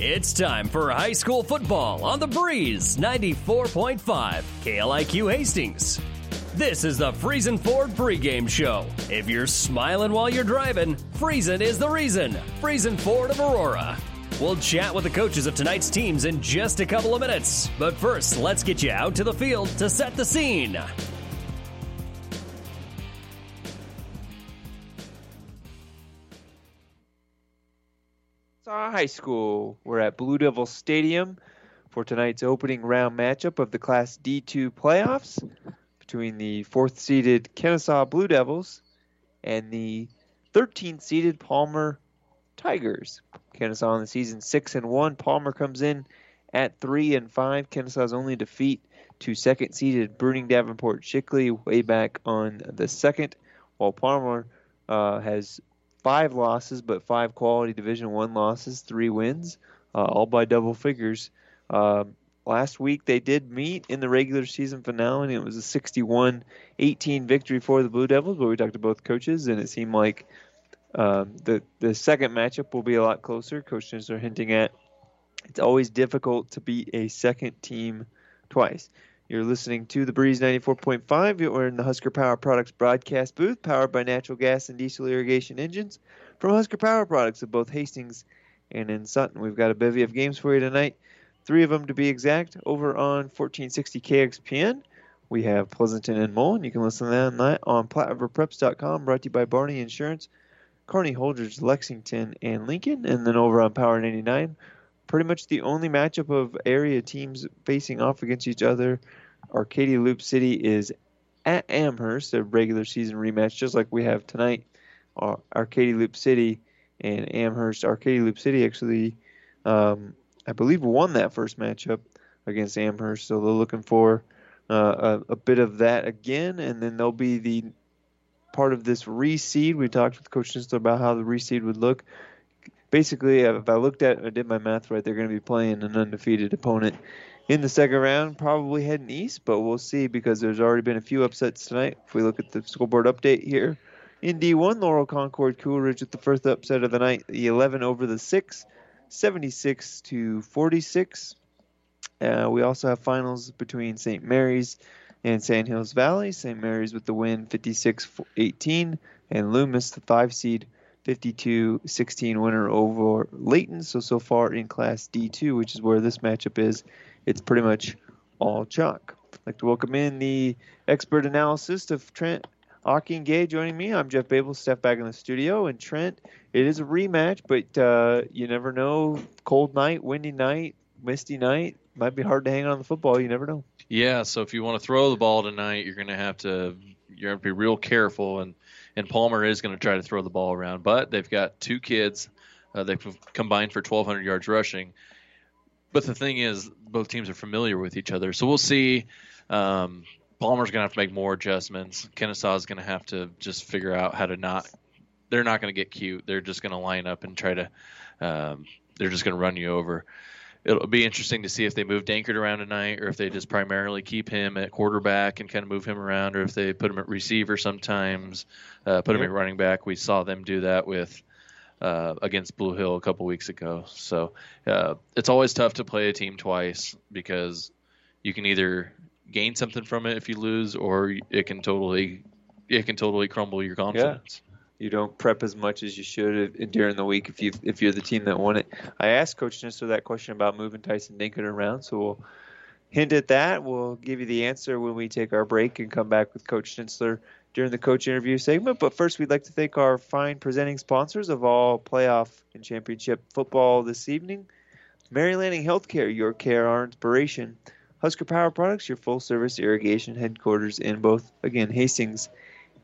It's time for high school football on the Breeze 94.5 KLIQ Hastings. This is the Friesen Ford pregame show. If you're smiling while you're driving, Friesen is the reason. Friesen Ford of Aurora. We'll chat with the coaches of tonight's teams in just a couple of minutes. But first, let's get you out to the field to set the scene. High School. We're at Blue Devil Stadium for tonight's opening round matchup of the Class D2 playoffs between the fourth seeded Kenesaw Blue Devils and the 13th seeded Palmer Tigers. Kenesaw in the season six and one. Palmer comes in at three and five. Kenesaw's only defeat to second seeded Bruning Davenport Shickley way back on the second, while Palmer uh, has five losses, but five quality Division One losses, three wins, uh, all by double figures. Uh, last week they did meet in the regular season finale, and it was a 61-18 victory for the Blue Devils. But we talked to both coaches, and it seemed like um, the the second matchup will be a lot closer. Coaches are hinting at it's always difficult to beat a second team twice. You're listening to the Breeze 94.5. You're in the Husker Power Products broadcast booth, powered by natural gas and diesel irrigation engines from Husker Power Products of both Hastings and in Sutton. We've got a bevy of games for you tonight, three of them to be exact, over on 1460 KXPN. We have Pleasanton and Mullen. You can listen to that on PlatteRiverPreps.com, brought to you by Barney Insurance, Kearney Holdrege, Lexington, and Lincoln. And then over on Power 99, pretty much the only matchup of area teams facing off against each other. Arcadia Loop City is at Amherst, a regular season rematch, just like we have tonight. Arcadia Loop City and Amherst. Arcadia Loop City actually, um, I believe, won that first matchup against Amherst, so they're looking for uh, a, a, bit of that again, and then they'll be the part of this reseed. We talked with Coach Ninsler about how the reseed would look basically, if I looked at, I did my math right, they're going to be playing an undefeated opponent in the second round, probably heading east, but we'll see because there's already been a few upsets tonight. If we look at the scoreboard update here, in D1, Laurel Concord Coolidge with the first upset of the night, the 11 over the 6, 76 to 46. Uh, we also have finals between St. Mary's and Sand Hills Valley. St. Mary's with the win 56 18, and Loomis, the 5 seed, 52-16 winner over Leyton. So so far in Class D2, which is where this matchup is, it's pretty much all chalk. I'd like to welcome in the expert analysis of Trent and Gay joining me. I'm Jeff Babel, step back in the studio, and Trent. It is a rematch, but uh, you never know. Cold night, windy night, misty night. Might be hard to hang on the football. You never know. Yeah, so if you want to throw the ball tonight, you're going to have to you're going to be real careful and and Palmer is going to try to throw the ball around. But they've got two kids. Uh, they've combined for 1,200 yards rushing. But the thing is, both teams are familiar with each other. So we'll see. Um, Palmer's going to have to make more adjustments. Kenesaw is going to have to just figure out how to not. They're not going to get cute. They're just going to line up and try to. Um, they're just going to run you over it'll be interesting to see if they move Dankert around tonight or if they just primarily keep him at quarterback and kind of move him around or if they put him at receiver sometimes, uh, put him at running back. We saw them do that with uh, against Blue Hill a couple weeks ago. So uh, it's always tough to play a team twice because you can either gain something from it if you lose or it can totally it can totally crumble your confidence. Yeah you don't prep as much as you should during the week if you if you're the team that won it. I asked Coach Ninsler that question about moving Tyson Dankert around, so we'll hint at that. We'll give you the answer when we take our break and come back with Coach Ninsler during the coach interview segment. But first, we'd like to thank our fine presenting sponsors of all playoff and championship football this evening. Mary Lanning Healthcare, your care, our inspiration. Husker Power Products, your full service irrigation headquarters in both, again, Hastings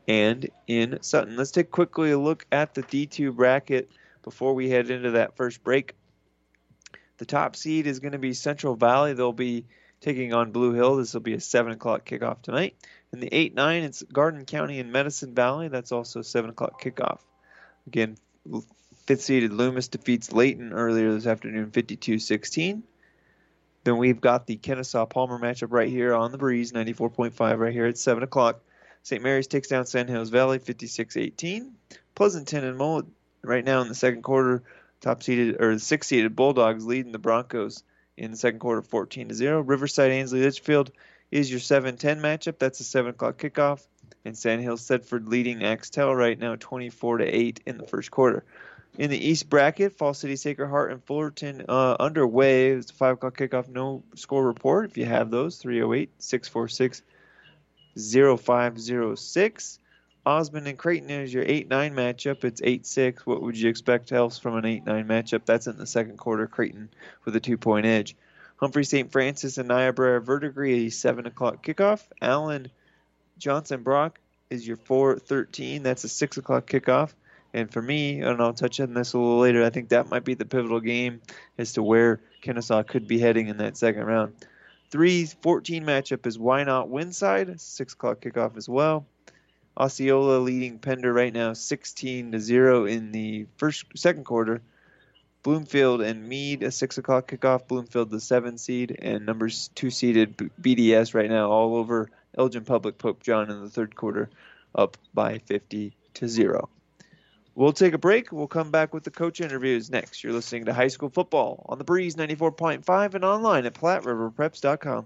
and in Sutton. Let's take quickly a look at the D2 bracket before we head into that first break. The top seed is going to be Central Valley. They'll be taking on Blue Hill. This will be a 7 o'clock kickoff tonight. And the 8 9, it's Garden County and Medicine Valley. That's also 7 o'clock kickoff. Again, fifth seeded Loomis defeats Leyton earlier this afternoon 52 16. Then we've got the Kenesaw Palmer matchup right here on the breeze, 94.5 right here at 7 o'clock. St. Mary's takes down Sand Hills Valley 56-18. Pleasanton and Mullen right now in the second quarter top seeded or six seeded Bulldogs leading the Broncos in the second quarter 14 to 0. Riverside Ansley Litchfield is your 7 10 matchup. That's a 7 o'clock kickoff. And Sandhill Thedford leading Axtell right now 24 to 8 in the first quarter. In the East bracket, Falls City Sacred Heart and Fullerton uh, underway. It's a 5 o'clock kickoff. No score report. If you have those, 308 646 0506. Osmond and Creighton is your 8 9 matchup. It's 8 6. What would you expect else from an 8 9 matchup? That's in the second quarter. Creighton with a two point edge. Humphrey St. Francis and Niobrara Verdigre, a 7 o'clock kickoff. Allen Johnson Brock is your 4 13. That's a 6 o'clock kickoff. And for me, and I'll touch on this a little later, I think that might be the pivotal game as to where Kenesaw could be heading in that second round. 3 14 matchup is Wynot Winside, 6 o'clock kickoff as well. Osceola leading Pender right now 16 to 0 in the first second quarter. Bloomfield and Mead a 6 o'clock kickoff. Bloomfield the 7 seed and number 2 seeded BDS right now all over Elgin Public Pope John in the third quarter up by 50 to 0. We'll take a break. We'll come back with the coach interviews next. You're listening to High School Football on the Breeze 94.5 and online at PlatteRiverPreps.com.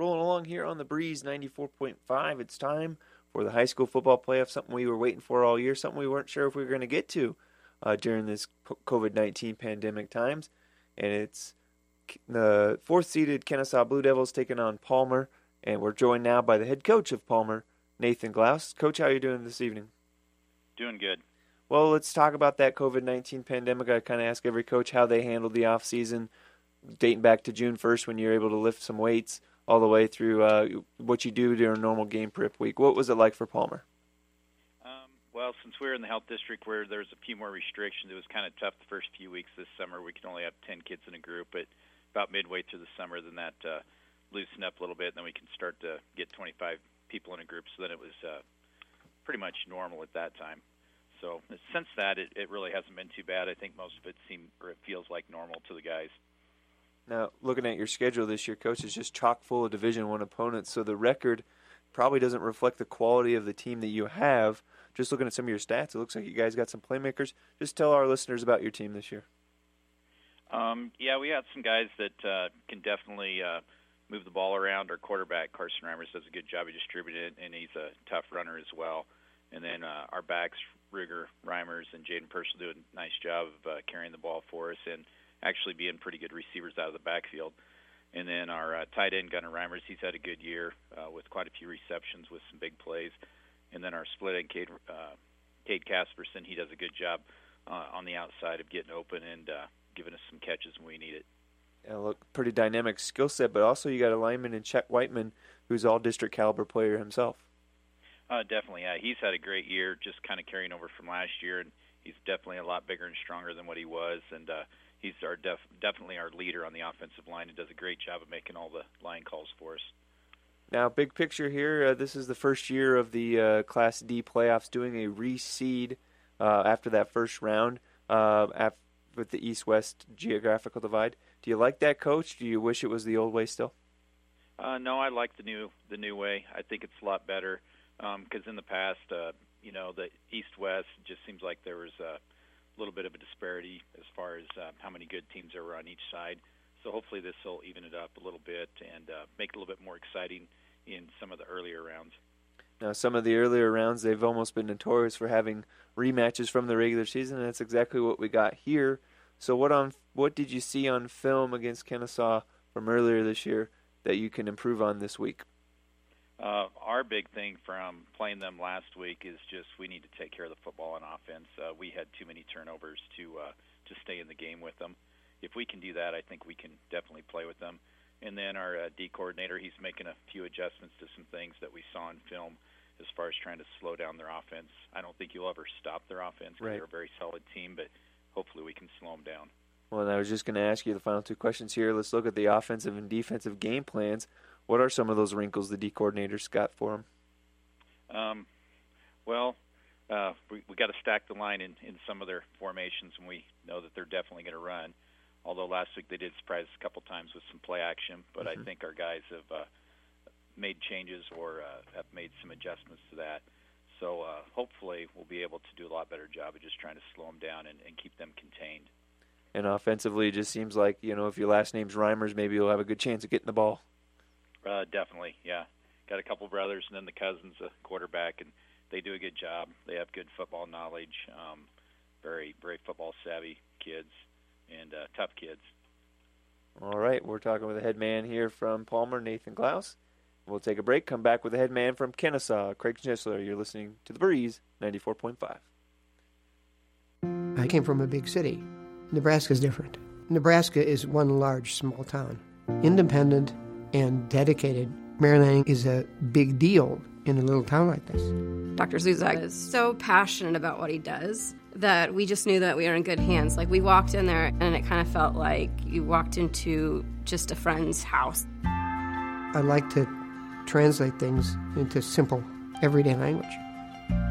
Rolling along here on the breeze 94.5. It's time for the high school football playoff, something we were waiting for all year, something we weren't sure if we were going to get to uh, during this COVID 19 pandemic times. And it's the fourth seeded Kenesaw Blue Devils taking on Palmer. And we're joined now by the head coach of Palmer, Nathan Glaus. Coach, how are you doing this evening? Doing good. Well, let's talk about that COVID 19 pandemic. I kind of ask every coach how they handled the off season, dating back to June 1st when you're able to lift some weights all the way through uh, what you do during normal game prep week. What was it like for Palmer? Um, well, since we are in the health district where there's a few more restrictions, it was kind of tough the first few weeks this summer. We could only have 10 kids in a group, but about midway through the summer, then that uh, loosened up a little bit, and then we can start to get 25 people in a group. So then it was uh, pretty much normal at that time. So since that, it, it really hasn't been too bad. I think most of it seems or it feels like normal to the guys. Now, looking at your schedule this year, coach is just chock full of Division One opponents. So the record probably doesn't reflect the quality of the team that you have. Just looking at some of your stats, it looks like you guys got some playmakers. Just tell our listeners about your team this year. Um, yeah, we had some guys that uh, can definitely uh, move the ball around. Our quarterback Carson Reimers does a good job of distributing it, and he's a tough runner as well. And then uh, our backs, Rigger, Reimers, and Jaden Purcell do a nice job of uh, carrying the ball for us. And actually being pretty good receivers out of the backfield. And then our uh, tight end Gunnar Reimers, he's had a good year uh, with quite a few receptions with some big plays. And then our split end Cade, uh, Cade Casperson, he does a good job uh, on the outside of getting open and uh, giving us some catches when we need it. Yeah, look, pretty dynamic skill set, but also you got a lineman in Chet Whiteman, who's all district caliber player himself. Uh, definitely, yeah. He's had a great year, just kind of carrying over from last year, and he's definitely a lot bigger and stronger than what he was. And uh, he's our def, definitely our leader on the offensive line and does a great job of making all the line calls for us. Now, big picture here. Uh, this is the first year of the uh, Class D playoffs, doing a reseed uh, after that first round uh, af- with the East-West geographical divide. Do you like that, Coach? Do you wish it was the old way still? Uh, no, I like the new the new way. I think it's a lot better because um, in the past, uh, you know, the East-West just seems like there was. Uh, little bit of a disparity as far as uh, how many good teams there were on each side. So hopefully this will even it up a little bit and uh, make it a little bit more exciting in some of the earlier rounds. Now, some of the earlier rounds, they've almost been notorious for having rematches from the regular season, and that's exactly what we got here. So, what on what did you see on film against Kenesaw from earlier this year that you can improve on this week? Uh, our big thing from playing them last week is just we need to take care of the football on offense. Uh, we had too many turnovers to uh, to stay in the game with them. If we can do that, I think we can definitely play with them. And then our uh, D coordinator, he's making a few adjustments to some things that we saw in film as far as trying to slow down their offense. I don't think you'll ever stop their offense because right. they're a very solid team, but hopefully we can slow them down. Well, and I was just going to ask you the final two questions here. Let's look at the offensive and defensive game plans. What are some of those wrinkles the D coordinator's got for them? Um, well, uh, we we got to stack the line in in some of their formations, and we know that they're definitely going to run. Although last week they did surprise us a couple times with some play action, but mm-hmm. I think our guys have uh, made changes or uh, have made some adjustments to that. So uh, hopefully we'll be able to do a lot better job of just trying to slow them down and, and keep them contained. And offensively, it just seems like you know if your last name's Reimers, maybe you'll have a good chance of getting the ball. Uh, definitely, yeah. Got a couple brothers and then the cousins, a quarterback, and they do a good job. They have good football knowledge, um, very very football savvy kids, and uh, tough kids. All right, we're talking with the head man here from Palmer, Nathan Glaus. We'll take a break, come back with the head man from Kenesaw, Craig Schnitzler. You're listening to The Breeze, 94.5. I came from a big city. Nebraska is different. Nebraska is one large small town, independent and dedicated. Mary is a big deal in a little town like this. Dr. Zuzak is so passionate about what he does that we just knew that we were in good hands. Like we walked in there and it kind of felt like you walked into just a friend's house. I like to translate things into simple, everyday language.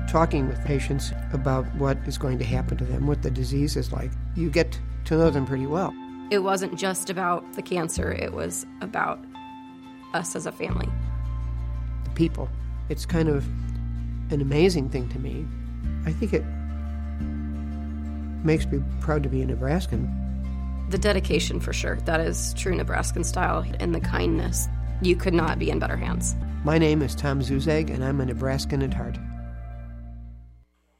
Talking with patients about what is going to happen to them, what the disease is like, you get to know them pretty well. It wasn't just about the cancer, it was about us as a family. The people. It's kind of an amazing thing to me. I think it makes me proud to be a Nebraskan. The dedication, for sure. That is true Nebraskan style, and the kindness. You could not be in better hands. My name is Tom Zuzak, and I'm a Nebraskan at heart.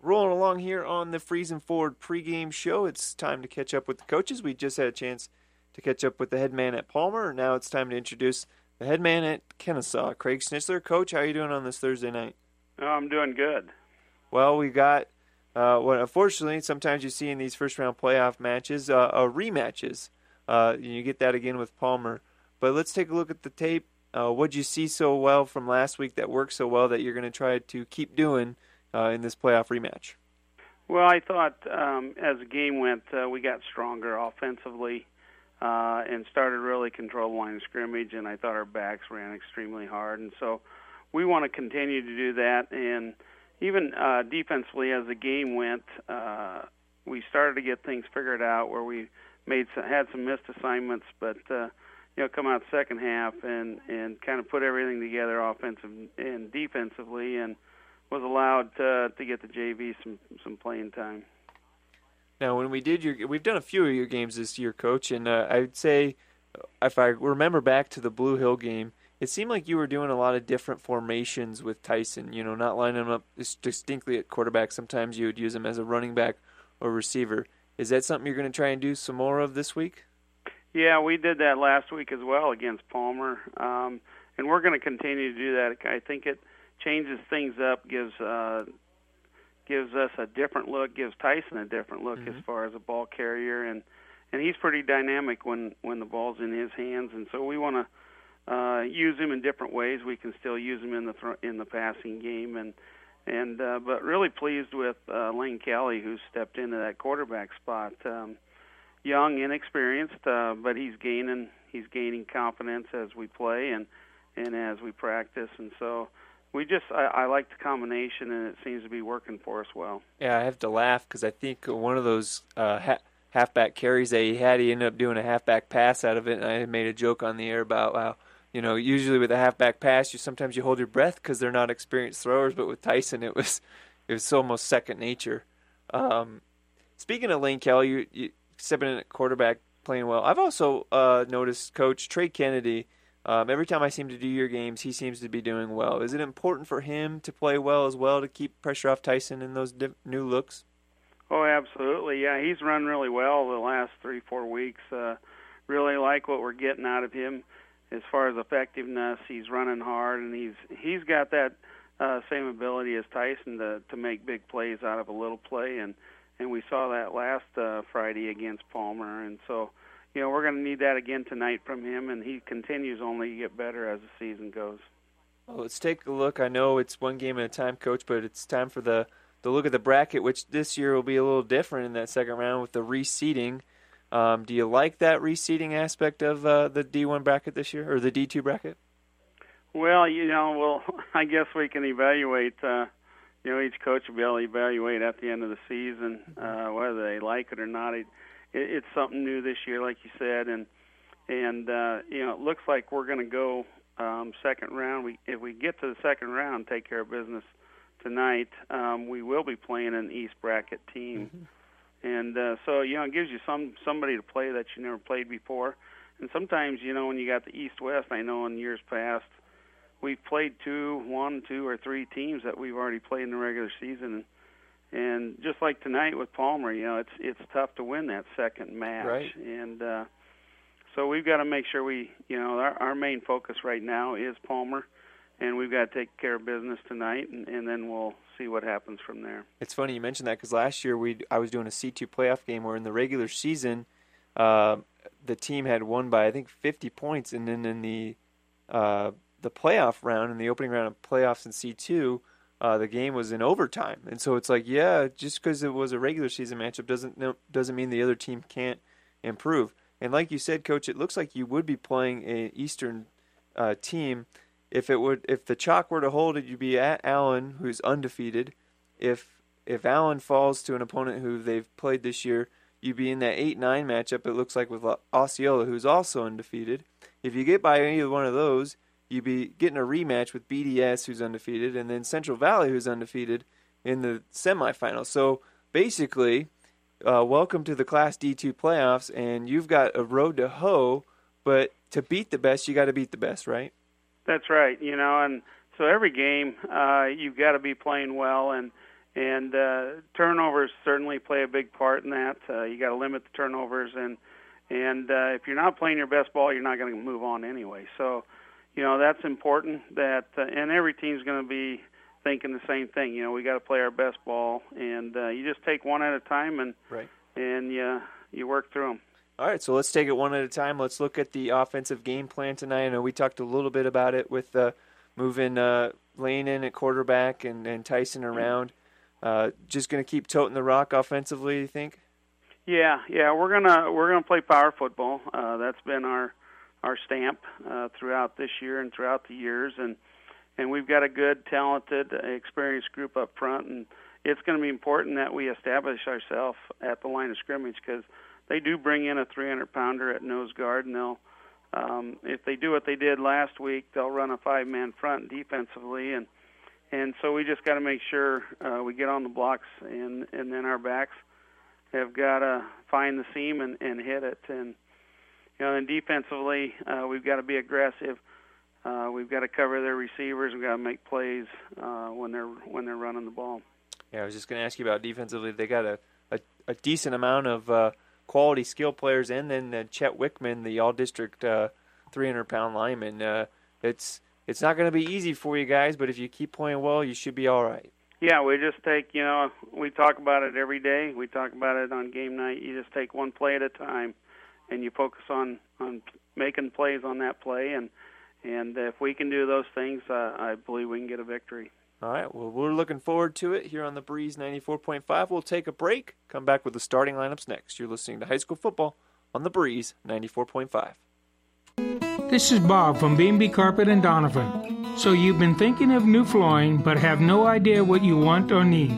Rolling along here on the Friesen Ford pregame show, it's time to catch up with the coaches. We just had a chance to catch up with the head man at Palmer. Now it's time to introduce the head man at Kenesaw, Craig Schnitzler. Coach, how are you doing on this Thursday night? Oh, I'm doing good. Well, we got uh, what unfortunately sometimes you see in these first round playoff matches uh, uh, rematches. Uh, you get that again with Palmer. But let's take a look at the tape. Uh, what'd you see so well from last week that worked so well that you're going to try to keep doing uh, in this playoff rematch? Well, I thought um, as the game went, uh, we got stronger offensively uh, and started really control line of scrimmage, and I thought our backs ran extremely hard, and so we want to continue to do that. And even uh, defensively, as the game went, uh, we started to get things figured out where we made some, had some missed assignments, but uh, you know, come out second half and and kind of put everything together, offensive and defensively, and was allowed to to get the JV some some playing time. Now, when we did your, we've done a few of your games this year, Coach, and uh, I'd say, if I remember back to the Blue Hill game, it seemed like you were doing a lot of different formations with Tyson. You know, not lining him up distinctly at quarterback. Sometimes you would use him as a running back or receiver. Is that something you're going to try and do some more of this week? Yeah, we did that last week as well against Palmer, um, and we're going to continue to do that. I think it changes things up, gives uh, gives us a different look, gives Tyson a different look mm-hmm. as far as a ball carrier, and and he's pretty dynamic when when the ball's in his hands, and so we want to uh, use him in different ways. We can still use him in the th- in the passing game, and and uh, but really pleased with uh, Lane Kelly who stepped into that quarterback spot. Um, young, inexperienced, uh, but he's gaining he's gaining confidence as we play and and as we practice, and so we just I, I like the combination, and it seems to be working for us well. Yeah, I have to laugh because I think one of those uh, ha- halfback carries that he had, he ended up doing a halfback pass out of it, and I made a joke on the air about wow. You know, usually with a halfback pass, you sometimes you hold your breath because they're not experienced throwers. But with Tyson, it was it was almost second nature. Um, speaking of Lane Kelly, you, you stepping in at quarterback, playing well. I've also uh, noticed Coach Trey Kennedy um, every time I seem to do your games, he seems to be doing well. Is it important for him to play well as well to keep pressure off Tyson in those new looks? Oh, absolutely. Yeah, he's run really well the last three, four weeks. Uh, really like what we're getting out of him as far as effectiveness. He's running hard, and he's he's got that uh, same ability as Tyson to to make big plays out of a little play, and and we saw that last uh, Friday against Palmer, and so you know, we're going to need that again tonight from him, and he continues only to get better as the season goes. Well, let's take a look. I know it's one game at a time, Coach, but it's time for the the look of the bracket, which this year will be a little different in that second round with the reseeding. Um, do you like that reseeding aspect of uh, the D1 bracket this year or the D2 bracket? Well, you know, well, I guess we can evaluate. Uh, you know, each coach will be able to evaluate at the end of the season uh, whether they like it or not. It, it, it's something new this year, like you said, and and uh, you know, it looks like we're going to go um, second round. We if we get to the second round, take care of business tonight. Um, we will be playing an East bracket team. Mm-hmm and uh, so you know it gives you some somebody to play that you never played before. And sometimes you know when you got the East West, I know in years past we've played two, one, two, or three teams that we've already played in the regular season. And just like tonight with Palmer, you know it's it's tough to win that second match. Right. And uh, so we've got to make sure we you know our, our main focus right now is Palmer and we've got to take care of business tonight, and, and then we'll see what happens from there. It's funny you mentioned that because last year we I was doing a C two playoff game where in the regular season, uh, the team had won by I think 50 points, and then in the uh, the playoff round, in the opening round of playoffs in C two. Uh, the game was in overtime, and so it's like, yeah, just because it was a regular season matchup doesn't no, doesn't mean the other team can't improve. And like you said, coach, it looks like you would be playing an Eastern uh, team if it would if the chalk were to hold it, you'd be at Allen, who's undefeated. If if Allen falls to an opponent who they've played this year, you'd be in that eight nine matchup. It looks like with Osceola, who's also undefeated. If you get by either one of those, you'd be getting a rematch with BDS, who's undefeated, and then Central Valley, who's undefeated, in the semifinals. So basically, uh, welcome to the Class D2 playoffs, and you've got a road to hoe. But to beat the best, you got to beat the best, right? That's right. You know, and so every game uh, you've got to be playing well, and and uh, turnovers certainly play a big part in that. Uh, you got to limit the turnovers, and and uh, if you're not playing your best ball, you're not going to move on anyway. So, you know, that's important. That uh, and every team's going to be thinking the same thing. You know, we got to play our best ball, and uh, you just take one at a time, and right. and you you work through them. All right, so let's take it one at a time. Let's look at the offensive game plan tonight. I know we talked a little bit about it with uh, moving uh, Lane in at quarterback and, and Tyson around. Uh, just going to keep toting the rock offensively, you think? Yeah, yeah, we're gonna we're gonna play power football. Uh, that's been our our stamp uh, throughout this year and throughout the years, and and we've got a good, talented, experienced group up front, and it's going to be important that we establish ourselves at the line of scrimmage because they do bring in a 300 pounder at nose guard, and they'll um, if they do what they did last week, they'll run a five man front defensively, and and so we just got to make sure uh, we get on the blocks, and and then our backs have got to find the seam and, and hit it, and you know, and defensively uh, we've got to be aggressive. Uh, we've got to cover their receivers. We've got to make plays uh, when they're when they're running the ball. Yeah, I was just going to ask you about defensively. They got a a, a decent amount of uh, quality skill players, and then uh, Chet Wickman, the All District uh, 300 pound lineman. Uh, it's it's not going to be easy for you guys, but if you keep playing well, you should be all right. Yeah, we just take you know we talk about it every day. We talk about it on game night. You just take one play at a time, and you focus on on making plays on that play. And and if we can do those things, uh, I believe we can get a victory. All right. Well, we're looking forward to it here on the Breeze 94.5. We'll take a break, come back with the starting lineups next. You're listening to High School Football on the Breeze 94.5. This is Bob from B&B Carpet and Donovan. So you've been thinking of new flooring but have no idea what you want or need.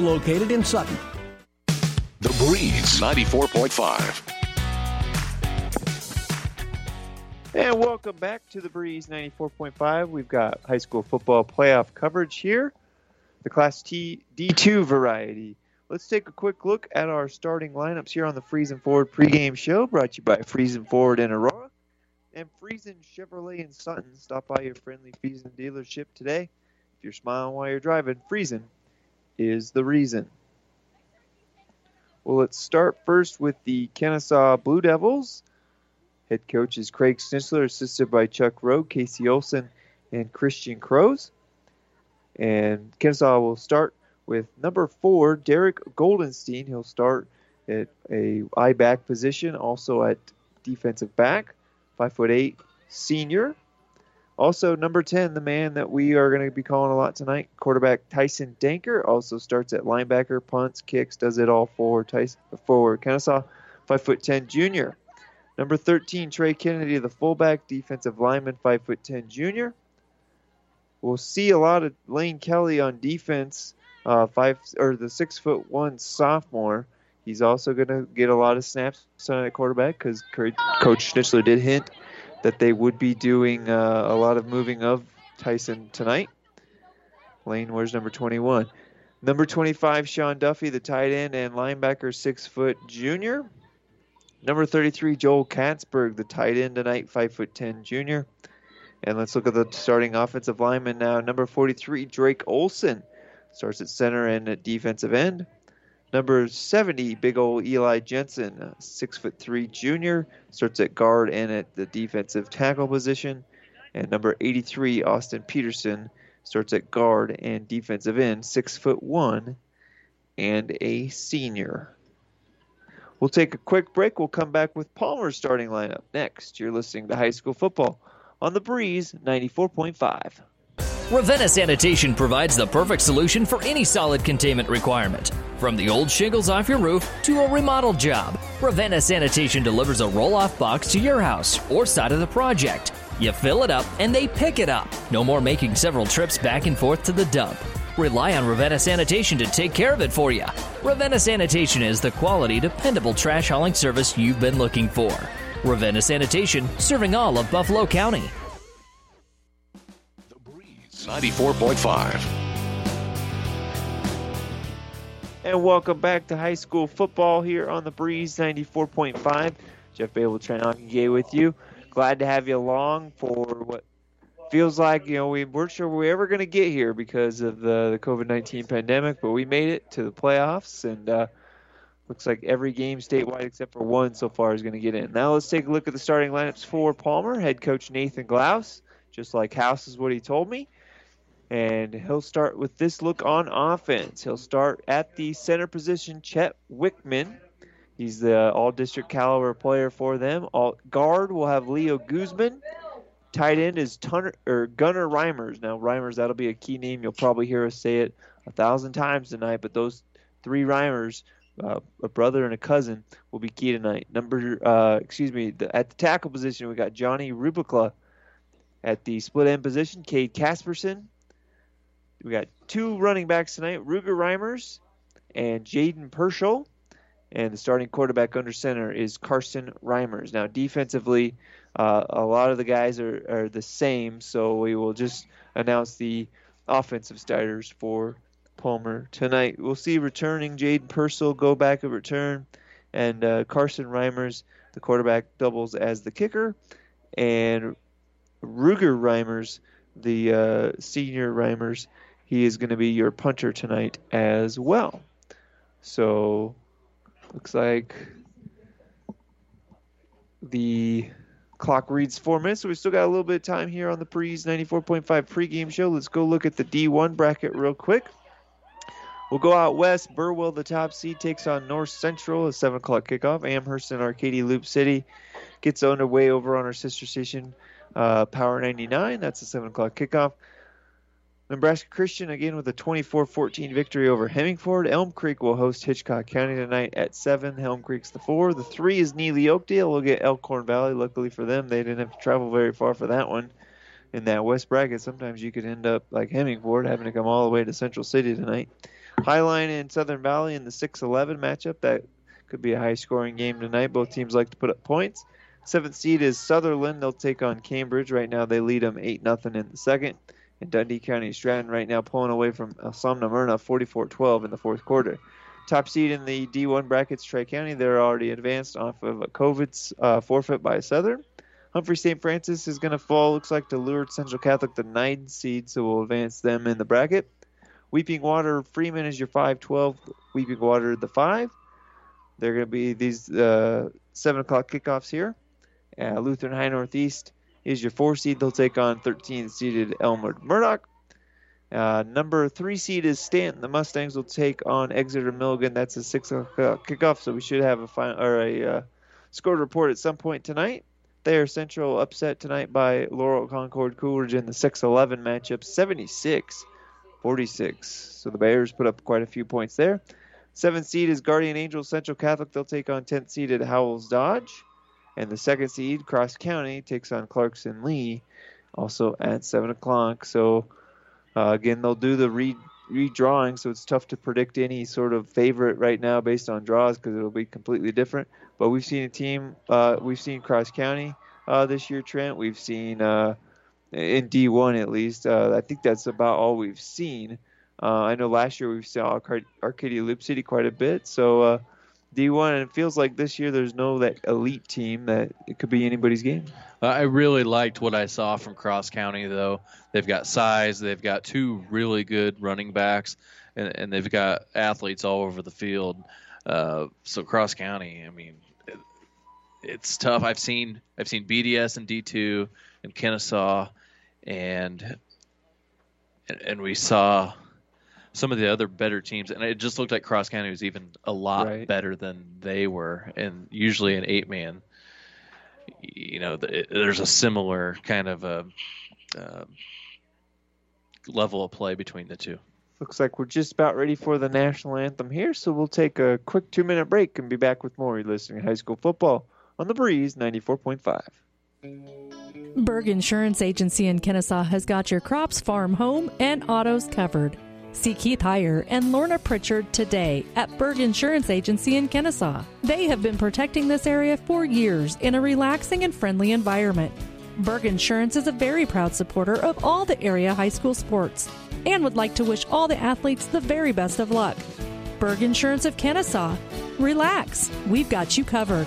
located in Sutton. The Breeze 94.5. And welcome back to the Breeze 94.5. We've got high school football playoff coverage here, the Class T D2 variety. Let's take a quick look at our starting lineups here on the Friesen Ford pregame show, brought to you by Friesen Ford in Aurora and Friesen Chevrolet in Sutton. Stop by your friendly Friesen dealership today. If you're smiling while you're driving, Friesen is the reason. Well, let's start first with the Kenesaw Blue Devils. Head coach is Craig Schnitzler, assisted by Chuck Rowe, Casey Olson, and Christian Crows. And Kenesaw will start with number four, Derek Goldenstein. He'll start at a I back position, also at defensive back, five foot eight senior. Also, number 10, the man that we are going to be calling a lot tonight, quarterback Tyson Dankert, also starts at linebacker, punts, kicks, does it all for Tyson for foot ten junior. Number 13, Trey Kennedy, the fullback, defensive lineman, five foot ten junior. We'll see a lot of Lane Kelly on defense, uh, five or the six foot one sophomore. He's also going to get a lot of snaps tonight at quarterback because Coach Schnitzler did hint that they would be doing uh, a lot of moving of Tyson tonight. Lane wears number 21. Number 25, Sean Duffy, the tight end and linebacker, six foot junior. Number 33, Joel Katzberg, the tight end tonight, five foot ten junior. And let's look at the starting offensive lineman now. Number 43, Drake Olson, starts at center and at defensive end. Number 70, big old Eli Jensen, six foot three junior, starts at guard and at the defensive tackle position. And number 83, Austin Peterson, starts at guard and defensive end, six foot one, and a senior. We'll take a quick break. We'll come back with Palmer's starting lineup next. You're listening to High School Football on the Breeze 94.5. Ravenna Sanitation provides the perfect solution for any solid containment requirement. From the old shingles off your roof to a remodel job, Ravenna Sanitation delivers a roll off box to your house or side of the project. You fill it up and they pick it up. No more making several trips back and forth to the dump. Rely on Ravenna Sanitation to take care of it for you. Ravenna Sanitation is the quality, dependable trash hauling service you've been looking for. Ravenna Sanitation, serving all of Buffalo County. 94.5. And welcome back to high school football here on the Breeze 94.5. Jeff Babel Tranagige with you. Glad to have you along for what feels like, you know, we weren't sure we were ever going to get here because of the, the COVID 19 pandemic, but we made it to the playoffs, and uh, looks like every game statewide except for one so far is going to get in. Now let's take a look at the starting lineups for Palmer. Head coach Nathan Glaus, just like House is what he told me. And he'll start with this look on offense. He'll start at the center position, Chet Wickman. He's the all district caliber player for them. All guard will have Leo Guzman. Tight end is Tunner, or Gunner Reimers. Now, Reimers, that'll be a key name. You'll probably hear us say it a thousand times tonight, but those three Reimers, uh, a brother and a cousin, will be key tonight. Number, uh, excuse me, the, at the tackle position, we got Johnny Rubikla. At the split end position, Cade Casperson. We got two running backs tonight, Ruger Reimers and Jaden Purcell. And the starting quarterback under center is Carson Reimers. Now, defensively, uh, a lot of the guys are, are the same, so we will just announce the offensive starters for Palmer tonight. We'll see returning Jaden Purcell go back at return, and uh, Carson Reimers, the quarterback, doubles as the kicker, and Ruger Reimers, the uh, senior Reimers, he is going to be your punter tonight as well. So, looks like the clock reads four minutes, so we still got a little bit of time here on the Breeze 94.5 pregame show. Let's go look at the D1 bracket real quick. We'll go out west. Burwell, the top seed, takes on North Central, a 7 o'clock kickoff. Amherst and Arcadia Loop City gets underway over on our sister station, uh, Power 99. That's a 7 o'clock kickoff. Nebraska Christian again with a 24-14 victory over Hemingford. Elm Creek will host Hitchcock County tonight at 7. Elm Creek's the 4. The 3 is Neligh Oakdale. We'll get Elkhorn Valley. Luckily for them, they didn't have to travel very far for that one. In that West bracket, sometimes you could end up like Hemingford having to come all the way to Central City tonight. Highline and Southern Valley in the 6-11 matchup. That could be a high-scoring game tonight. Both teams like to put up points. Seventh seed is Sutherland. They'll take on Cambridge. Right now, they lead them 8 0 in the second. And Dundee County Stratton right now pulling away from Somna Myrna 44 12 in the fourth quarter. Top seed in the D1 brackets, Tri County. They're already advanced off of a COVID uh, forfeit by Southern. Humphrey St. Francis is going to fall, looks like, to Lourdes Central Catholic, the nine seed, so we'll advance them in the bracket. Weeping Water Freeman is your 5 12. Weeping Water, the 5. They're going to be these uh, 7 o'clock kickoffs here. Uh, Lutheran High Northeast is your 4 seed. They'll take on 13 seeded Elmwood Murdock. Uh, number three seed is Stanton. The Mustangs will take on Exeter Milligan. That's a six o'clock kickoff, so we should have a final or a uh, score report at some point tonight. Thayer Central upset tonight by Laurel Concord Coolidge in the 6-11 matchup, 76-46. So the Bears put up quite a few points there. Seventh seed is Guardian Angels Central Catholic. They'll take on 10th seeded Howells Dodge. And the second seed, Cross County, takes on Clarkson Leigh, also at 7 o'clock. So uh, again, they'll do the re- redrawing, so it's tough to predict any sort of favorite right now based on draws because it'll be completely different. But we've seen a team, uh, we've seen Cross County uh, this year, Trent. We've seen uh, in D1 at least. Uh, I think that's about all we've seen. Uh, I know last year we saw Arcadia Loop City quite a bit, so D1, and it feels like this year there's no that elite team that it could be anybody's game. I really liked what I saw from Cross County, though. They've got size, they've got two really good running backs, and, and they've got athletes all over the field. Uh, so Cross County, I mean, it, it's tough. I've seen I've seen BDS and D2 and Kenesaw, and and we saw some of the other better teams, and it just looked like Cross County was even a lot right. better than they were. And usually an eight man, you know, the, there's a similar kind of a uh, level of play between the two. Looks like we're just about ready for the national anthem here, so we'll take a quick two minute break and be back with more. You're listening to High School Football on the Breeze 94.5. Berg Insurance Agency in Kenesaw has got your crops, farm, home, and autos covered. See Keith Heyer and Lorna Pritchard today at Berg Insurance Agency in Kenesaw. They have been protecting this area for years in a relaxing and friendly environment. Berg Insurance is a very proud supporter of all the area high school sports and would like to wish all the athletes the very best of luck. Berg Insurance of Kenesaw. Relax, we've got you covered.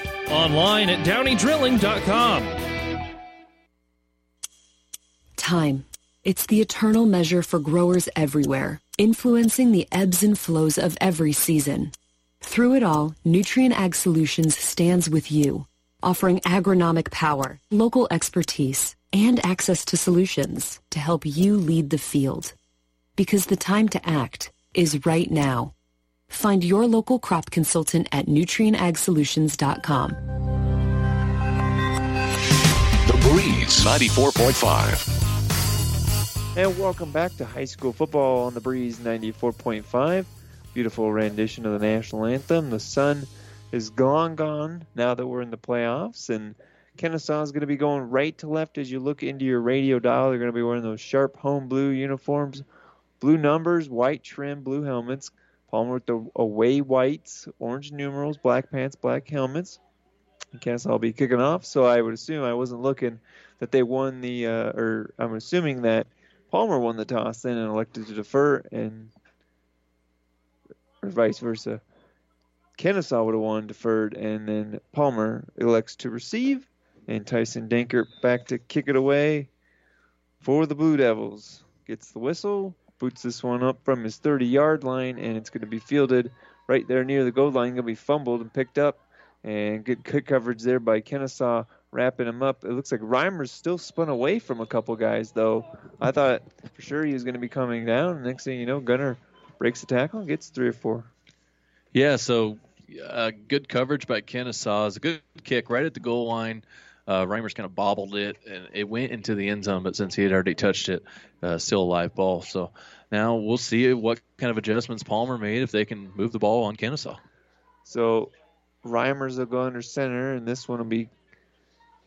Online at downeydrilling.com. Time. It's the eternal measure for growers everywhere, influencing the ebbs and flows of every season. Through it all, Nutrien Ag Solutions stands with you, offering agronomic power, local expertise, and access to solutions to help you lead the field. Because the time to act is right now. Find your local crop consultant at nutrienagsolutions.com. The Breeze 94.5. And welcome back to high school football on the Breeze 94.5. Beautiful rendition of the national anthem. The sun is gone, gone now that we're in the playoffs, and Kenesaw is going to be going right to left as you look into your radio dial. They're going to be wearing those sharp home blue uniforms, blue numbers, white trim, blue helmets. Palmer with the away whites, orange numerals, black pants, black helmets. And Kenesaw will be kicking off, so I would assume I wasn't looking that they won the, uh, or I'm assuming that Palmer won the toss then and elected to defer, and or vice versa. Kenesaw would have won deferred, and then Palmer elects to receive, and Tyson Dankert back to kick it away for the Blue Devils. Gets the whistle, boots this one up from his 30 yard line, and it's going to be fielded right there near the goal line. Going to be fumbled and picked up, and good, good coverage there by Kenesaw wrapping him up. It looks like Reimer's still spun away from a couple guys, though. I thought for sure he was going to be coming down. Next thing you know, Gunner breaks the tackle and gets three or four. Yeah, so uh, good coverage by Kenesaw. It's a good kick right at the goal line. Uh, Reimers kind of bobbled it, and it went into the end zone. But since he had already touched it, uh, still a live ball. So now we'll see what kind of adjustments Palmer made if they can move the ball on Kenesaw. So Reimers will go under center, and this one will be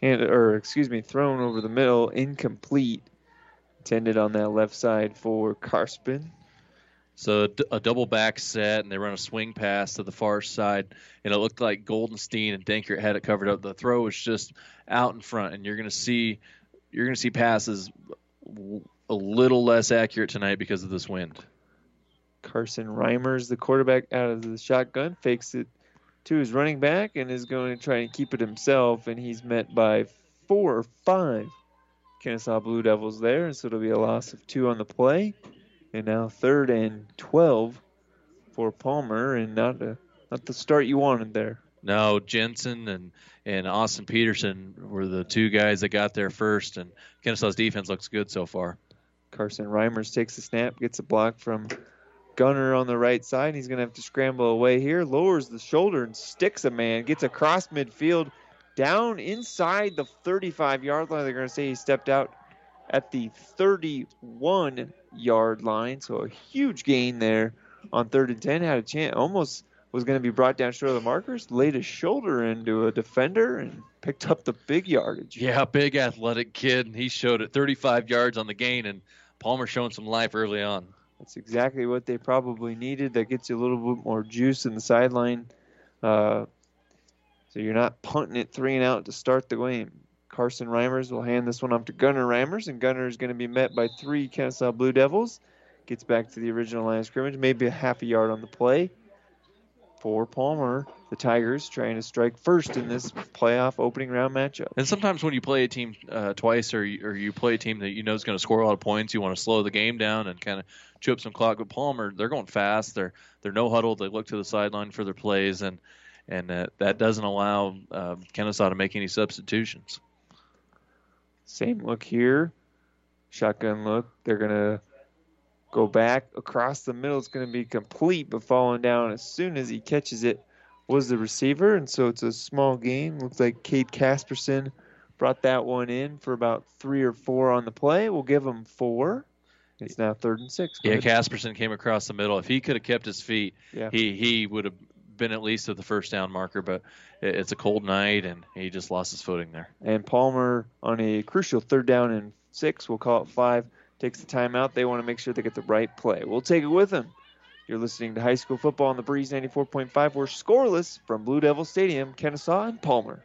handed, or excuse me, thrown over the middle, incomplete. Intended on that left side for Casperson. So a double back set, and they run a swing pass to the far side, and it looked like Goldenstein and Dankert had it covered up. The throw was just out in front, and you're going to see you're going to see passes a little less accurate tonight because of this wind. Carson Reimers, the quarterback, out of the shotgun, fakes it to his running back and is going to try and keep it himself, and he's met by four or five Kenesaw Blue Devils there, and so it'll be a loss of two on the play. And now third and 12 for Palmer, and not a, not the start you wanted there. No, Jensen and, and Austin Peterson were the two guys that got there first, and Kenesaw's defense looks good so far. Carson Reimers takes the snap, gets a block from Gunner on the right side. He's going to have to scramble away here, lowers the shoulder and sticks a man, gets across midfield, down inside the 35 yard line. They're going to say he stepped out at the 31 yard line. So a huge gain there on third and 10. Had a chance, almost was going to be brought down short of the markers, laid his shoulder into a defender and picked up the big yardage. Yeah, big athletic kid. And he showed it 35 yards on the gain, and Palmer showing some life early on. That's exactly what they probably needed. That gets you a little bit more juice in the sideline. Uh, so you're not punting it three and out to start the game. Carson Reimers will hand this one off to Gunner Reimers, and Gunner is going to be met by three Kenesaw Blue Devils. Gets back to the original line of scrimmage, maybe a half a yard on the play. For Palmer, the Tigers trying to strike first in this playoff opening round matchup. And sometimes when you play a team uh, twice, or you, or you play a team that you know is going to score a lot of points, you want to slow the game down and kind of chew up some clock. But Palmer, they're going fast. They're they're no huddle. They look to the sideline for their plays, and and uh, that doesn't allow uh, Kenesaw to make any substitutions. Same look here. Shotgun look. They're going to go back across the middle. It's going to be complete, but falling down as soon as he catches it was the receiver. And so it's a small game. Looks like Cade Casperson brought that one in for about three or four on the play. We'll give him four. It's now third and six. Yeah, Casperson came across the middle. If he could have kept his feet, yeah. he he would have been at least at the first down marker. But it's a cold night, and he just lost his footing there. And Palmer on a crucial third down and six, we'll call it five, takes the timeout. They want to make sure they get the right play. We'll take it with them. You're listening to high school football on the Breeze 94.5. We're scoreless from Blue Devil Stadium, Kenesaw and Palmer.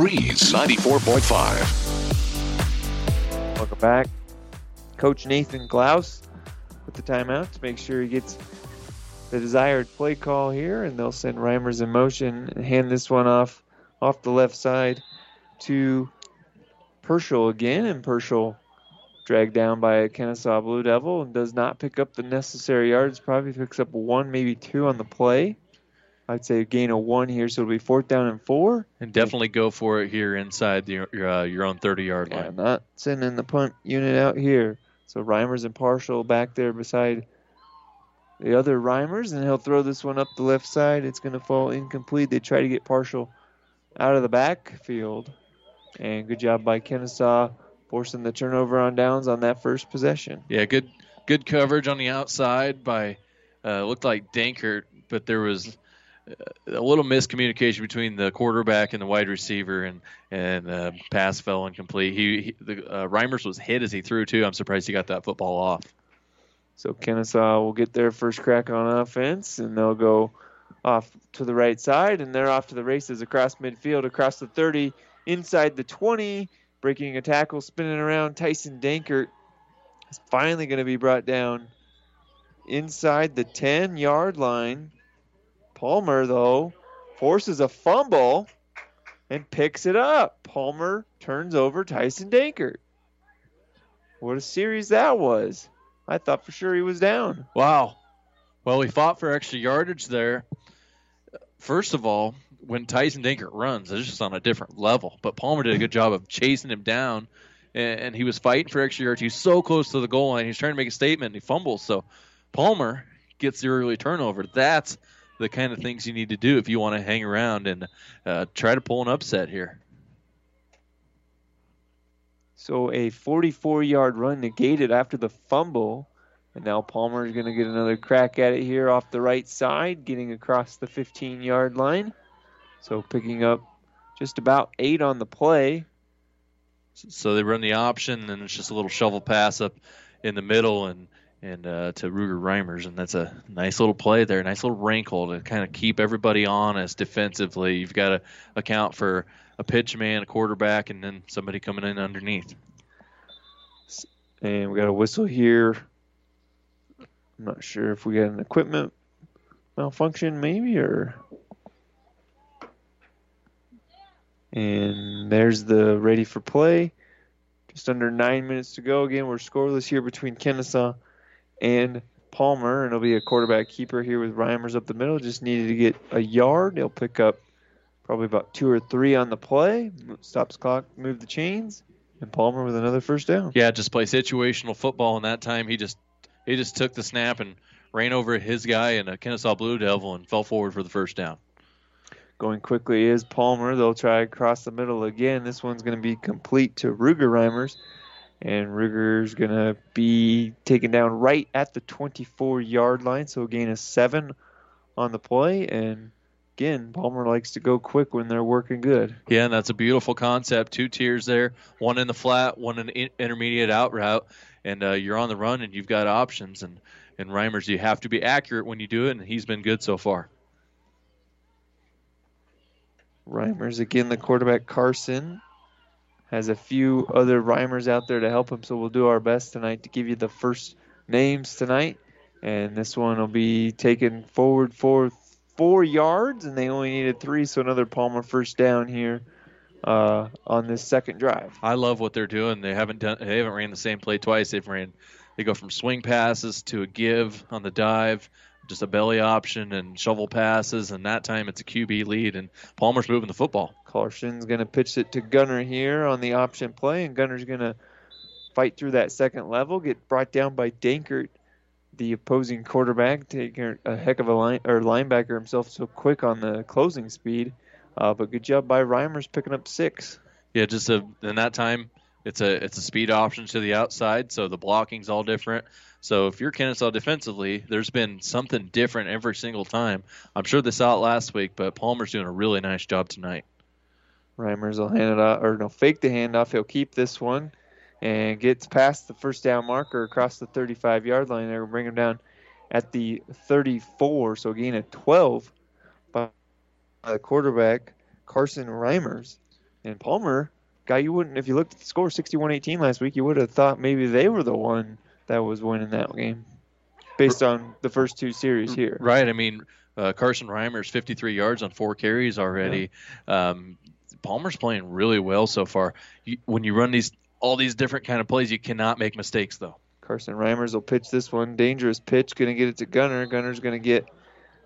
Breeze 94.5. Welcome back. Coach Nathan Glaus with the timeout to make sure he gets the desired play call here, and they'll send Reimers in motion and hand this one off off the left side to Purcell again, and Purcell dragged down by a Kenesaw Blue Devil and does not pick up the necessary yards. Probably picks up one, maybe two on the play. I'd say a gain of one here, so it'll be fourth down and four. And definitely go for it here inside the, your uh, your own 30 yard line. Yeah, not sending the punt unit out here. So Reimers and Purcell back there beside the other Reimers, and he'll throw this one up the left side. It's going to fall incomplete. They try to get Purcell out of the backfield. And good job by Kenesaw forcing the turnover on downs on that first possession. Yeah, good good coverage on the outside by uh, looked like Dankert, but there was a little miscommunication between the quarterback and the wide receiver, and and the pass fell incomplete. He, he the uh, Reimers was hit as he threw too. I'm surprised he got that football off. So Kenesaw will get their first crack on offense, and they'll go off to the right side, and they're off to the races across midfield, across the 30, inside the 20, breaking a tackle, spinning around. Tyson Dankert is finally going to be brought down inside the 10 yard line. Palmer, though, forces a fumble and picks it up. Palmer turns over Tyson Dankert. What a series that was. I thought for sure he was down. Wow. Well, we fought for extra yardage there. First of all, when Tyson Dankert runs, it's just on a different level. But Palmer did a good job of chasing him down, and, and he was fighting for extra yards. He's so close to the goal line. He's trying to make a statement, and he fumbles. So Palmer gets the early turnover. That's the kind of things you need to do if you want to hang around and uh, try to pull an upset here. So a 44 yard run negated after the fumble. And now Palmer is going to get another crack at it here off the right side, getting across the 15 yard line. So picking up just about eight on the play. So they run the option, and it's just a little shovel pass up in the middle and and uh, to Ruger Reimers, and that's a nice little play there, nice little wrinkle to kind of keep everybody honest defensively. You've got to account for a pitch man, a quarterback, and then somebody coming in underneath. And we got a whistle here. I'm not sure if we got an equipment malfunction, maybe, or. And there's the ready for play. Just under nine minutes to go. Again, we're scoreless here between Kenesaw and Palmer, and it'll be a quarterback keeper here with Reimers up the middle. Just needed to get a yard. He'll pick up probably about two or three on the play. Stops clock, move the chains, and Palmer with another first down. Yeah, just play situational football. And that time he just he just took the snap and ran over his guy and a Kenesaw Blue Devil and fell forward for the first down. Going quickly is Palmer. They'll try across the middle again. This one's going to be complete to Ruger Reimers. And Ruger's going to be taken down right at the 24 yard line. So gain a seven on the play. And again, Palmer likes to go quick when they're working good. Yeah, and that's a beautiful concept. Two tiers there, one in the flat, one in the intermediate out route, and uh, you're on the run and you've got options. And and Reimers, you have to be accurate when you do it, and he's been good so far. Reimers again, the quarterback Carson has a few other Reimers out there to help him, so we'll do our best tonight to give you the first names tonight. And this one will be taken forward for four yards, and they only needed three, so another Palmer first down here uh, on this second drive. I love what they're doing. They haven't done. They haven't ran the same play twice. They've ran. They go from swing passes to a give on the dive, just a belly option and shovel passes, and that time it's a QB lead, and Palmer's moving the football. Carson's going to pitch it to Gunner here on the option play, and Gunner's going to fight through that second level, get brought down by Dankert, the opposing quarterback, taking a heck of a line or linebacker himself so quick on the closing speed. Uh, but good job by Reimers picking up six. Yeah, just a, in that time, it's a it's a speed option to the outside, so the blocking's all different. So if you're Kenesaw defensively, there's been something different every single time. I'm sure saw it last week, but Palmer's doing a really nice job tonight. Reimers will hand it off, or no, fake the handoff. He'll keep this one and gets past the first down marker across the 35 yard line. They're bring him down at the 34, so gain of 12 by the quarterback, Carson Reimers. And Palmer, guy you wouldn't, if you looked at the score 61 18 last week, you would have thought maybe they were the one that was winning that game based on the first two series here. Right. I mean, uh, Carson Reimers, 53 yards on four carries already. Yeah. Um, Palmer's playing really well so far. You, when you run these all these different kind of plays, you cannot make mistakes though. Carson Reimers will pitch this one. Dangerous pitch. Going to get it to Gunner. Gunner's going to get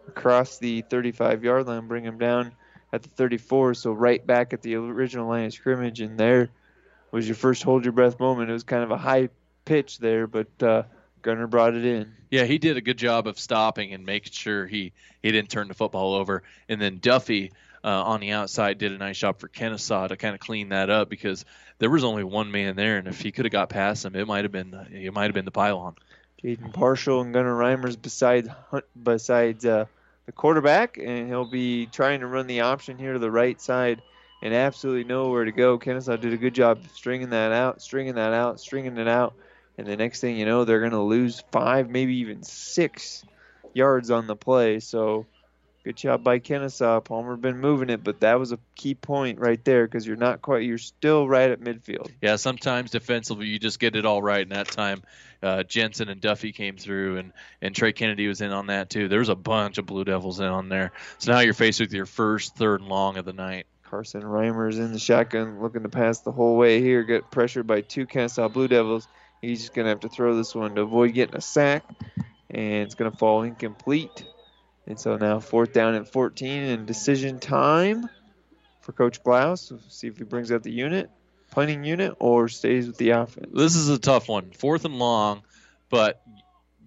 across the 35 yard line, bring him down at the 34. So right back at the original line of scrimmage. And there was your first hold your breath moment. It was kind of a high pitch there, but uh, Gunner brought it in. Yeah, he did a good job of stopping and making sure he, he didn't turn the football over. And then Duffy uh, on the outside did a nice job for Kenesaw to kind of clean that up because there was only one man there, and if he could have got past him, it might have been it might have been the pylon. Caden Purcell and Gunnar Reimers beside Hunt, besides uh, the quarterback, and he'll be trying to run the option here to the right side and absolutely nowhere to go. Kenesaw did a good job stringing that out, stringing that out, stringing it out, and the next thing you know, they're going to lose five, maybe even six yards on the play. So good job by Kenesaw. Palmer been moving it, but that was a key point right there because you're not quite, you're still right at midfield. Yeah, sometimes defensively you just get it all right, and that time uh, Jensen and Duffy came through, and and Trey Kennedy was in on that too. There was a bunch of Blue Devils in on there. So now you're faced with your first third and long of the night. Carson Reimers in the shotgun, looking to pass the whole way here. Get pressured by two Kenesaw Blue Devils. He's just going to have to throw this one to avoid getting a sack, and it's going to fall incomplete. And so now fourth down and 14, and decision time for Coach Glaus. See if he brings out the unit, punting unit, or stays with the offense. This is a tough one. Fourth and long, but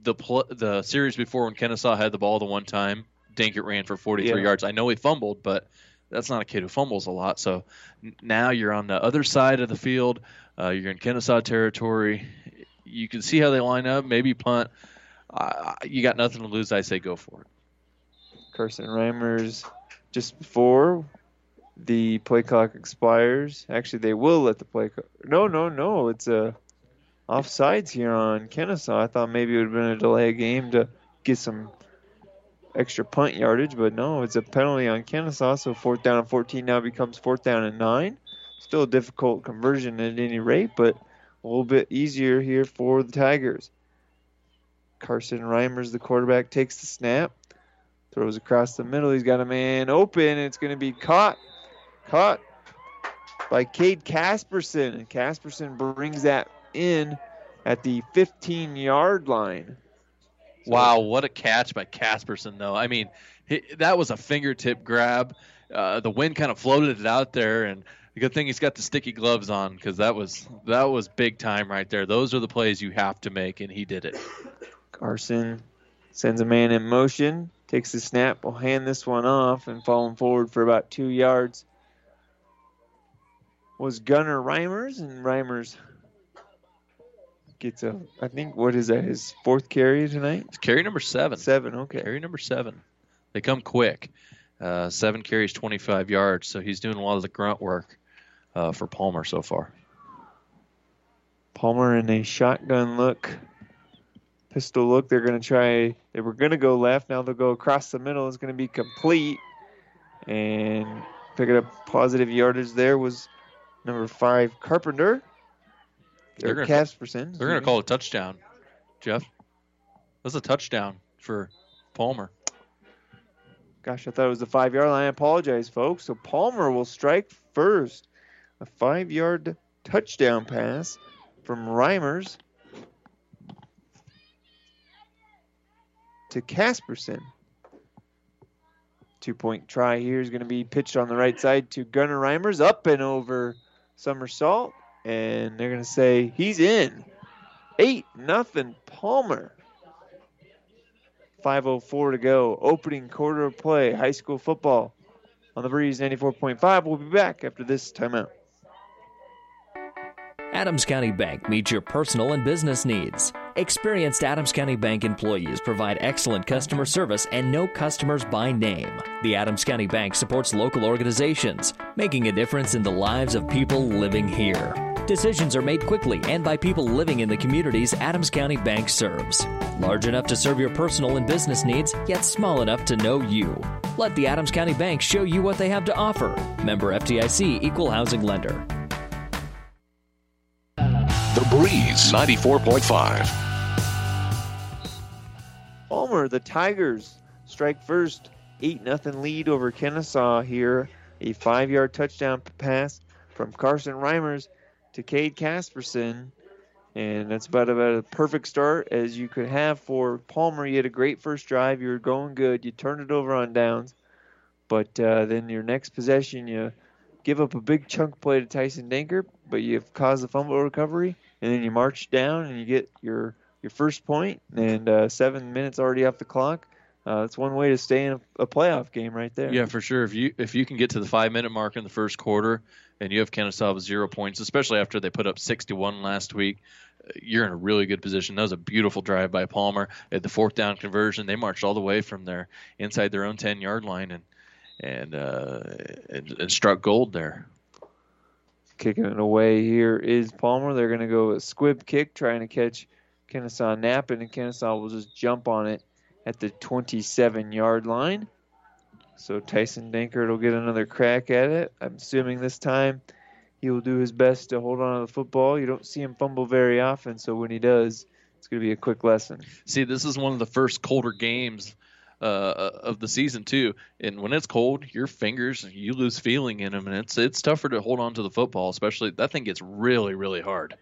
the pl- the series before when Kenesaw had the ball the one time, Dankert ran for 43 Yeah. yards. I know he fumbled, but that's not a kid who fumbles a lot. So now you're on the other side of the field. Uh, you're in Kenesaw territory. You can see how they line up. Maybe punt. Uh, you got nothing to lose. I say go for it. Carson Reimers just before the play clock expires. Actually, they will let the play. Co- no, no, no. It's a offsides here on Kenesaw. I thought maybe it would have been a delay game to get some extra punt yardage, but no, it's a penalty on Kenesaw. So fourth down and 14 now becomes fourth down and nine. Still a difficult conversion at any rate, but a little bit easier here for the Tigers. Carson Reimers, the quarterback, takes the snap, throws across the middle. He's got a man open, and it's going to be caught. Caught by Cade Casperson, and Casperson brings that in at the 15 yard line. Wow, what a catch by Casperson, though. I mean, he, that was a fingertip grab. Uh, the wind kind of floated it out there, and the good thing he's got the sticky gloves on because that was that was big time right there. Those are the plays you have to make, and he did it. Carson sends a man in motion, takes the snap, will hand this one off, and falling forward for about two yards was Gunnar Reimers, and Reimers gets a, I think, what is that, his fourth carry tonight? It's carry number seven. Seven, okay. Carry number seven. They come quick. Uh, seven carries, 25 yards, so he's doing a lot of the grunt work uh, for Palmer so far. Palmer in a shotgun look, pistol look. They're going to try, they were going to go left. Now they'll go across the middle. It's going to be complete. And picking up positive yardage there was number five, Carpenter. They're gonna- Casperson. They're going to call it a touchdown, Jeff. That's a touchdown for Palmer. Gosh, I thought it was the five yard line. I apologize, folks. So Palmer will strike first. A five yard touchdown pass from Reimers to Casperson. Two point try here is going to be pitched on the right side to Gunnar Reimers. Up and over somersault. And they're going to say he's in. 8 nothing Palmer. 5.04 to go. Opening quarter of play. High school football on the Breeze 94.5. We'll be back after this timeout. Adams County Bank meets your personal and business needs. Experienced Adams County Bank employees provide excellent customer service and know customers by name. The Adams County Bank supports local organizations, making a difference in the lives of people living here. Decisions are made quickly and by people living in the communities Adams County Bank serves. Large enough to serve your personal and business needs, yet small enough to know you. Let the Adams County Bank show you what they have to offer. Member FDIC Equal Housing Lender. Breeze 94.5. Palmer, the Tigers strike first. 8 nothing lead over Kenesaw here. A five yard touchdown pass from Carson Reimers to Cade Casperson. And that's about, about a perfect start as you could have for Palmer. You had a great first drive. You were going good. You turned it over on downs. But uh, then your next possession, you give up a big chunk play to Tyson Dankert, but you've caused a fumble recovery. And then you march down and you get your your first point, and uh, seven minutes already off the clock. Uh, that's one way to stay in a, a playoff game right there. Yeah, for sure. If you if you can get to the five minute mark in the first quarter, and you have Kenesaw with zero points, especially after they put up 61 last week, you're in a really good position. That was a beautiful drive by Palmer at the fourth down conversion. They marched all the way from their inside their own 10 yard line and and, uh, and and struck gold there. Kicking it away here is Palmer. They're going to go a squib kick, trying to catch Kenesaw napping, and Kenesaw will just jump on it at the 27 yard line. So Tyson Dankert will get another crack at it. I'm assuming this time he will do his best to hold on to the football. You don't see him fumble very often, so when he does, it's going to be a quick lesson. See, this is one of the first colder games uh, of the season too. And when it's cold, your fingers you lose feeling in them, and it's it's tougher to hold on to the football. Especially that thing gets really really hard.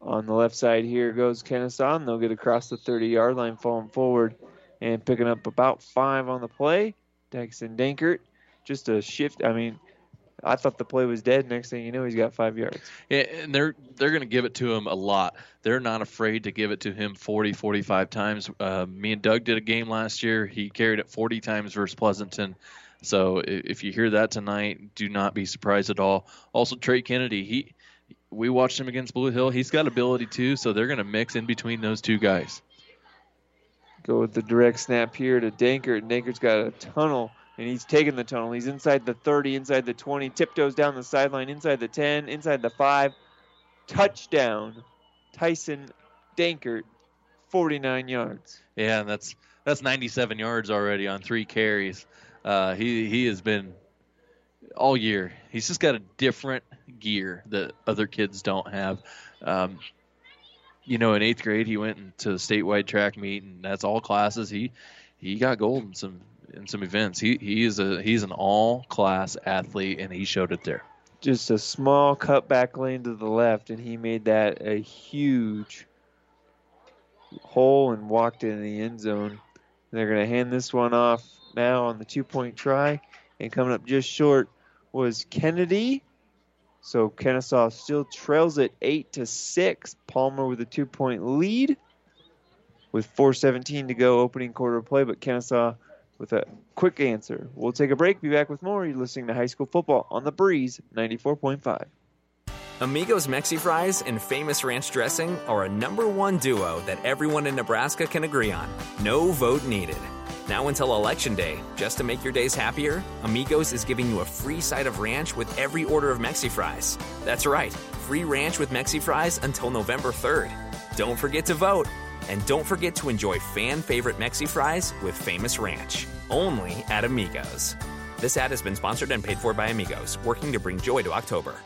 On the left side here goes Kenesaw, and they'll get across the 30 yard line, falling forward and picking up about five on the play. Daxton Dankert, just a shift. I mean, I thought the play was dead. Next thing you know, he's got five yards. And they're they're going to give it to him a lot. They're not afraid to give it to him 40, 45 times. Uh, me and Doug did a game last year. He carried it 40 times versus Pleasanton. So if you hear that tonight, do not be surprised at all. Also, Trey Kennedy, he we watched him against Blue Hill. He's got ability too, so they're going to mix in between those two guys. Go with the direct snap here to Dankert. Dankert's got a tunnel and he's taking the tunnel. He's inside the 30, inside the 20, tiptoes down the sideline, inside the 10, inside the 5. Touchdown, Tyson Dankert, 49 yards. Yeah, and that's that's 97 yards already on three carries. Uh, he he has been all year. He's just got a different gear that other kids don't have. Um, you know, in eighth grade, he went the statewide track meet, and that's all classes. He he got gold in some in some events. He he is a he's an all class athlete, and he showed it there. Just a small cutback lane to the left, and he made that a huge hole and walked in the end zone. They're going to hand this one off now on the two point try, and coming up just short was Kennedy. So Kenesaw still trails it eight to six. Palmer with a two point lead with 4:17 to go, opening quarter play. But Kenesaw with a quick answer. We'll take a break. Be back with more. You're listening to High School Football on the Breeze 94.5. Amigos Mexi Fries and Famous Ranch Dressing are a number one duo that everyone in Nebraska can agree on. No vote needed. Now until Election Day, just to make your days happier, Amigos is giving you a free side of ranch with every order of Mexi Fries. That's right, free ranch with Mexi Fries until November 3rd. Don't forget to vote. And don't forget to enjoy fan favorite Mexi Fries with Famous Ranch, only at Amigos. This ad has been sponsored and paid for by Amigos, working to bring joy to October.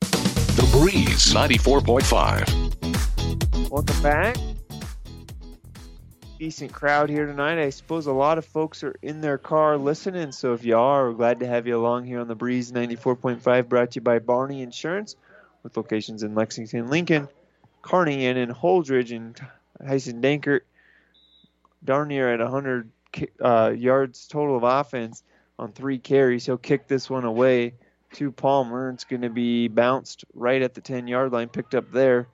The Breeze 94.5. Welcome back. Decent crowd here tonight. I suppose a lot of folks are in their car listening, so if you are, we're glad to have you along here on the Breeze 94.5, brought to you by Barney Insurance, with locations in Lexington, Lincoln, Kearney, and in Holdrege, and Tyson Dankert darn near at 100 uh, yards total of offense on three carries. He'll kick this one away to Palmer. It's going to be bounced right at the 10 yard line, picked up there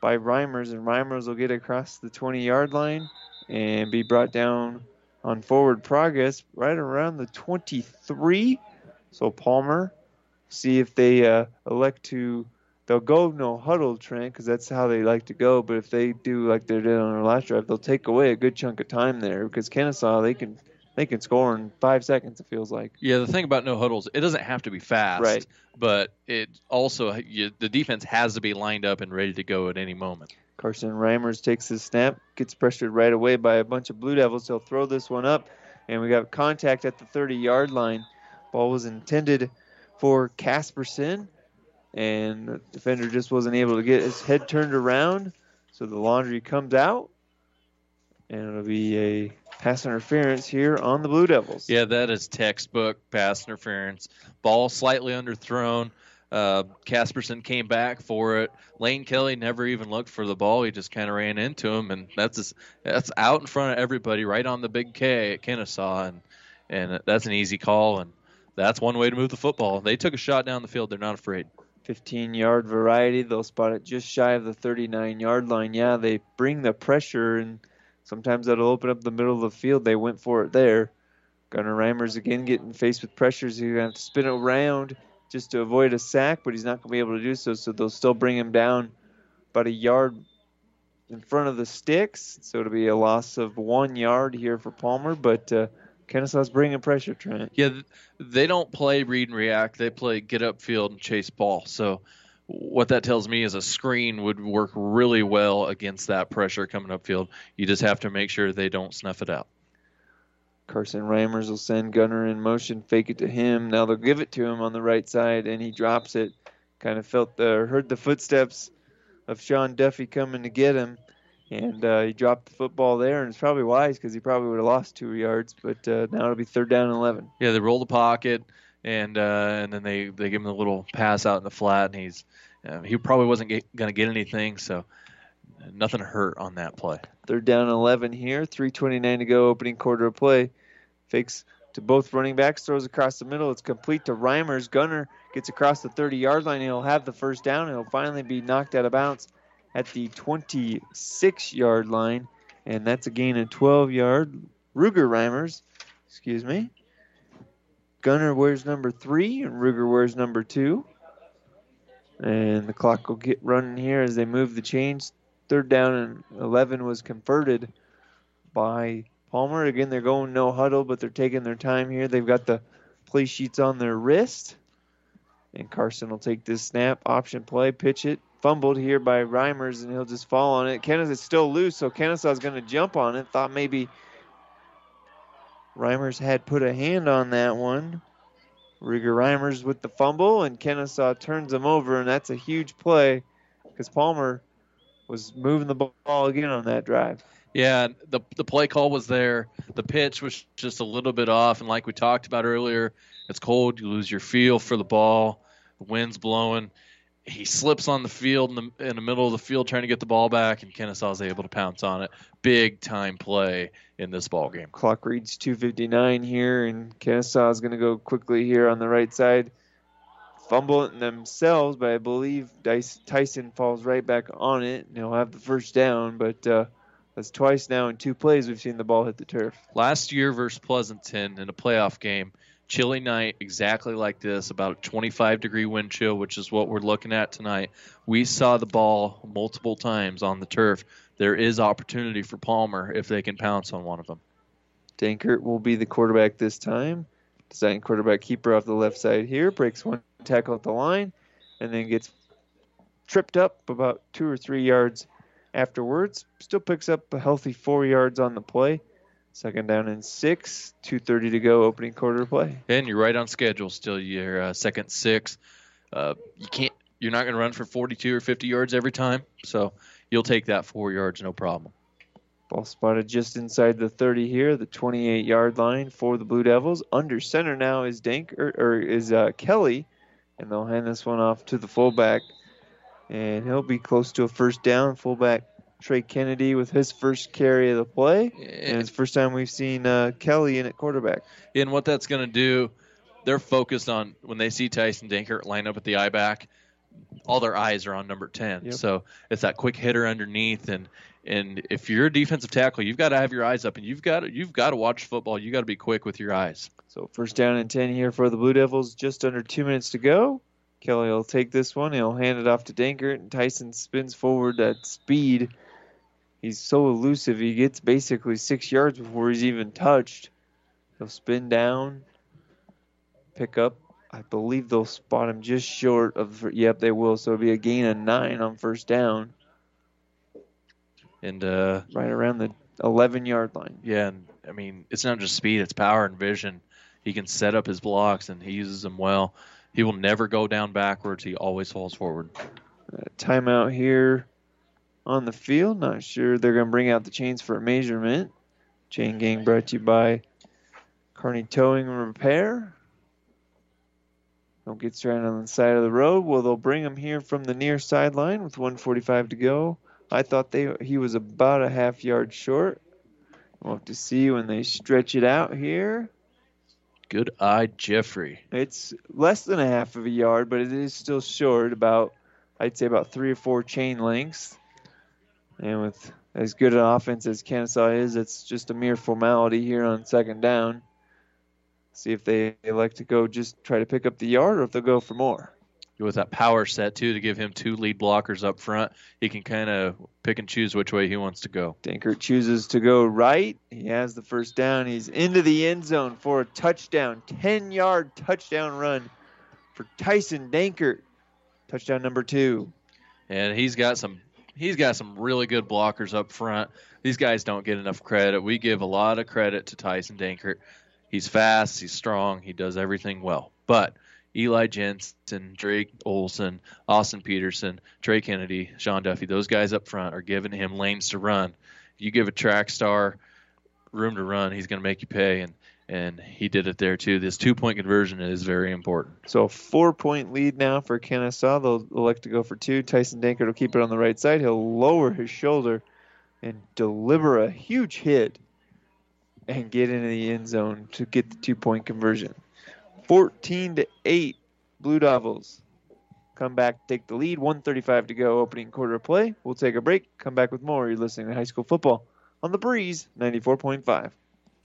by Reimers, and Reimers will get across the 20 yard line and be brought down on forward progress right around the 23. So Palmer, see if they uh, elect to they'll go no huddle, Trent, because that's how they like to go. But if they do like they did on their last drive, they'll take away a good chunk of time there because Kenesaw they can they can score in five seconds. It feels like. Yeah, the thing about no huddles, it doesn't have to be fast, right? But it also you, the defense has to be lined up and ready to go at any moment. Carson Reimers takes his snap, gets pressured right away by a bunch of Blue Devils. He'll throw this one up, and we got contact at the 30 yard line. Ball was intended for Casperson and the defender just wasn't able to get his head turned around. So the laundry comes out, and it'll be a pass interference here on the Blue Devils. Yeah, that is textbook pass interference. Ball slightly underthrown. Uh, Casperson came back for it. Lane Kelly never even looked for the ball. He just kind of ran into him, and that's just, that's out in front of everybody, right on the big K at Kenesaw, and and that's an easy call, and that's one way to move the football. They took a shot down the field. They're not afraid. 15 yard variety. They'll spot it just shy of the 39 yard line. Yeah, they bring the pressure, and sometimes that'll open up the middle of the field. They went for it there. Gunnar Reimers again getting faced with pressures. He's going to have to spin around just to avoid a sack, but he's not going to be able to do so. So they'll still bring him down about a yard in front of the sticks. So it'll be a loss of one yard here for Palmer, but uh, Kenesaw's bringing pressure, Trent. Yeah, they don't play read and react. They play get upfield and chase ball. So what that tells me is a screen would work really well against that pressure coming upfield. You just have to make sure they don't snuff it out. Carson Reimers will send Gunner in motion, fake it to him. Now they'll give it to him on the right side, and he drops it. Kind of felt the heard the footsteps of Sean Duffy coming to get him, and uh, he dropped the football there. And it's probably wise because he probably would have lost two yards. But uh, now it'll be third down and eleven. Yeah, they roll the pocket, and uh, and then they they give him a little pass out in the flat, and he's uh, he probably wasn't going to get anything, so nothing hurt on that play. Third down and 11 here. 3:29 to go, opening quarter of play. Fakes to both running backs, throws across the middle. It's complete to Reimers. Gunner gets across the 30-yard line. He'll have the first down. He'll finally be knocked out of bounds at the 26-yard line, and that's a gain of 12 yard. Ruger Reimers, excuse me. Gunner wears number three, and Ruger wears number two. And the clock will get running here as they move the chains. Third down and 11 was converted by Palmer. Again, they're going no huddle, but they're taking their time here. They've got the play sheets on their wrist. And Carson will take this snap, option play, pitch it. Fumbled here by Reimers, and he'll just fall on it. Kenesaw is still loose, so Kenesaw's going to jump on it. Thought maybe Reimers had put a hand on that one. Ruger Reimers with the fumble, and Kenesaw turns him over, and that's a huge play because Palmer was moving the ball again on that drive. Yeah, the the play call was there. The pitch was just a little bit off, and like we talked about earlier, it's cold. You lose your feel for the ball. The wind's blowing. He slips on the field in the, in the middle of the field trying to get the ball back, and Kenesaw is able to pounce on it. Big time play in this ball game. Clock reads 2:59 here, and Kenesaw is going to go quickly here on the right side. Fumble it themselves, but I believe Tyson falls right back on it, and he'll have the first down. But uh, that's twice now in two plays we've seen the ball hit the turf. Last year versus Pleasanton in a playoff game, chilly night, exactly like this, about a 25 degree wind chill, which is what we're looking at tonight. We saw the ball multiple times on the turf. There is opportunity for Palmer if they can pounce on one of them. Dankert will be the quarterback this time. Design quarterback keeper off the left side here. Breaks one tackle at the line and then gets tripped up about two or three yards afterwards. Still picks up a healthy four yards on the play. Second down and six. 2.30 to go, opening quarter play. And you're right on schedule still. Your uh, second six. Uh, you can't. You're not going to run for 42 or 50 yards every time, so you'll take that four yards, no problem. Ball spotted just inside the 30 here, the 28 yard line for the Blue Devils. Under center now is Dank or, or is uh, Kelly, and they'll hand this one off to the fullback, and he'll be close to a first down. Fullback Trey Kennedy with his first carry of the play, and it's the first time we've seen uh, Kelly in at quarterback. And what that's going to do, they're focused on when they see Tyson Dankert line up at the eye back, all their eyes are on number 10. Yep. So it's that quick hitter underneath and and if you're a defensive tackle, you've got to have your eyes up and you've got to, you've got to watch football. You got to be quick with your eyes. So first down and 10 here for the Blue Devils, just under 2 minutes to go. Kelly will take this one. He'll hand it off to Dankert and Tyson spins forward at speed. He's so elusive. He gets basically 6 yards before he's even touched. He'll spin down, pick up I believe they'll spot him just short of. Yep, they will. So it'll be a gain of nine on first down. And uh, right around the 11 yard line. Yeah, and I mean it's not just speed; it's power and vision. He can set up his blocks, and he uses them well. He will never go down backwards. He always falls forward. Uh, timeout here on the field. Not sure they're going to bring out the chains for a measurement. Chain gang brought to you by Kearney Towing and Repair. Don't get stranded on the side of the road. Well, they'll bring him here from the near sideline with 145 to go. I thought they he was about a half yard short. We'll have to see when they stretch it out here. Good eye, Jeffrey. It's less than a half of a yard, but it is still short. About I'd say about three or four chain lengths. And with as good an offense as Kenesaw is, it's just a mere formality here on second down. See if they elect to go just try to pick up the yard or if they'll go for more. With that power set too, to give him two lead blockers up front, he can kind of pick and choose which way he wants to go. Dankert chooses to go right. He has the first down. He's into the end zone for a touchdown, 10 yard touchdown run for Tyson Dankert. Touchdown number two. And he's got some he's got some really good blockers up front. These guys don't get enough credit. We give a lot of credit to Tyson Dankert. He's fast, he's strong, he does everything well. But Eli Jensen, Drake Olson, Austin Peterson, Trey Kennedy, Sean Duffy, those guys up front are giving him lanes to run. If you give a track star room to run, he's going to make you pay. And and he did it there too. This two point conversion is very important. So a four point lead now for Kenesaw. They'll elect to go for two. Tyson Dankert will keep it on the right side. He'll lower his shoulder and deliver a huge hit and get into the end zone to get the two point conversion. 14 to 8 Blue Devils come back, take the lead. 135 to go, opening quarter play. We'll take a break, come back with more. You're listening to high school football on the breeze 94.5.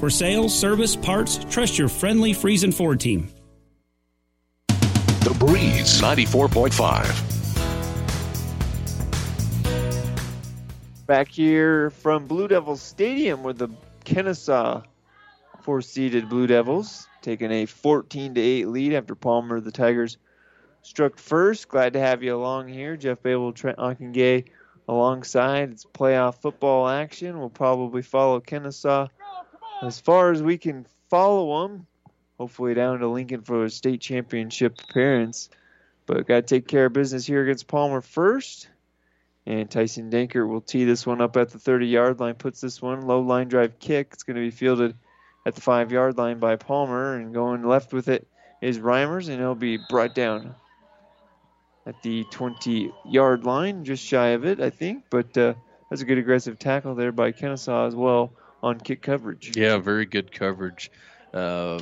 For sales, service, parts, trust your friendly Friesen Ford team. The Breeze 94.5. Back here from Blue Devils Stadium where the Kenesaw four seeded Blue Devils taking a 14 to 8 lead after Palmer the Tigers struck first. Glad to have you along here. Jeff Babel, Trent Ockengay alongside. It's playoff football action. We'll probably follow Kenesaw as far as we can follow them. Hopefully down to Lincoln for a state championship appearance. But got to take care of business here against Palmer first. And Tyson Dankert will tee this one up at the 30 yard line, puts this one low line drive kick. It's going to be fielded at the 5 yard line by Palmer. And going left with it is Reimers, and he'll be brought down at the 20 yard line, just shy of it, I think. But uh, that's a good aggressive tackle there by Kenesaw as well on kick coverage. Yeah, very good coverage. Uh,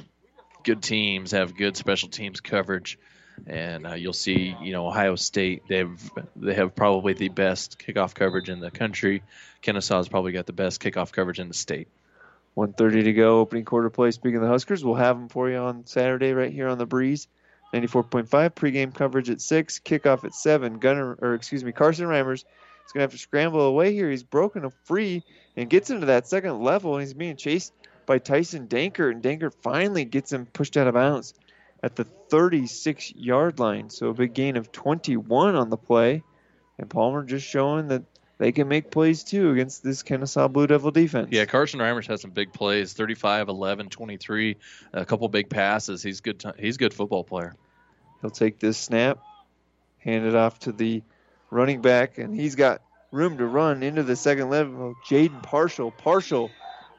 good teams have good special teams coverage, and uh, you'll see, you know, Ohio State they have they have probably the best kickoff coverage in the country. Kenesaw's probably got the best kickoff coverage in the state. 130 to go, opening quarter play. Speaking of the Huskers, we'll have them for you on Saturday right here on the Breeze. 94.5 pregame coverage at six, kickoff at seven. Gunner, or excuse me, Carson Reimers is going to have to scramble away here. He's broken a free and gets into that second level, and he's being chased by Tyson Dankert, and Dankert finally gets him pushed out of bounds at the 36 yard line. So a big gain of 21 on the play, and Palmer just showing that they can make plays too against this Kenesaw Blue Devil defense. Yeah, Carson Reimers has some big plays 35, 11, 23, a couple big passes. He's good. T- he's a good football player. He'll take this snap, hand it off to the running back, and he's got room to run into the second level. Jaden Purcell. Purcell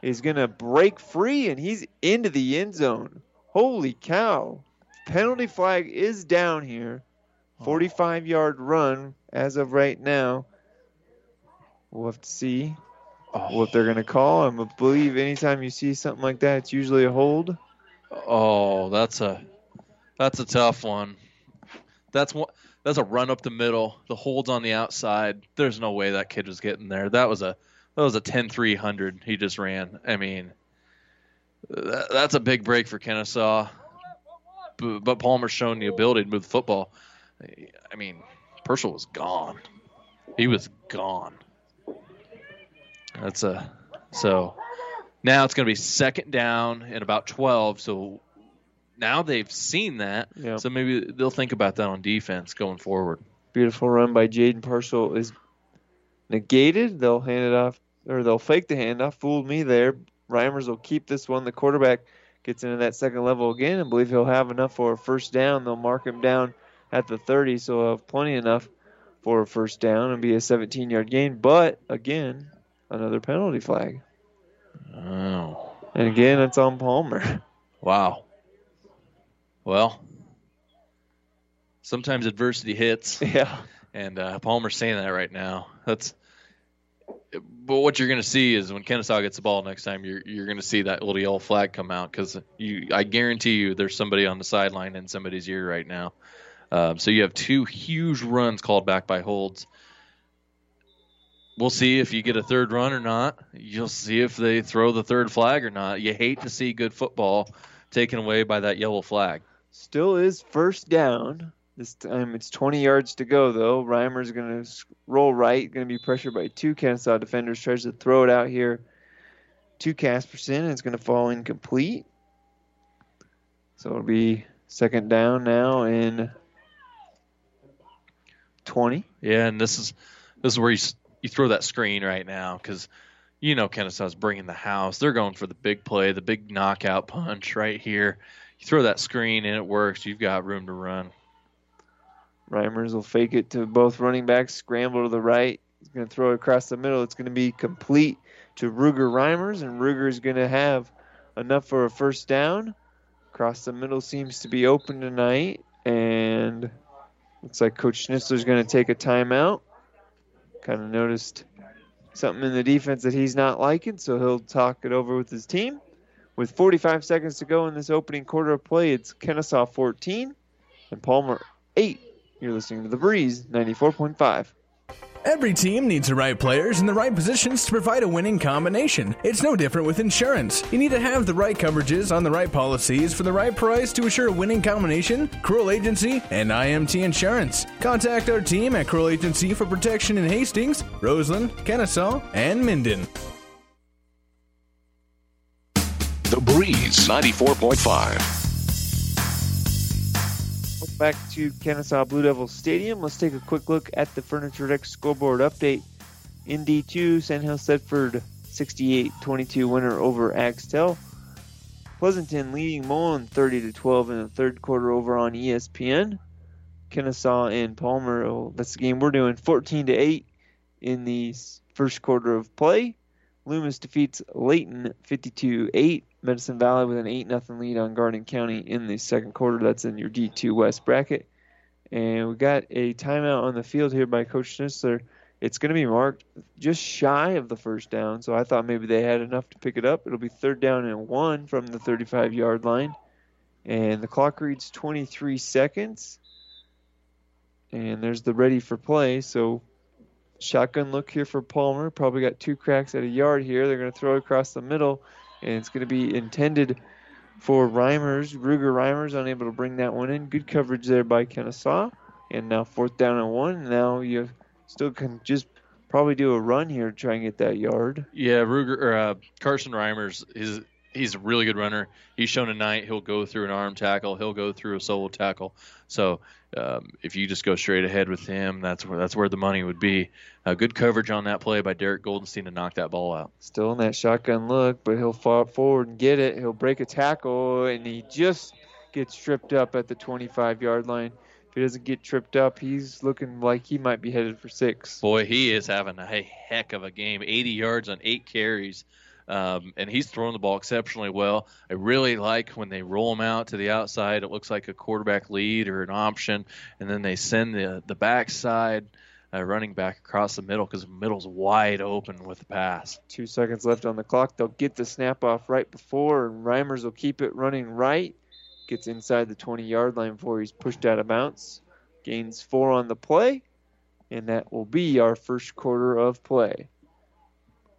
is going to break free, and he's into the end zone. Holy cow. Penalty flag is down here. 45 yard run as of right now. We'll have to see oh. what they're going to call. I believe anytime you see something like that, it's usually a hold. Oh, that's a that's a tough one. That's one. That's a run up the middle. The hold's on the outside. There's no way that kid was getting there. That was a that was a 10-300 he just ran. I mean, that, that's a big break for Kenesaw. But, but Palmer's shown the ability to move the football. I mean, Purcell was gone. He was gone. That's a so now it's going to be second down and about 12. So now they've seen that. So maybe they'll think about that on defense going forward. Beautiful run by Jaden Purcell is negated. They'll hand it off, or they'll fake the handoff. Fooled me there. Reimers will keep this one. The quarterback gets into that second level again and believe he'll have enough for a first down. They'll mark him down at the 30, so he'll have plenty enough for a first down and be a 17 yard gain. But again, another penalty flag. Oh. And again, it's on Palmer. Wow. Well, sometimes adversity hits. Yeah. And uh, Palmer's saying that right now. That's. But what you're going to see is when Kenesaw gets the ball next time, you're you're going to see that little yellow flag come out because you. I guarantee you, there's somebody on the sideline in somebody's ear right now. Um, so you have two huge runs called back by holds. We'll see if you get a third run or not. You'll see if they throw the third flag or not. You hate to see good football taken away by that yellow flag. Still is first down. This time it's 20 yards to go, though. Reimer's going to roll right, going to be pressured by two Kenesaw defenders. Tries to throw it out here to Casperson, and it's going to fall incomplete. So it'll be second down now in 20. Yeah, and this is this is where you you throw that screen right now because you know Kenesaw's bringing the house. They're going for the big play, the big knockout punch right here. You throw that screen and it works. You've got room to run. Reimers will fake it to both running backs, scramble to the right. He's going to throw it across the middle. It's going to be complete to Ruger Reimers, and Ruger is going to have enough for a first down. Across the middle seems to be open tonight, and looks like Coach Schnitzler's going to take a timeout. Kind of noticed something in the defense that he's not liking, so he'll talk it over with his team. With 45 seconds to go in this opening quarter of play, it's Kenesaw 14 and Palmer 8. You're listening to The Breeze 94.5. Every team needs the right players in the right positions to provide a winning combination. It's no different with insurance. You need to have the right coverages on the right policies for the right price to assure a winning combination. Cruel Agency and IMT Insurance. Contact our team at Cruel Agency for protection in Hastings, Roseland, Kenesaw, and Minden. The Breeze 94.5. Welcome back to Kenesaw Blue Devils Stadium. Let's take a quick look at the Furniture Deck scoreboard update. In D2, Sandhill Thedford 68-22 winner over Axtell. Pleasanton leading Mullen 30 to 12 in the third quarter over on ESPN. Kenesaw and Palmer, oh, that's the game we're doing, 14 to 8 in the first quarter of play. Loomis defeats Leyton 52-8. Medicine Valley with an 8 0 lead on Garden County in the second quarter. That's in your D2 West bracket. And we got a timeout on the field here by Coach Schnitzler. It's going to be marked just shy of the first down, so I thought maybe they had enough to pick it up. It'll be third down and one from the 35 yard line. And the clock reads 23 seconds. And there's the ready for play. So shotgun look here for Palmer. Probably got two cracks at a yard here. They're going to throw across the middle and it's going to be intended for Reimers. Ruger Reimers unable to bring that one in. Good coverage there by Kenesaw. And now fourth down and one. Now you still can just probably do a run here to try and get that yard. Yeah, Ruger or uh, Carson Reimers is he's a really good runner. He's shown tonight he'll go through an arm tackle, he'll go through a solo tackle. So um, if you just go straight ahead with him, that's where that's where the money would be. Uh, good coverage on that play by Derek Goldenstein to knock that ball out. Still in that shotgun look, but he'll fall forward and get it. He'll break a tackle, and he just gets tripped up at the 25 yard line. If he doesn't get tripped up, he's looking like he might be headed for six. Boy, he is having a heck of a game. 80 yards on eight carries. Um, and he's throwing the ball exceptionally well. I really like when they roll him out to the outside. It looks like a quarterback lead or an option, and then they send the the backside uh, running back across the middle because the middle's wide open with the pass. Two seconds left on the clock. They'll get the snap off right before, and Reimers will keep it running right. Gets inside the 20 yard line before he's pushed out of bounds. Gains four on the play, and that will be our first quarter of play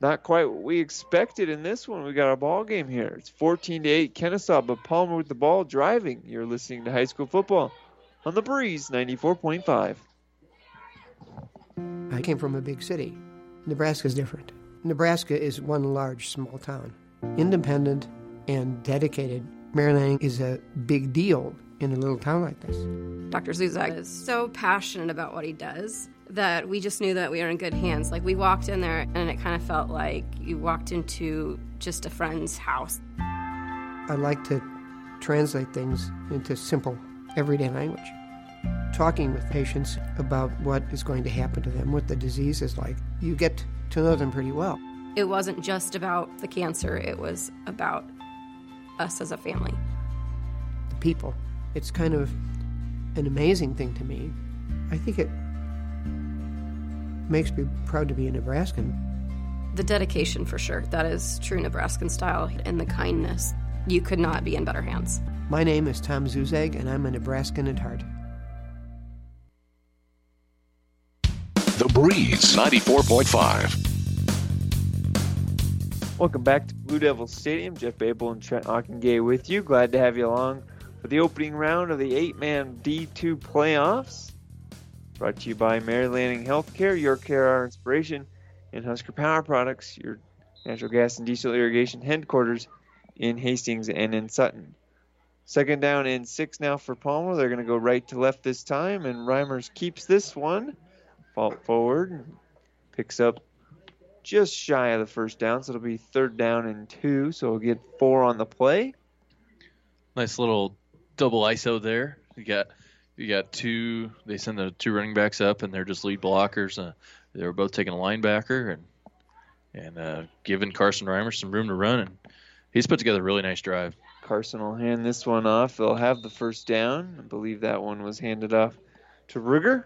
not quite what we expected in this one. We got a ball game here. It's 14 to 8 Kenesaw, but Palmer with the ball driving. You're listening to high school football on the Breeze 94.5. I came from a big city. Nebraska's different. Nebraska is one large small town, independent and dedicated. Mary Lanning is a big deal in a little town like this. Dr. Zuzak is so passionate about what he does that we just knew that we were in good hands. Like we walked in there and it kind of felt like you walked into just a friend's house. I like to translate things into simple, everyday language. Talking with patients about what is going to happen to them, what the disease is like, you get to know them pretty well. It wasn't just about the cancer, it was about us as a family. The people. It's kind of an amazing thing to me. I think it makes me proud to be a Nebraskan. The dedication, for sure. That is true Nebraskan style, and the kindness. You could not be in better hands. My name is Tom Zuzak, and I'm a Nebraskan at heart. The Breeze 94.5. Welcome back to Blue Devils Stadium. Jeff Babel and Trent Ockengay with you. Glad to have you along for the opening round of the eight-man D2 playoffs. Brought to you by Mary Lanning Healthcare, Your Care, Our Inspiration, and Husker Power Products, your natural gas and diesel irrigation headquarters in Hastings and in Sutton. Second down and six now for Palmer. They're going to go right to left this time, and Reimers keeps this one. Fault forward, picks up just shy of the first down, so it'll be third down and two. So we'll get four on the play. Nice little double ISO there. You got you got two. They send the two running backs up, and they're just lead blockers. Uh, they were both taking a linebacker and and uh, giving Carson Reimer some room to run, and he's put together a really nice drive. Carson will hand this one off. They'll have the first down. I believe that one was handed off to Ruger.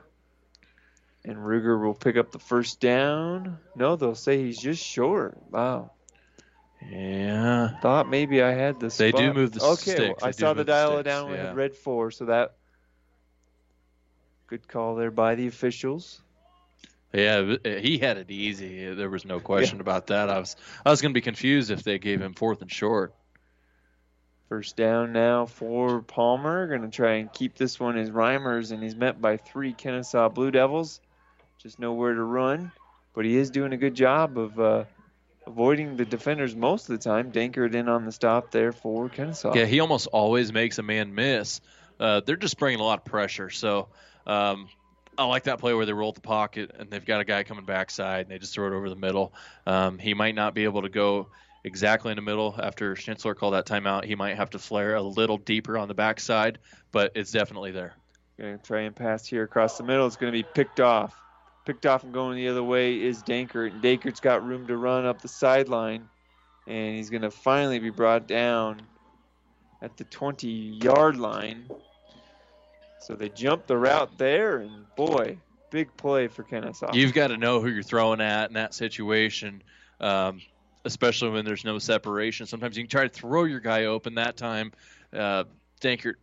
And Ruger will pick up the first down. No, they'll say he's just short. Wow. Yeah. Thought maybe I had the They do move the okay, sticks. I saw the dial sticks, down with yeah. red four, so that good call there by the officials. Yeah, uh, he had it easy. There was no question about that. I was I was going to be confused if they gave him fourth and short. First down now for Palmer. Going to try and keep this one as Reimers, and he's met by three Kenesaw Blue Devils. Just nowhere to run, but he is doing a good job of uh, avoiding the defenders most of the time. Dankert in on the stop there for Kenesaw. Yeah, he almost always makes a man miss. Uh, they're just bringing a lot of pressure. So um, I like that play where they roll the pocket and they've got a guy coming backside and they just throw it over the middle. Um, he might not be able to go exactly in the middle after Schnitzler called that timeout. He might have to flare a little deeper on the backside, but it's definitely there. Going to try and pass here across the middle. It's going to be picked off. Picked off and going the other way is Dankert. And Dankert's got room to run up the sideline. And he's going to finally be brought down at the 20 yard line. So they jump the route there. And boy, big play for Kenesaw. You've got to know who you're throwing at in that situation, um, especially when there's no separation. Sometimes you can try to throw your guy open. That time, uh, Dankert,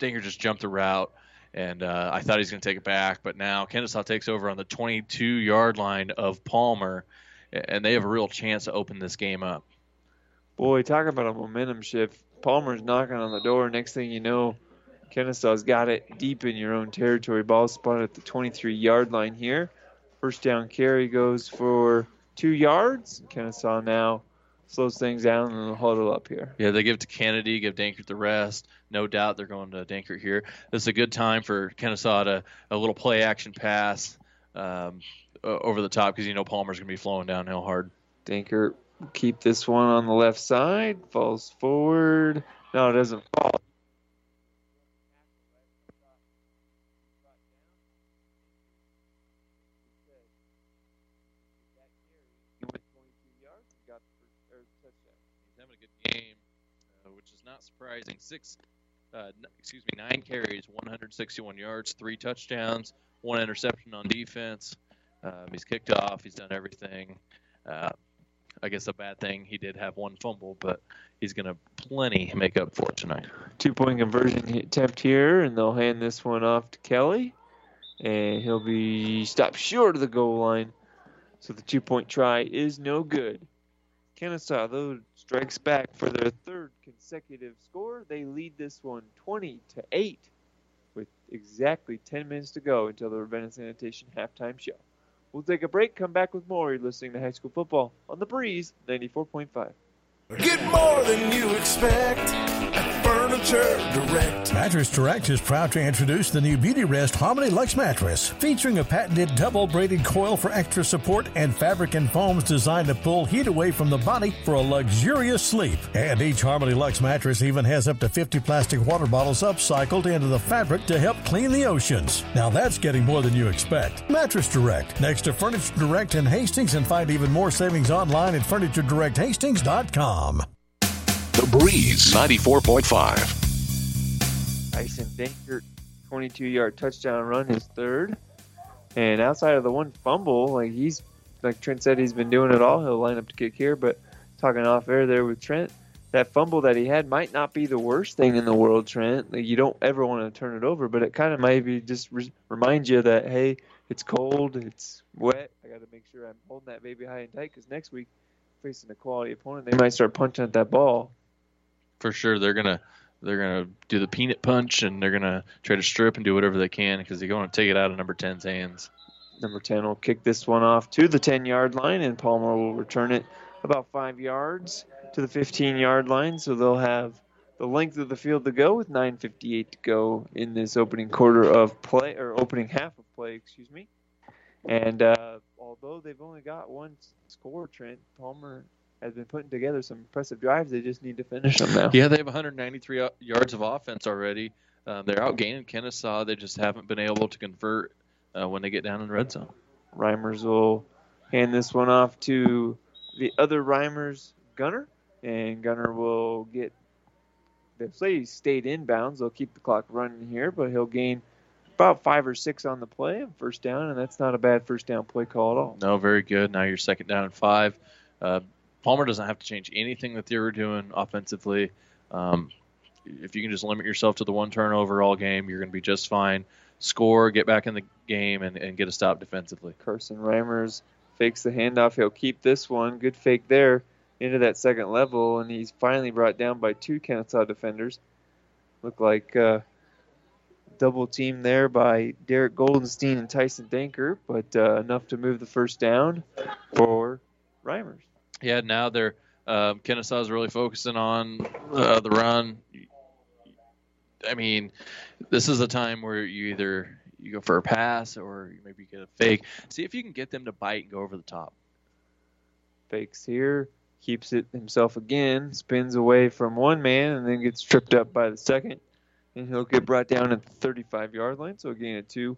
Dankert just jumped the route, and uh, I thought he's going to take it back. But now Kenesaw takes over on the 22 yard line of Palmer, and they have a real chance to open this game up. Boy, talk about a momentum shift. Palmer's knocking on the door. Next thing you know, Kenesaw's got it deep in your own territory. Ball spotted at the 23 yard line here. First down carry goes for two yards. Kenesaw now slows things down and huddle up here. Yeah, they give it to Kennedy, give Dankert the rest. No doubt they're going to Dankert here. This is a good time for Kenesaw to a little play action pass um, over the top because you know Palmer's going to be flowing downhill hard. Dankert keep this one on the left side. Falls forward. No, it doesn't fall. He's having a good game, uh, which is not surprising. Six, uh, excuse me, nine carries, 161 yards, three touchdowns, one interception on defense. Um, he's kicked off. He's done everything. Uh, I guess a bad thing he did have one fumble, but he's going to plenty make up for it tonight. Two point conversion attempt here, and they'll hand this one off to Kelly. And he'll be stopped short of the goal line. So the two point try is no good. Kenesaw, though, strikes back for their third consecutive score. They lead this one 20 to 8 with exactly 10 minutes to go until the Ravenna Sanitation halftime show. We'll take a break, come back with more. You're listening to High School Football on the Breeze 94.5. Get more than you expect at Direct. Mattress Direct is proud to introduce the new Beauty Rest Harmony Lux mattress, featuring a patented double braided coil for extra support and fabric and foams designed to pull heat away from the body for a luxurious sleep. And each Harmony Lux mattress even has up to 50 plastic water bottles upcycled into the fabric to help clean the oceans. Now that's getting more than you expect. Mattress Direct, next to Furniture Direct in Hastings, and find even more savings online at FurnitureDirectHastings.com. Breeze 94.5. Tyson Dankert, 22-yard touchdown run, his third. And outside of the one fumble, like he's like Trent said, he's been doing it all. He'll line up to kick here, but talking off air there with Trent, that fumble that he had might not be the worst thing in the world, Trent. Like you don't ever want to turn it over, but it kind of maybe just re- remind you that hey, it's cold, it's wet. I got to make sure I'm holding that baby high and tight because next week, facing a quality opponent, they might start punching at that ball. For sure, they're gonna they're gonna do the peanut punch and they're gonna try to strip and do whatever they can because they're going to take it out of number 10's hands. Number 10 will kick this one off to the 10 yard line, and Palmer will return it about five yards to the 15 yard line. So they'll have the length of the field to go with 9.58 to go in this opening quarter of play, or opening half of play, excuse me. And uh, although they've only got one score, Trent, Palmer has been putting together some impressive drives. They just need to finish them now. Yeah, they have 193 yards of offense already. Uh, they're outgaining Kenesaw. They just haven't been able to convert uh, when they get down in the red zone. Reimers will hand this one off to the other Reimers Gunner, and Gunner will get. They say he stayed inbounds. They'll keep the clock running here, but he'll gain about five or six on the play and first down, and that's not a bad first down play call at all. No, very good. Now you're second down and five. Uh, Palmer doesn't have to change anything that they were doing offensively. Um, if you can just limit yourself to the one turnover all game, you're going to be just fine. Score, get back in the game, and, and get a stop defensively. Carson Reimers fakes the handoff. He'll keep this one. Good fake there into that second level, and he's finally brought down by two Kenesaw defenders. Look like uh, double team there by Derek Goldenstein and Tyson Dankert, but uh, enough to move the first down for Reimers. Yeah, now they're um, Kenesaw's really focusing on uh, the run. I mean, this is a time where you either you go for a pass or you maybe get a fake. See if you can get them to bite and go over the top. Fakes here, keeps it himself again, spins away from one man, and then gets tripped up by the second. And he'll get brought down at the 35 yard line, so again a two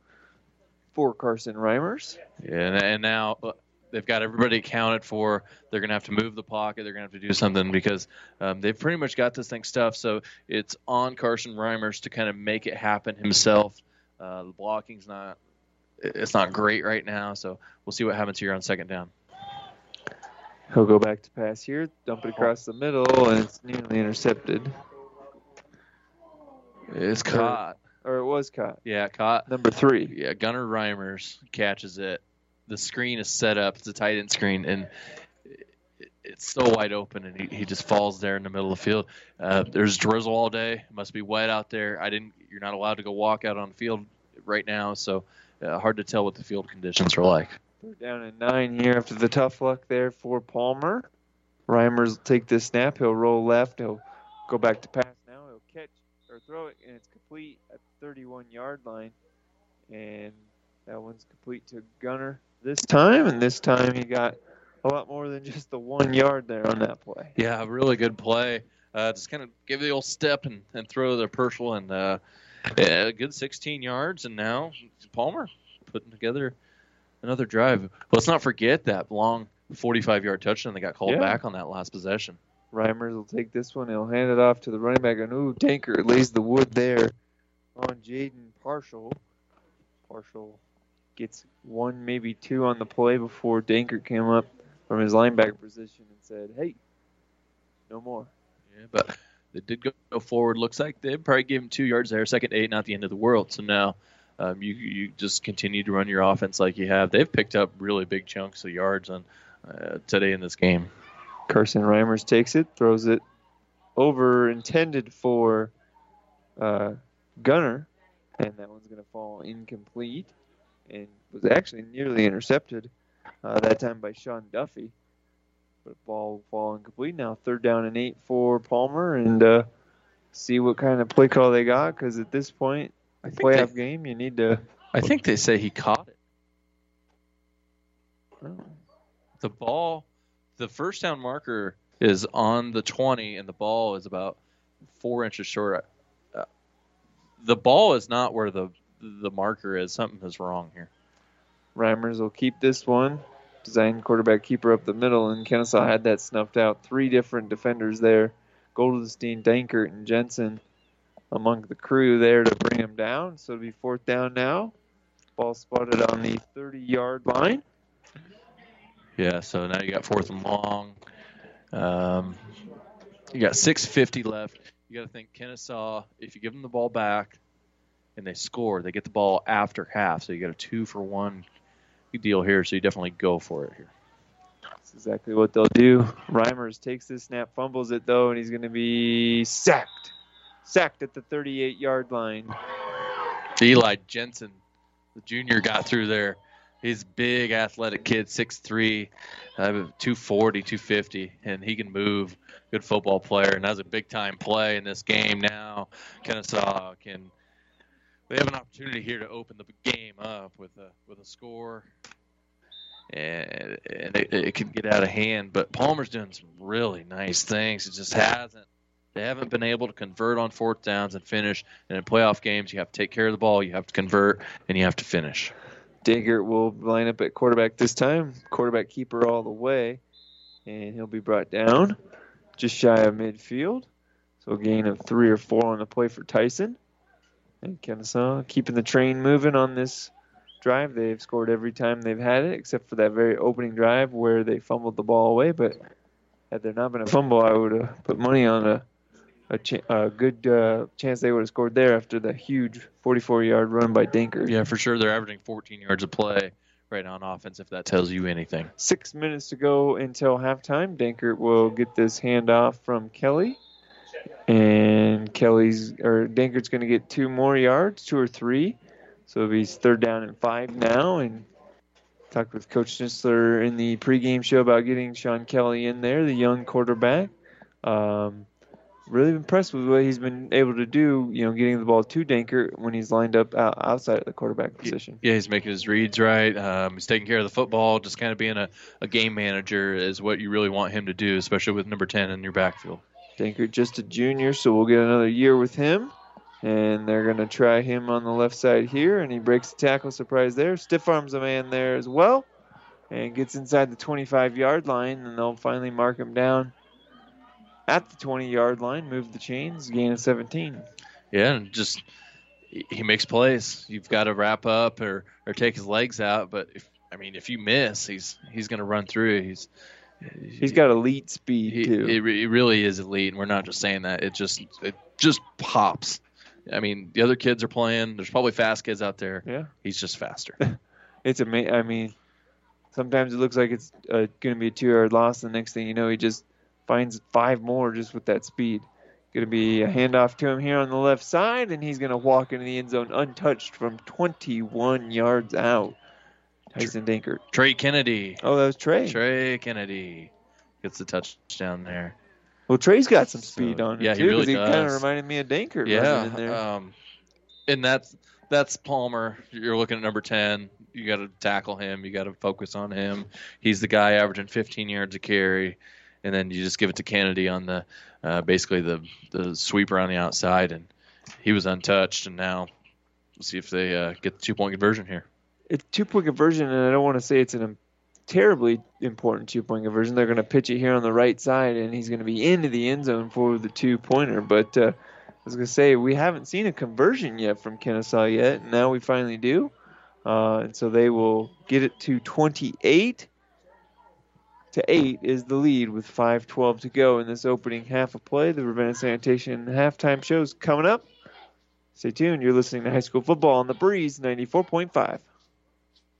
for Carson Reimers. Yeah, and, and now uh, they've got everybody accounted for. They're going to have to move the pocket. They're going to have to do something because um, they've pretty much got this thing stuffed. So it's on Carson Reimers to kind of make it happen himself. Uh, the blocking's not it's not great right now, so we'll see what happens here on second down. He'll go back to pass here, dump it across the middle, and it's nearly intercepted. It's caught. Or, or it was caught. Yeah, caught. Number three. Yeah, Gunner Reimers catches it. The screen is set up. It's a tight end screen, and it's so wide open, and he, he just falls there in the middle of the field. Uh, there's drizzle all day. It must be wet out there. I didn't. You're not allowed to go walk out on the field right now, so uh, hard to tell what the field conditions are like. Third down and nine here after the tough luck there for Palmer. Reimers will take this snap. He'll roll left. He'll go back to pass now. He'll catch or throw it, and it's complete at the 31 yard line. And that one's complete to Gunner this time, and this time he got a lot more than just the one yard there on that play. Yeah, really good play. Uh, just kind of give the old step and, and throw the Purcell, and uh, yeah, a good 16 yards. And now Palmer putting together another drive. Let's not forget that long 45 yard touchdown that got called Yeah. back on that last possession. Reimers will take this one. He'll hand it off to the running back. And ooh, Dankert lays the wood there on Jaden Purcell. Purcell gets one, maybe two on the play before Dankert came up from his linebacker position and said, "Hey, no more." Yeah, but they did go, forward. Looks like they probably gave him two yards there. Second eight, not the end of the world. So now um, you you just continue to run your offense like you have. They've picked up really big chunks of yards on uh, today in this game. Carson Reimers takes it, throws it over, intended for uh, Gunner, and that one's going to fall incomplete, and was actually nearly intercepted uh, that time by Sean Duffy. But ball will fall incomplete now. Third down and eight for Palmer, and uh, see what kind of play call they got. Because at this point, think playoff they- game, you need to. I think they say he caught it. Oh. The ball, the first down marker is on the 20, and the ball is about four inches short. Uh, the ball is not where the the marker is. Something is wrong here. Reimers will keep this one. Design quarterback keeper up the middle, and Kenesaw had that snuffed out. Three different defenders there Goldenstein, Dankert, and Jensen. among the crew there to bring him down. So it'll be fourth down now. Ball spotted on the 30 yard line. Yeah, so now you got fourth and long. Um, you got 650 left. You got to think Kenesaw, if you give them the ball back and they score, they get the ball after half. So you got a two for one deal here. So you definitely go for it here. That's exactly what they'll do. Reimers takes this snap, fumbles it though, and he's going to be sacked. Sacked at the 38 yard line. Eli Jensen, the junior, got through there. He's big, athletic kid, 6'3", uh, 240, 250, and he can move. Good football player, and that's a big time play in this game now. Kenesaw can. They have an opportunity here to open the game up with a with a score, and, and it, it could get out of hand. But Palmer's doing some really nice things. It just hasn't. They haven't been able to convert on fourth downs and finish. And in playoff games, you have to take care of the ball, you have to convert, and you have to finish. Dankert will line up at quarterback this time. Quarterback keeper all the way. And he'll be brought down just shy of midfield. So a gain of three or four on the play for Tyson. And Kenesaw keeping the train moving on this drive. They've scored every time they've had it, except for that very opening drive where they fumbled the ball away. But had there not been a fumble, I would have put money on a a, ch- a good uh, chance they would have scored there after the huge 44-yard run by Dankert. Yeah, for sure. They're averaging 14 yards a play right now on offense, if that tells you anything. Six minutes to go until halftime. Dankert will get this handoff from Kelly. And Kelly's or Dankert's going to get two more yards, two or three. So he's third down and five now. And talked with Coach Schnitzler in the pregame show about getting Sean Kelly in there, the young quarterback. Um, really impressed with what he's been able to do. You know, getting the ball to Dankert when he's lined up outside of the quarterback position. Yeah, he's making his reads right. Um, he's taking care of the football. Just kind of being a, a game manager is what you really want him to do, especially with number 10 in your backfield. Dankert just a junior, so we'll get another year with him. And they're going to try him on the left side here, and he breaks the tackle. Surprise there. Stiff arms a man there as well, and gets inside the 25 yard line, and they'll finally mark him down at the 20 yard line, move the chains, gain of 17. Yeah, and just he makes plays. You've got to wrap up or, or take his legs out. But if I mean, if you miss, he's he's going to run through. He's he's got elite speed he, too. It, it really is elite, and we're not just saying that. It just it just pops. I mean, the other kids are playing. There's probably fast kids out there. Yeah, he's just faster. it's amazing. I mean, sometimes it looks like it's uh, going to be a two yard loss. The next thing you know, he just finds five more just with that speed. Going to be a handoff to him here on the left side, and he's going to walk into the end zone untouched from 21 yards out. Tyson Dankert. Trey Kennedy. Oh, that was Trey. Trey Kennedy gets the touchdown there. Well, Trey's got some speed on him yeah, too. he really he kind of reminded me of Dankert. Yeah, in there. um, and that's that's Palmer. You're looking at number 10. You got to tackle him. You got to focus on him. He's the guy averaging 15 yards a carry and then you just give it to Kennedy on the uh, basically the the sweeper on the outside, and he was untouched. And now we'll see if they uh, get the two point conversion here. It's two point conversion, and I don't want to say it's an terribly important two point conversion. They're going to pitch it here on the right side, and he's going to be into the end zone for the two pointer. But uh, I was going to say we haven't seen a conversion yet from Kenesaw yet. And now we finally do, uh, and so they will get it to 28 to 8 is the lead with 5:12 to go in this opening half of play. The Ravenna Sanitation halftime shows coming up. Stay tuned. You're listening to High School Football on the Breeze 94.5.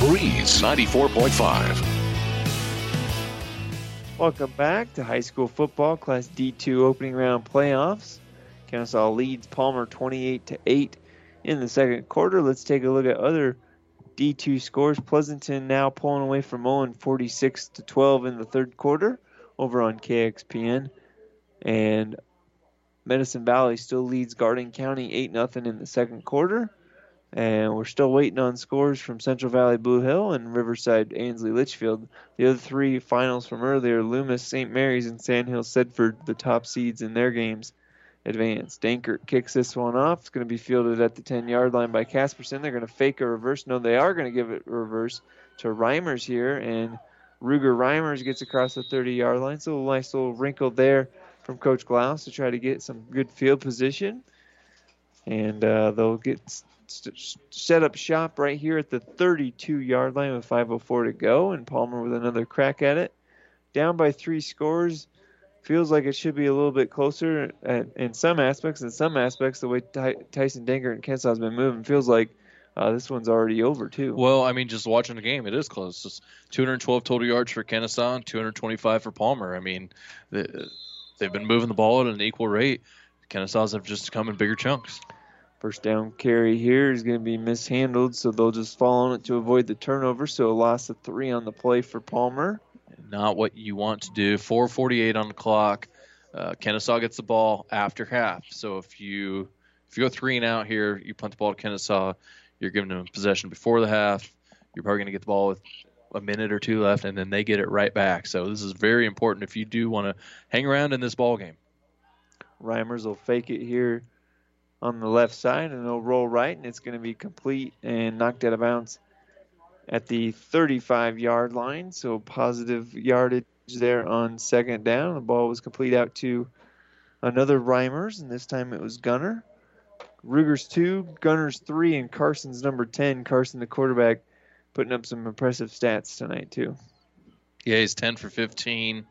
Breeze 94.5. Welcome back to high school football, Class D2 opening round playoffs. Kenesaw leads Palmer 28 to 8 in the second quarter. Let's take a look at other D2 scores. Pleasanton now pulling away from Owen 46 to 12 in the third quarter over on KXPN. And Medicine Valley still leads Garden County 8 0 in the second quarter. And we're still waiting on scores from Central Valley Blue Hill and Riverside Ansley Litchfield. The other three finals from earlier, Loomis, St. Mary's, and Sandhill Thedford, the top seeds in their games, advanced. Dankert kicks this one off. It's going to be fielded at the 10 yard line by Casperson. They're going to fake a reverse. No, they are going to give it a reverse to Reimers here. And Ruger Reimers gets across the 30 yard line. So a nice little wrinkle there from Coach Glaus to try to get some good field position. And uh, they'll get set up shop right here at the 32 yard line with 5.04 to go. And Palmer with another crack at it. Down by three scores. Feels like it should be a little bit closer at, in some aspects. In some aspects, the way Ty- Tyson Dankert and Kenesaw has been moving feels like uh, this one's already over too. Well, I mean, just watching the game, it is close. It's 212 total yards for Kenesaw 225 for Palmer. I mean, they, they've been moving the ball at an equal rate. Kenesaw's have just come in bigger chunks. First down carry here is going to be mishandled, so they'll just fall on it to avoid the turnover. So a loss of three on the play for Palmer. Not what you want to do. 4:48 on the clock. Uh, Kenesaw gets the ball after half. So if you if you go three and out here, you punt the ball to Kenesaw. You're giving them possession before the half. You're probably going to get the ball with a minute or two left, and then they get it right back. So this is very important if you do want to hang around in this ball game. Reimers will fake it here on the left side, and it'll roll right, and it's going to be complete and knocked out of bounds at the 35 yard line. So positive yardage there on second down. The ball was complete out to another Reimers, and this time it was Gunner. Ruger's two, Gunner's three, and Carson's number 10. Carson, the quarterback, putting up some impressive stats tonight, too. Yeah, he's 10 for 15,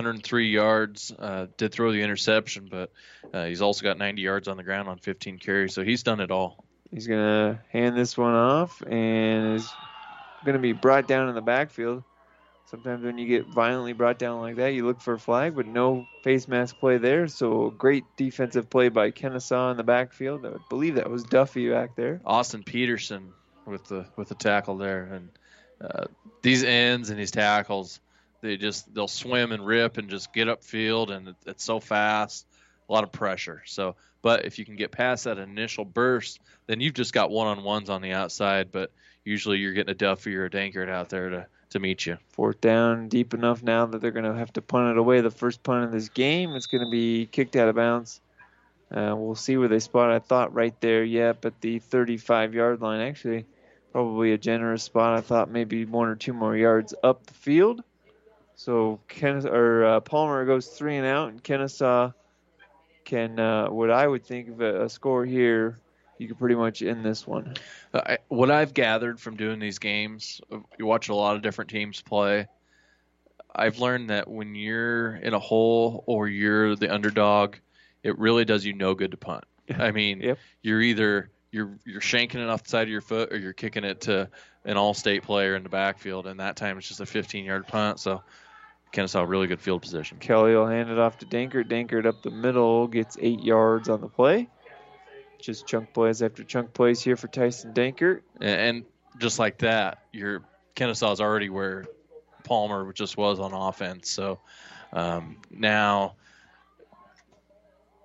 103 yards. Uh, did throw the interception, but uh, he's also got 90 yards on the ground on 15 carries, so he's done it all. He's going to hand this one off and is going to be brought down in the backfield. Sometimes when you get violently brought down like that, you look for a flag, but no face mask play there. So great defensive play by Kenesaw in the backfield. I believe that was Duffy back there. Austin Peterson with the with the tackle there, and uh, these ends and these tackles, they just they'll swim and rip and just get upfield, and it, it's so fast, a lot of pressure. So, but if you can get past that initial burst, then you've just got one on ones on the outside. But usually you're getting a Duffy or a Dankert out there to to meet you. Fourth down, deep enough now that they're going to have to punt it away. The first punt of this game, it's going to be kicked out of bounds. Uh, we'll see where they spot. I thought right there, yeah, but the 35 yard line actually probably a generous spot. I thought maybe one or two more yards up the field. So Ken or uh, Palmer goes three and out, and Kenesaw can uh, what I would think of a, a score here you could pretty much end this one. I, what I've gathered from doing these games, you watch a lot of different teams play. I've learned that when you're in a hole or you're the underdog, it really does you no good to punt. I mean, yep. you're either you're you're shanking it off the side of your foot or you're kicking it to an all-state player in the backfield, and that time it's just a 15-yard punt. So Kenesaw really good field position. Kelly will hand it off to Dankert. Dankert up the middle gets eight yards on the play just chunk plays after chunk plays here for Tyson Dankert. And just like that, your Kenesaw is already where Palmer just was on offense. So um, now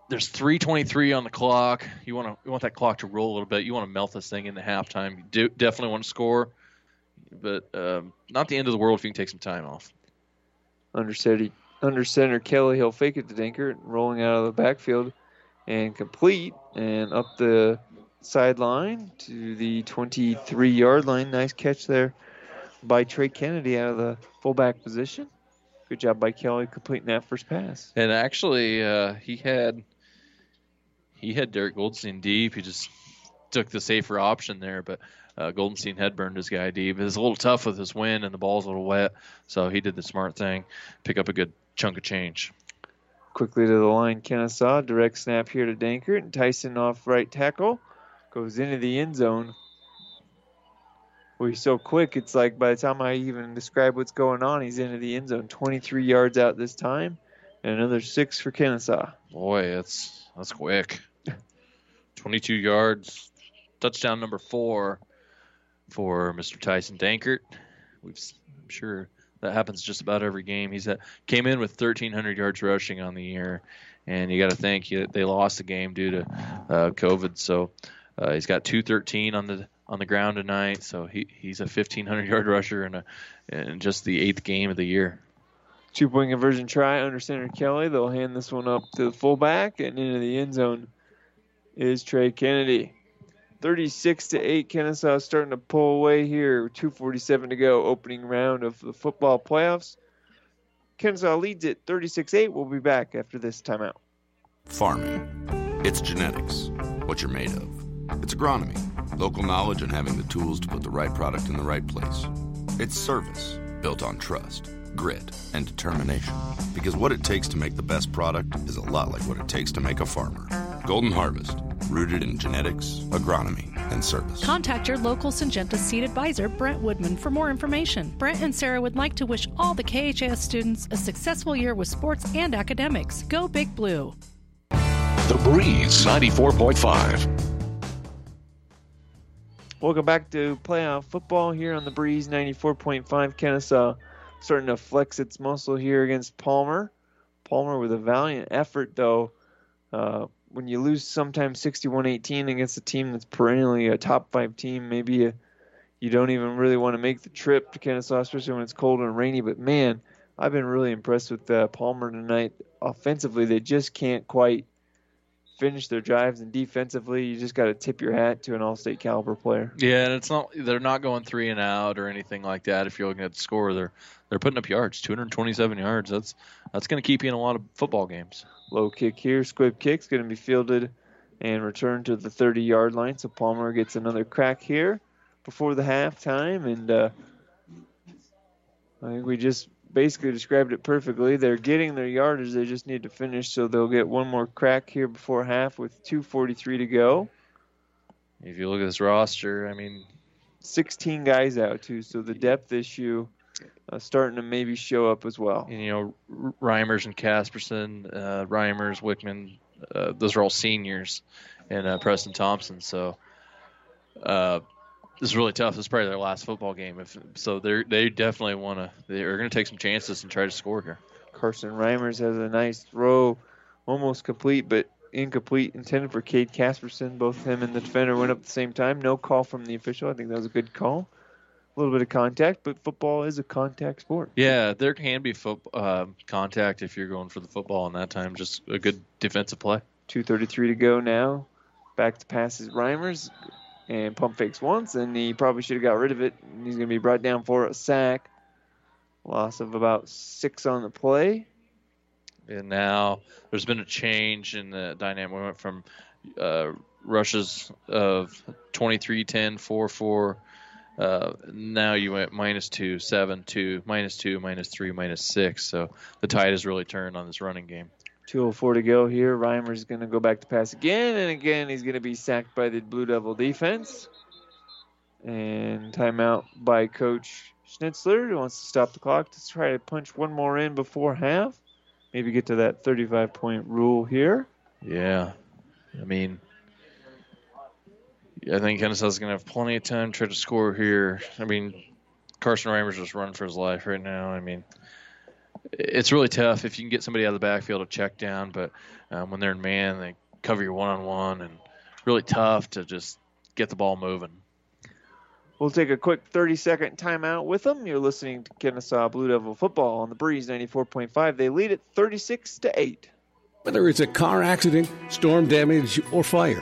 there's 3:23 on the clock. You want to you want that clock to roll a little bit. You want to melt this thing into halftime. You do, definitely want to score, but um, not the end of the world if you can take some time off. Under center, under center Kelly, he'll fake it to Dankert, rolling out of the backfield and complete and up the sideline to the 23 yard line. Nice catch there by Trey Kennedy out of the fullback position. Good job by Kelly completing that first pass. And actually, uh, he had he had Derek Goldenstein deep. He just took the safer option there, but uh, Goldenstein had burned his guy deep. It was a little tough with his wind and the ball's a little wet, so he did the smart thing, pick up a good chunk of change. Quickly to the line, Kenesaw. Direct snap here to Dankert. And Tyson off right tackle. Goes into the end zone. Well, he's so quick, it's like by the time I even describe what's going on, he's into the end zone. 23 yards out this time. And another six for Kenesaw. Boy, that's that's quick. 22 yards. Touchdown number four for Mr. Tyson Dankert. We've, I'm sure that happens just about every game. He's at, came in with 1,300 yards rushing on the year, and you got to think he, they lost the game due to uh, COVID. So uh, he's got 213 on the on the ground tonight. So he, he's a 1500 yard rusher in a in just the eighth game of the year. Two point conversion try under center Kelly. They'll hand this one up to the fullback and into the end zone is Trey Kennedy. 36 to 8 Kenesaw starting to pull away here. 247 to go opening round of the football playoffs. Kenesaw leads it 36-8. We'll be back after this timeout. Farming. It's genetics. What you're made of. It's agronomy. Local knowledge and having the tools to put the right product in the right place. It's service built on trust, grit, and determination. Because what it takes to make the best product is a lot like what it takes to make a farmer. Golden Harvest, rooted in genetics, agronomy, and service. Contact your local Syngenta seed advisor, Brent Woodman, for more information. Brent and Sarah would like to wish all the KHAS students a successful year with sports and academics. Go Big Blue. The Breeze 94.5. Welcome back to playoff football here on the Breeze 94.5. Kenesaw starting to flex its muscle here against Palmer. Palmer with a valiant effort, though. Uh, when you lose sometimes 61-18 against a team that's perennially a top five team, maybe you, you don't even really want to make the trip to Kenesaw, especially when it's cold and rainy. But man, I've been really impressed with uh, Palmer tonight. Offensively, they just can't quite finish their drives, and defensively, you just got to tip your hat to an all-state caliber player. Yeah, and it's not they're not going three and out or anything like that. If you're looking at the score, they're they're putting up yards, 227 yards. That's that's going to keep you in a lot of football games. Low kick here, squib kick's going to be fielded and returned to the 30-yard line. So Palmer gets another crack here before the halftime, and uh, I think we just basically described it perfectly. They're getting their yardage. They just need to finish, so they'll get one more crack here before half with 2:43 to go. If you look at this roster, I mean, 16 guys out too, so the depth issue uh, starting to maybe show up as well. And, you know, Reimers and Casperson, uh, Reimers, Wickman, uh, those are all seniors, and uh, Preston Thompson. So uh, this is really tough. This is probably their last football game. If so, they they definitely want to. They're going to take some chances and try to score here. Carson Reimers has a nice throw, almost complete, but incomplete, intended for Cade Casperson. Both him and the defender went up at the same time. No call from the official. I think that was a good call. A little bit of contact, but football is a contact sport. Yeah, there can be foot, uh, contact if you're going for the football in that time. Just a good defensive play. 2.33 to go now. Back to passes Reimers and pump fakes once, and he probably should have got rid of it. He's going to be brought down for a sack. Loss of about six on the play. And now there's been a change in the dynamic. We went from uh, rushes of 23 10 4 4 uh, now you went minus two, seven, two, minus two, minus three, minus six. So the tide has really turned on this running game. 204 to go here. Reimer's going to go back to pass again, and again he's going to be sacked by the Blue Devil defense. And timeout by Coach Schnitzler, who wants to stop the clock to try to punch one more in before half. Maybe get to that 35 point rule here. Yeah. I mean, I think Kenesaw's going to have plenty of time to try to score here. I mean, Carson Reimers just running for his life right now. I mean, it's really tough if you can get somebody out of the backfield to check down, but um, when they're in man, they cover you one on one, and really tough to just get the ball moving. We'll take a quick 30 second timeout with them. You're listening to Kenesaw Blue Devil football on the Breeze 94.5. They lead it 36 to 8. Whether it's a car accident, storm damage, or fire.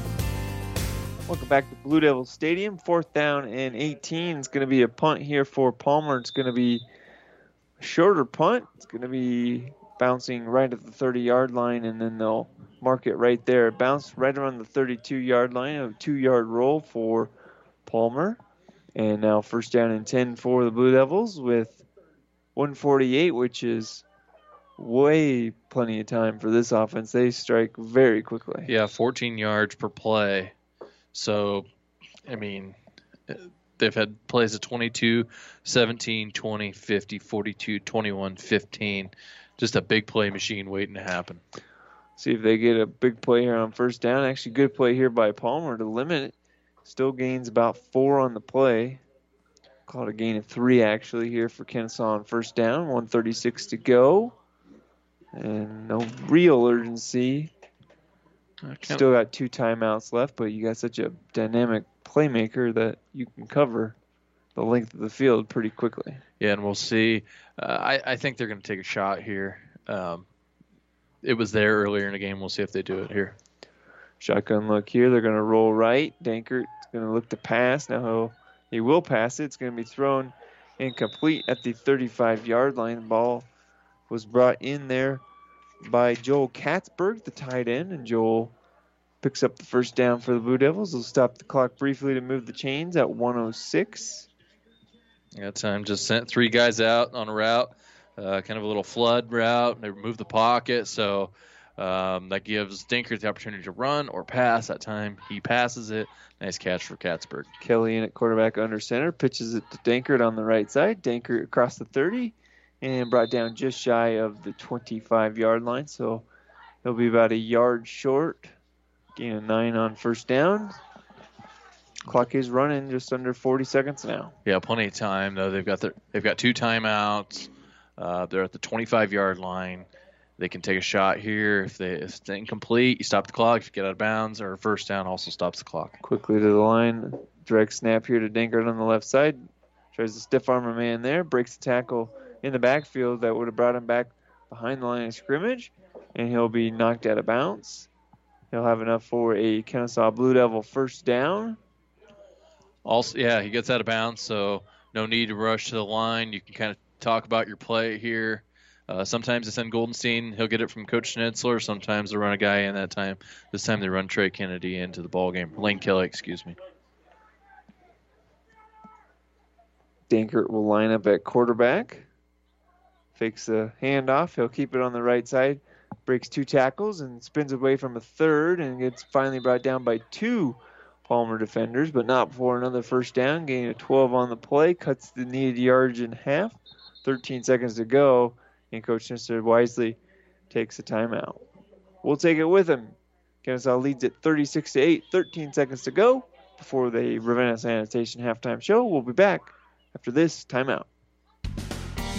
Welcome back to Blue Devil Stadium. Fourth down and 18. It's going to be a punt here for Palmer. It's going to be a shorter punt. It's going to be bouncing right at the 30 yard line, and then they'll mark it right there. It bounced right around the 32 yard line, a two yard roll for Palmer. And now first down and 10 for the Blue Devils with 148, which is way plenty of time for this offense. They strike very quickly. Yeah, 14 yards per play. So, I mean, they've had plays of 22, 17, 20, 50, 42, 21, 15. Just a big play machine waiting to happen. See if they get a big play here on first down. Actually, good play here by Palmer to limit it. Still gains about four on the play. Called a gain of three actually here for Kenesaw on first down. 136 to go. And no real urgency. Still got two timeouts left, but you got such a dynamic playmaker that you can cover the length of the field pretty quickly. Yeah, and we'll see. Uh, I, I think they're going to take a shot here. Um, it was there earlier in the game. We'll see if they do it here. Shotgun look here. They're going to roll right. Dankert's going to look to pass. Now he'll, he will pass it. It's going to be thrown incomplete at the 35 yard line. The ball was brought in there by Joel Katzberg, the tight end, and Joel picks up the first down for the Blue Devils. They'll stop the clock briefly to move the chains at 106. Yeah, time just sent three guys out on a route, uh, kind of a little flood route. They remove the pocket, so um, that gives Dankert the opportunity to run or pass. That time he passes it. Nice catch for Katzberg. Kelly in at quarterback under center, pitches it to Dankert on the right side. Dankert across the 30 and brought down just shy of the 25 yard line, so he'll be about a yard short. Gain of nine on first down. Clock is running just under 40 seconds now. Yeah, plenty of time though. They've got their, they've got two timeouts. Uh, they're at the 25 yard line. They can take a shot here if they if it's incomplete. You stop the clock. If you get out of bounds or first down, also stops the clock. Quickly to the line. Direct snap here to Dankert on the left side. Tries to stiff arm a man there. Breaks the tackle in the backfield that would have brought him back behind the line of scrimmage. And he'll be knocked out of bounds. He'll have enough for a Kenesaw Blue Devil first down. Also, yeah, he gets out of bounds, so no need to rush to the line. You can kind of talk about your play here. Uh, sometimes they send Goldenstein. He'll get it from Coach Schnitzler. Sometimes they run a guy in that time. This time they run Trey Kennedy into the ball game. Lane Kelly, excuse me. Dankert will line up at quarterback. Fakes the handoff. He'll keep it on the right side. Breaks two tackles and spins away from a third and gets finally brought down by two Palmer defenders, but not before another first down. Gain of 12 on the play. Cuts the needed yardage in half. 13 seconds to go. And Coach Schnitzler wisely takes a timeout. We'll take it with him. Kenesaw leads at 36 to 8. 13 seconds to go before the Ravenna Sanitation halftime show. We'll be back after this timeout.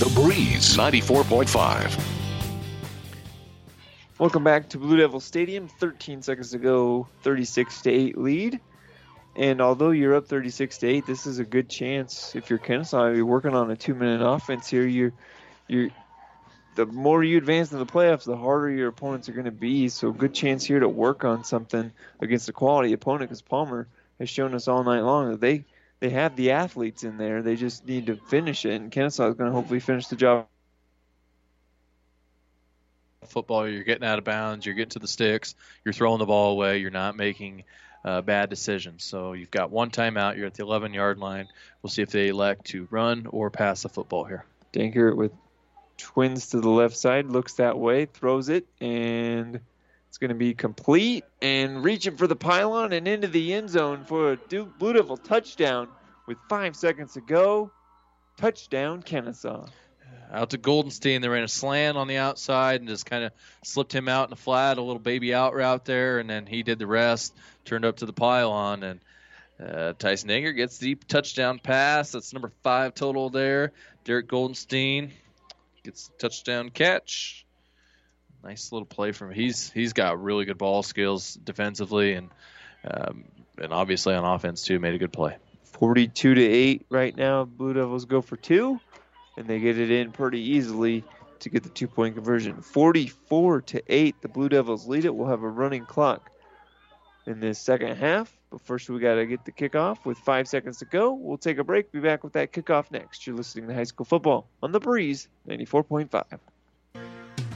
The Breeze 94.5. Welcome back to Blue Devil Stadium. 13 seconds to go, 36 to 8 lead. And although you're up 36 to 8, this is a good chance if you're Kenesaw, you're working on a two-minute offense here. You're, you're, the more you advance in the playoffs, the harder your opponents are going to be. So good chance here to work on something against a quality opponent because Palmer has shown us all night long that they they have the athletes in there. They just need to finish it, and Kenesaw is going to hopefully finish the job. Football, you're getting out of bounds, you're getting to the sticks, you're throwing the ball away, you're not making uh, bad decisions. So you've got one timeout, you're at the 11 yard line. We'll see if they elect to run or pass the football here. Dankert with twins to the left side, looks that way, throws it, and it's going to be complete and reaching for the pylon and into the end zone for a Devil touchdown with five seconds to go. Touchdown, Kenesaw. Out to Goldenstein. They ran a slant on the outside and just kind of slipped him out in the flat, a little baby out route there, and then he did the rest, turned up to the pylon, and uh, Tyson Dankert gets the touchdown pass. That's number five total there. Derek Goldenstein gets the touchdown catch. Nice little play from him. He's he's got really good ball skills defensively and um, and obviously on offense too. Made a good play. 42 to 8 right now. Blue Devils go for two, and they get it in pretty easily to get the two point conversion. 44 to 8, the Blue Devils lead it. We'll have a running clock in this second half. But first, we got to get the kickoff with five seconds to go. We'll take a break. Be back with that kickoff next. You're listening to High School Football on the Breeze 94.5.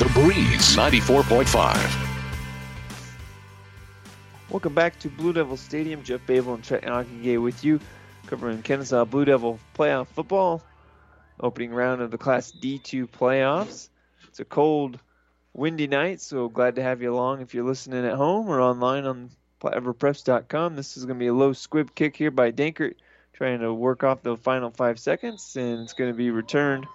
The Breeze 94.5. Welcome back to Blue Devil Stadium. Jeff Babel and Trent Akige with you, covering Kenesaw Blue Devil playoff football. Opening round of the Class D2 playoffs. It's a cold, windy night, so glad to have you along if you're listening at home or online on everpreps.com. This is going to be a low squib kick here by Dankert, trying to work off the final five seconds, and it's going to be returned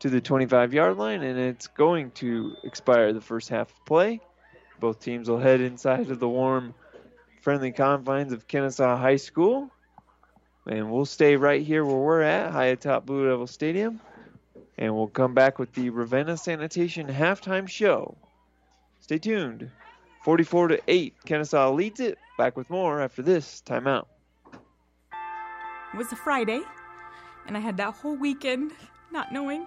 to the 25 yard line, and it's going to expire the first half of play. Both teams will head inside of the warm, friendly confines of Kenesaw High School. And we'll stay right here where we're at, high atop Blue Devil Stadium. And we'll come back with the Ravenna Sanitation halftime show. Stay tuned. 44 to 8, Kenesaw leads it. Back with more after this timeout. It was a Friday, and I had that whole weekend not knowing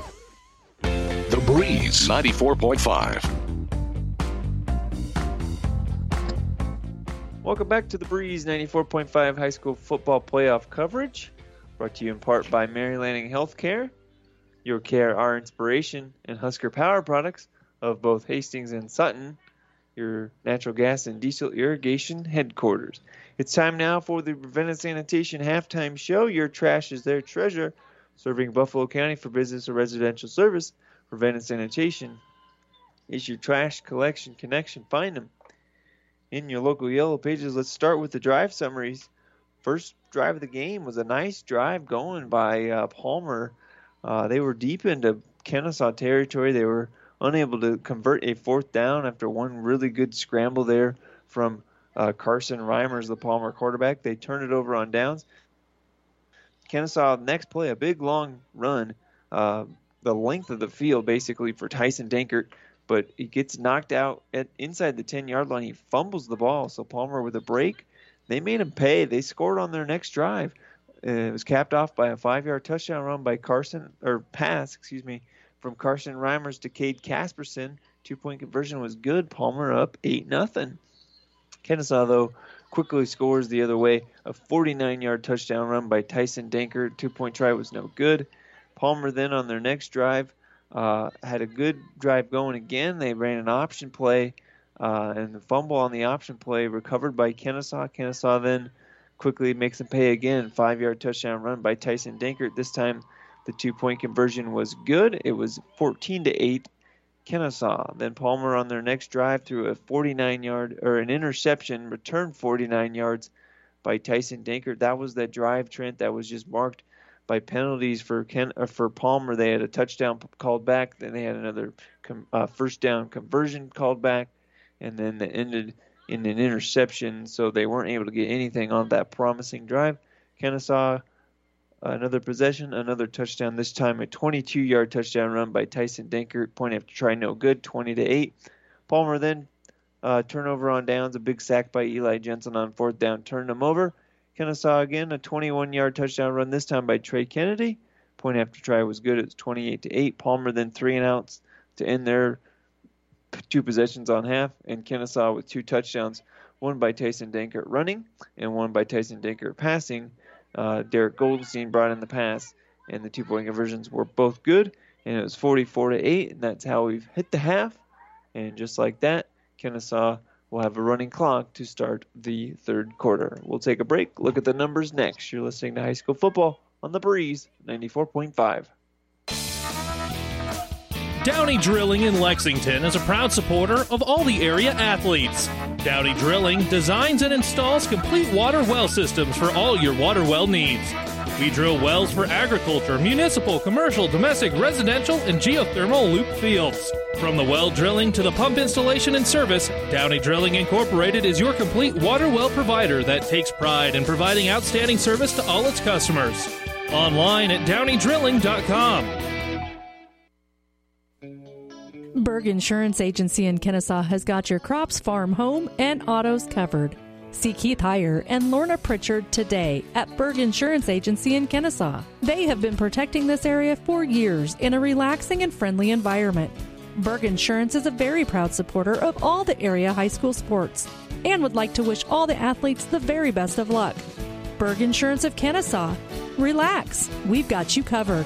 Breeze 94.5. Welcome back to the Breeze 94.5 high school football playoff coverage. Brought to you in part by Mary Lanning Healthcare, your care, our inspiration, and Husker Power products of both Hastings and Sutton, your natural gas and diesel irrigation headquarters. It's time now for the Ravenna Sanitation halftime show. Your trash is their treasure, serving Buffalo County for business or residential service. Ravenna Sanitation is your trash collection connection. Find them in your local yellow pages. Let's start with the drive summaries. First drive of the game was a nice drive going by uh, Palmer. Uh, they were deep into Kenesaw territory. They were unable to convert a fourth down after one really good scramble there from uh, Carson Reimers, the Palmer quarterback. They turned it over on downs. Kenesaw next play a big long run, uh, the length of the field basically for Tyson Dankert, but he gets knocked out at inside the 10 yard line. He fumbles the ball, so Palmer with a break. They made him pay. They scored on their next drive. Uh, it was capped off by a five yard touchdown run by Carson or pass, excuse me, from Carson Reimers to Cade Casperson. Two point conversion was good. Palmer up 8 nothing. Kenesaw, though, quickly scores the other way. A 49 yard touchdown run by Tyson Dankert. Two point try was no good. Palmer then on their next drive uh, had a good drive going again. They ran an option play, uh, and the fumble on the option play recovered by Kenesaw. Kenesaw then quickly makes them pay again. Five yard touchdown run by Tyson Dankert. This time the two point conversion was good. It was 14 to 8 Kenesaw. Then Palmer on their next drive threw a 49 yard or an interception, returned 49 yards by Tyson Dankert. That was that drive, Trent, that was just marked by penalties for Ken uh, for Palmer. They had a touchdown called back, then they had another com, uh, first down conversion called back, and then that ended in an interception. So they weren't able to get anything on that promising drive. Kenesaw another possession, another touchdown. This time a 22-yard touchdown run by Tyson Dankert. Point after try, no good. 20 to eight. Palmer then uh, turnover on downs, a big sack by Eli Jensen on fourth down, turned him over. Kenesaw again a 21-yard touchdown run. This time by Trey Kennedy. Point after try was good. It's 28 to eight. Palmer then three and outs to end their two possessions on half, and Kenesaw with two touchdowns. One by Tyson Dankert running, and one by Tyson Dankert passing uh, Derek Goldenstein brought in the pass, and the two point conversions were both good, and it was 44 to 8, and that's how we've hit the half. And just like that, Kenesaw will have a running clock to start the third quarter. We'll take a break, look at the numbers next. You're listening to high school football on the Breeze 94.5. Downey Drilling in Lexington is a proud supporter of all the area athletes. Downey Drilling designs and installs complete water well systems for all your water well needs. We drill wells for agriculture, municipal, commercial, domestic, residential, and geothermal loop fields. From the well drilling to the pump installation and service, Downey Drilling Incorporated is your complete water well provider that takes pride in providing outstanding service to all its customers. Online at downeydrilling.com. Berg Insurance Agency in Kenesaw has got your crops, farm, home, and autos covered. See Keith Heyer and Lorna Pritchard today at Berg Insurance Agency in Kenesaw. They have been protecting this area for years in a relaxing and friendly environment. Berg Insurance is a very proud supporter of all the area high school sports and would like to wish all the athletes the very best of luck. Berg Insurance of Kenesaw. Relax, we've got you covered.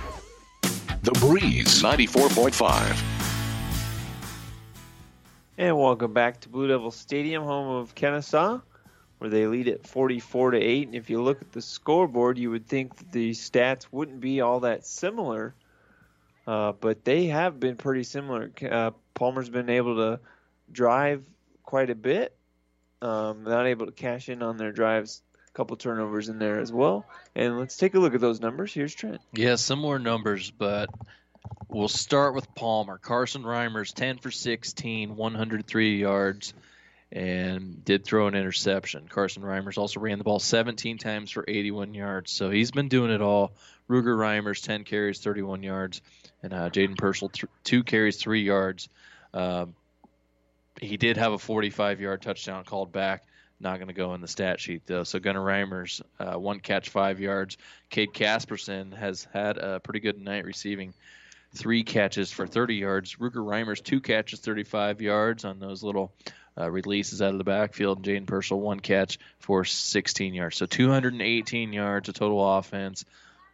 The Breeze 94.5. And welcome back to Blue Devil Stadium, home of Kenesaw, where they lead at 44 to 8. And if you look at the scoreboard, you would think that the stats wouldn't be all that similar, uh, but they have been pretty similar. Uh, Palmer's been able to drive quite a bit, um, not able to cash in on their drives. A couple turnovers in there as well. And let's take a look at those numbers. Here's Trent. Yeah, similar numbers, but we'll start with Palmer. Carson Reimers, 10 for 16, 103 yards, and did throw an interception. Carson Reimers also ran the ball 17 times for 81 yards, so he's been doing it all. Ruger Reimers, 10 carries, 31 yards, and uh, Jaden Purcell, th- two carries, three yards. Um, he did have a 45 yard touchdown called back. Not going to go in the stat sheet though. So Gunnar Reimers, uh, one catch, five yards. Cade Casperson has had a pretty good night receiving three catches for 30 yards. Ruger Reimers, two catches, 35 yards on those little uh, releases out of the backfield. Jaden Purcell, one catch for 16 yards. So 218 yards of total offense,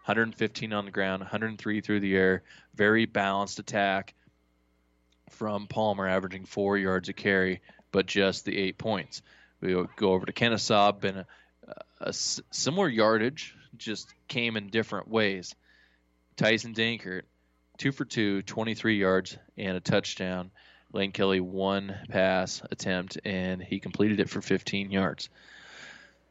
115 on the ground, 103 through the air. Very balanced attack from Palmer, averaging four yards a carry, but just the eight points. We go over to Kenesaw, been a, a similar yardage, just came in different ways. Tyson Dankert, two for two, 23 yards and a touchdown. Lane Kelly one pass attempt and he completed it for 15 yards.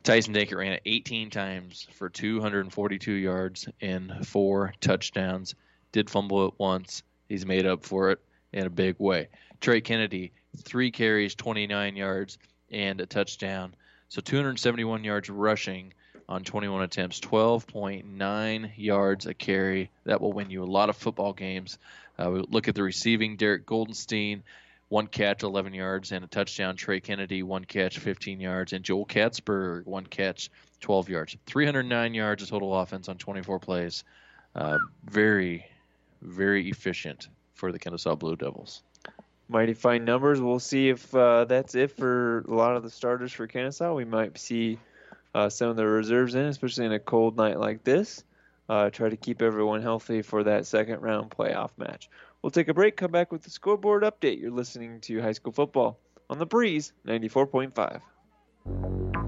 Tyson Dankert ran it 18 times for 242 yards and four touchdowns. Did fumble it once. He's made up for it in a big way. Trey Kennedy, three carries, 29 yards, and a touchdown. So 271 yards rushing on 21 attempts, 12.9 yards a carry. That will win you a lot of football games. Uh, we look at the receiving. Derek Goldenstein, one catch, 11 yards, and a touchdown. Trey Kennedy, one catch, 15 yards, and Joel Katzberg, one catch, 12 yards. 309 yards of total offense on 24 plays. Uh, very, very efficient for the Kenesaw Blue Devils. Mighty fine numbers. We'll see if uh, that's it for a lot of the starters for Kenesaw. We might see uh, some of the reserves in, especially in a cold night like this. Uh, try to keep everyone healthy for that second round playoff match. We'll take a break, come back with the scoreboard update. You're listening to high school football on the Breeze 94.5.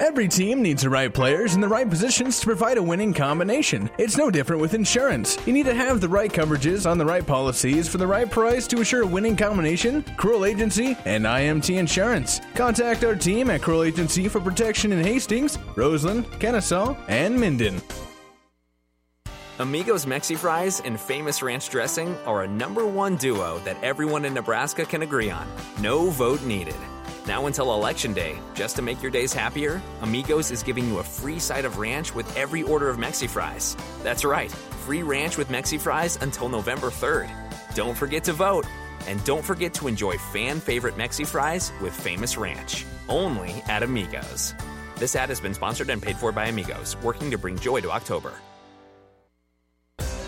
Every team needs the right players in the right positions to provide a winning combination. It's no different with insurance. You need to have the right coverages on the right policies for the right price to assure a winning combination. Cruel Agency and IMT Insurance. Contact our team at Cruel Agency for protection in Hastings, Roseland, Kenesaw, and Minden. Amigos Mexi Fries and Famous Ranch Dressing are a number one duo that everyone in Nebraska can agree on. No vote needed. Now until Election Day, just to make your days happier, Amigos is giving you a free side of ranch with every order of Mexi Fries. That's right, free ranch with Mexi Fries until November 3rd. Don't forget to vote. And don't forget to enjoy fan favorite Mexi Fries with Famous Ranch. Only at Amigos. This ad has been sponsored and paid for by Amigos, working to bring joy to October.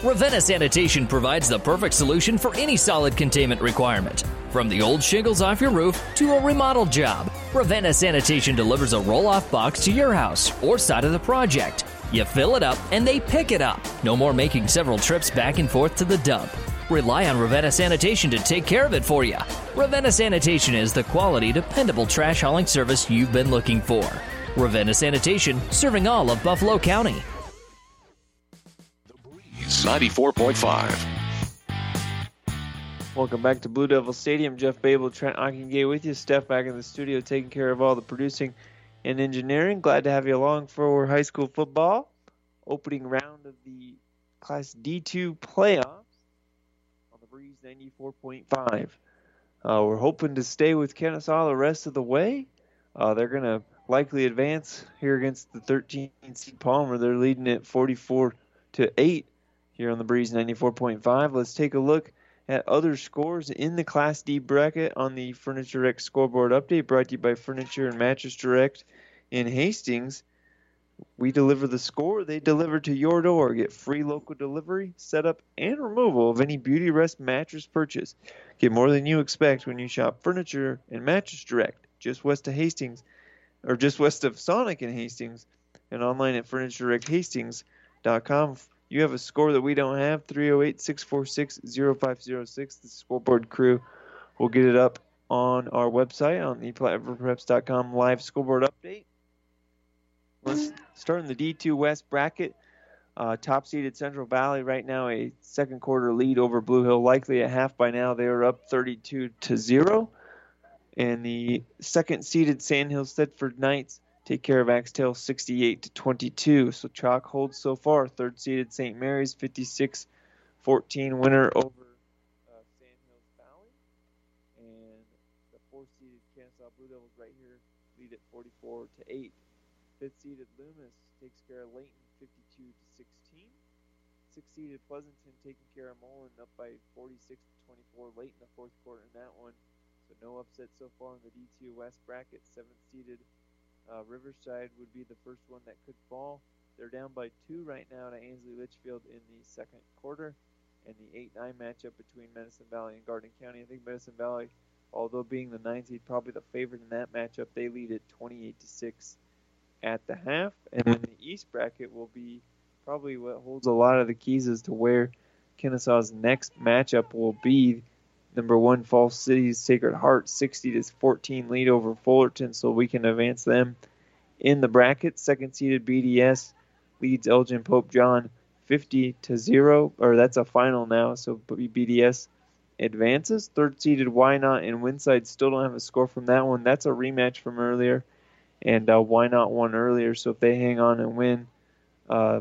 Ravenna Sanitation provides the perfect solution for any solid containment requirement. From the old shingles off your roof to a remodel job, Ravenna Sanitation delivers a roll off box to your house or side of the project. You fill it up and they pick it up. No more making several trips back and forth to the dump. Rely on Ravenna Sanitation to take care of it for you. Ravenna Sanitation is the quality, dependable trash hauling service you've been looking for. Ravenna Sanitation, serving all of Buffalo County. 94.5. Welcome back to Blue Devil Stadium. Jeff Babel, Trent Ockingay with you. Steph back in the studio taking care of all the producing and engineering. Glad to have you along for high school football. Opening round of the Class D2 playoffs on the Breeze 94.5. Uh, we're hoping to stay with Kenesaw the rest of the way. Uh, they're going to likely advance here against the 13 seed Palmer. They're leading it 44 to 8 here on the Breeze 94.5. Let's take a look at other scores in the Class D bracket on the Furniture Direct scoreboard update brought to you by Furniture and Mattress Direct in Hastings. We deliver the score, they deliver to your door. Get free local delivery, setup, and removal of any Beauty Rest mattress purchase. Get more than you expect when you shop Furniture and Mattress Direct just west of Hastings, or just west of Sonic in Hastings, and online at FurnitureDirectHastings.com you have a score that we don't have 308 646 0506 the scoreboard crew will get it up on our website on the live scoreboard update. Let's start in the d2 west bracket. Uh, top seeded central valley right now a second quarter lead over blue hill. Likely a half by now they are up 32 to 0 and the second seeded sandhill Thedford knights take care of Axtell 68 to 22. So chalk holds so far. Third seeded St. Mary's 56 14 winner over uh, Sandhills Valley. And the fourth seeded Kenesaw Blue Devils right here lead at 44 to 8. Fifth seeded Loomis takes care of Leyton 52 to 16. Six-seeded Pleasanton taking care of Mullen up by 46 to 24 late in the fourth quarter in that one. So no upset so far in the D2 West bracket. Seventh-seeded uh, Riverside would be the first one that could fall. They're down by two right now to Ansley Litchfield in the second quarter. And the 8-9 matchup between Medicine Valley and Garden County. I think Medicine Valley, although being the ninth seed, probably the favorite in that matchup. They lead it 28 to 6 at the half. And then the East bracket will be probably what holds a lot of the keys as to where Kenesaw's next matchup will be. Number one, Falls City's Sacred Heart, 60 to 14 lead over Fullerton, so we can advance them in the bracket. Second seeded BDS leads Elgin Pope John 50 to 0, or that's a final now, so BDS advances. Third seeded Wynot and Winside still don't have a score from that one. That's a rematch from earlier, and uh, Wynot won earlier, so if they hang on and win, uh,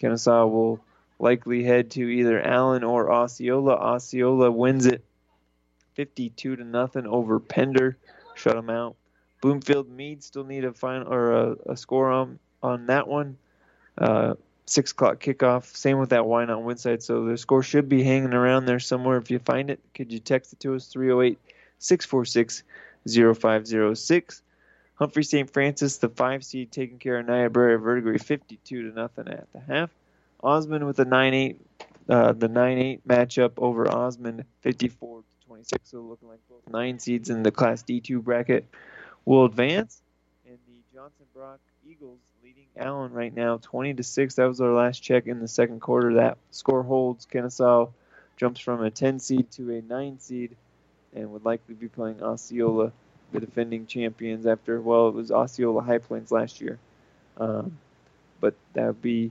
Kenesaw will likely head to either Allen or Osceola. Osceola wins it 52 to nothing over Pender, shut them out. Bloomfield Mead still need a final or a, a score on on that one. Uh, six o'clock kickoff. Same with that Wynot Winside. So the score should be hanging around there somewhere. If you find it, could you text it to us 308 646 0506. Humphrey St. Francis, the five seed, taking care of Niobrara Verdigre 52 to nothing at the half. Osmond with a 9 8, uh, the 9 8 matchup over Osmond 54 to 26. So looking like both nine seeds in the Class D2 bracket will advance. And the Johnson Brock Eagles leading Allen right now 20 to 6. That was our last check in the second quarter. That score holds. Kenesaw jumps from a 10 seed to a 9 seed and would likely be playing Osceola, the defending champions, after, well, it was Osceola High Plains last year. Um, but that would be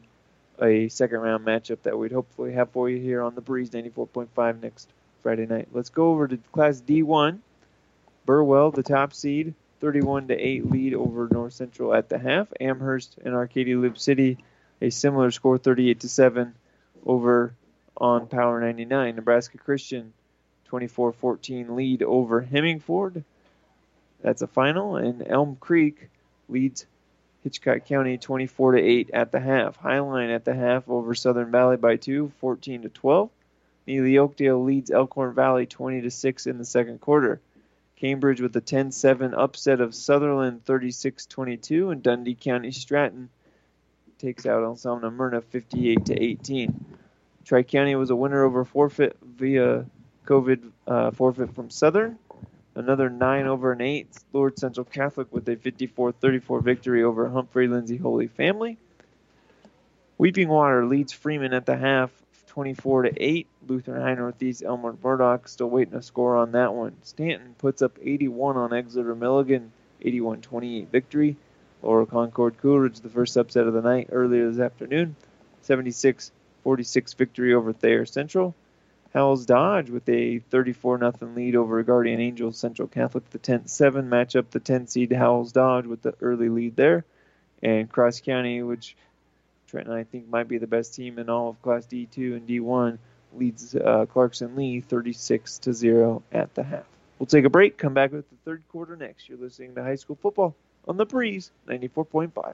a second round matchup that we'd hopefully have for you here on the Breeze 94.5 next Friday night. Let's go over to Class D1. Burwell, the top seed, 31 to 8 lead over North Central at the half. Amherst and Arcadia Loup City, a similar score, 38 to 7 over on Power 99. Nebraska Christian, 24-14 lead over Hemingford. That's a final, and Elm Creek leads Hitchcock County 24 to 8 at the half. Highline at the half over Southern Valley by 2, 14 to 12. Neligh Oakdale leads Elkhorn Valley 20 to 6 in the second quarter. Cambridge with a 10-7 upset of Sutherland 36-22 and Dundee County Stratton takes out Anselmo Merna 58 to 18. Tri County was a winner over forfeit via COVID uh, forfeit from Southern. Another 9 over an 8. Lourdes Central Catholic with a 54 34 victory over Humphrey Lindsay Holy Family. Weeping Water leads Freeman at the half 24 to 8. Lutheran High Northeast Elmwood Murdock still waiting to score on that one. Stanton puts up 81 on Exeter Milligan, 81 28 victory. Lower Concord Coolidge, the first upset of the night earlier this afternoon, 76 46 victory over Thayer Central. Howells Dodge with a 34 0 lead over Guardian Angels Central Catholic. The 10 7 matchup, the 10 seed Howells Dodge with the early lead there. And Cross County, which Trenton I think might be the best team in all of Class D2 and D1, leads uh, Clarkson Leigh 36 to 0 at the half. We'll take a break, come back with the third quarter next. You're listening to High School Football on the Breeze 94.5.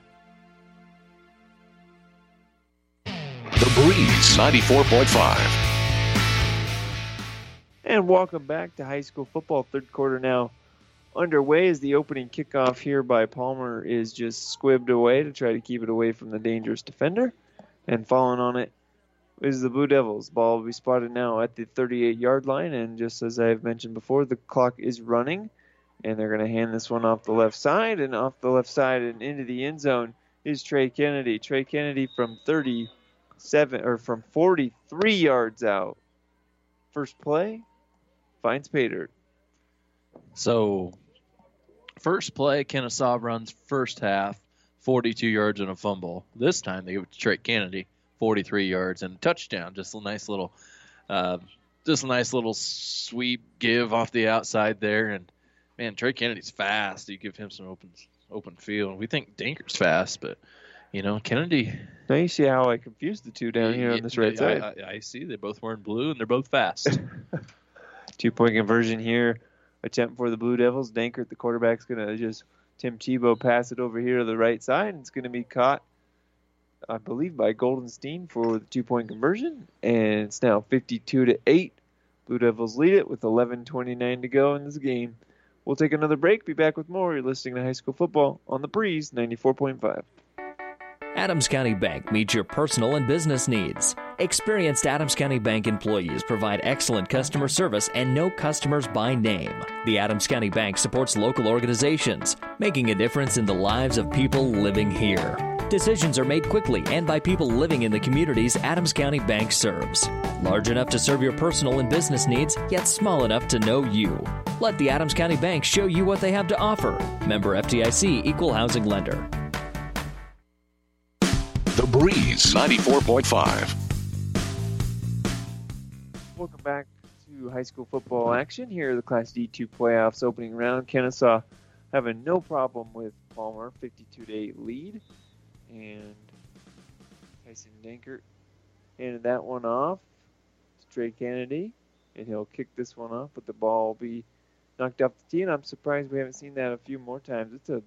The Breeze 94.5. And welcome back to high school football. Third quarter now underway as the opening kickoff here by Palmer is just squibbed away to try to keep it away from the dangerous defender. And falling on it is the Blue Devils. Ball will be spotted now at the 38 yard line. And just as I've mentioned before, the clock is running. And they're going to hand this one off the left side. And off the left side and into the end zone is Trey Kennedy. Trey Kennedy from 37 or from 43 yards out. First play finds Pater. So, first play, Kenesaw runs first half, 42 yards and a fumble. This time they give it to Trey Kennedy, 43 yards and a touchdown. Just a nice little, uh, just a nice little sweep give off the outside there. And man, Trey Kennedy's fast. You give him some open open field. We think Dankert's fast, but you know Kennedy. Now you see how I confused the two down here on this right I, side. I, I see they're both wearing blue and they're both fast. Two point conversion here. Attempt for the Blue Devils. Dankert, the quarterback's going to just Tim Tebow pass it over here to the right side. And it's going to be caught, I believe, by Goldenstein for the two point conversion. And it's now 52 to 8. Blue Devils lead it with 11:29 to go in this game. We'll take another break. Be back with more. You're listening to High School Football on the Breeze 94.5. Adams County Bank meets your personal and business needs. Experienced Adams County Bank employees provide excellent customer service and know customers by name. The Adams County Bank supports local organizations, making a difference in the lives of people living here. Decisions are made quickly and by people living in the communities Adams County Bank serves. Large enough to serve your personal and business needs, yet small enough to know you. Let the Adams County Bank show you what they have to offer. Member FDIC Equal Housing Lender. The Breeze 94.5. Welcome back to high school football action. Here the Class D2 playoffs opening round. Kenesaw having no problem with Palmer, 52 to 8 lead. And Tyson Dankert handed that one off to Trey Kennedy. And he'll kick this one off, but the ball will be knocked off the tee. And I'm surprised we haven't seen that a few more times. It's a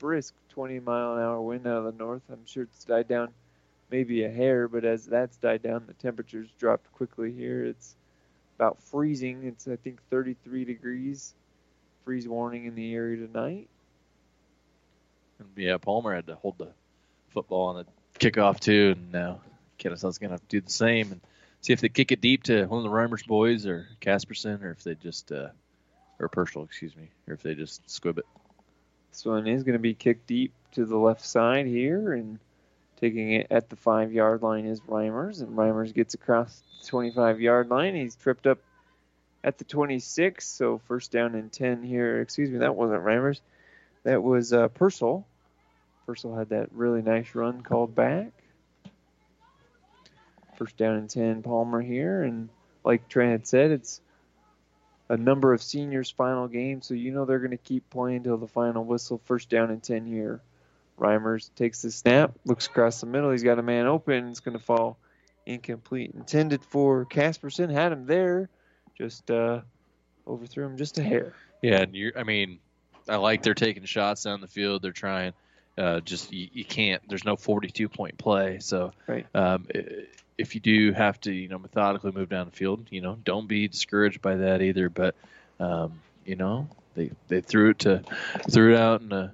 brisk 20 mile an hour wind out of the north. I'm sure it's died down maybe a hair, but as that's died down, the temperatures dropped quickly here. It's about freezing. It's I think 33 degrees. Freeze warning in the area tonight. yeah, Palmer had to hold the football on the kickoff too, and now Kenesaw's gonna have to do the same and see if they kick it deep to one of the Reimers boys or Casperson, or if they just uh, or Purcell, excuse me, or if they just squib it. This one is going to be kicked deep to the left side here, and taking it at the five yard line is Reimers, and Reimers gets across the 25 yard line. He's tripped up at the 26, so first down and 10 here. Excuse me, that wasn't Reimers. That was uh, Purcell. Purcell had that really nice run called back. First down and 10, Palmer here, and like Trent had said, it's a number of seniors' final game, so you know they're going to keep playing till the final whistle. First down and 10 here. Reimers takes the snap, looks across the middle. He's got a man open. It's going to fall incomplete. Intended for Casperson. Had him there. Just uh, overthrew him just a hair. Yeah, and you I mean, I like they're taking shots down the field. They're trying. Uh, just you, you can't. There's no 42 point play. So right. um, if you do have to, you know, methodically move down the field, you know, don't be discouraged by that either. But um, you know, they they threw it to threw it out in a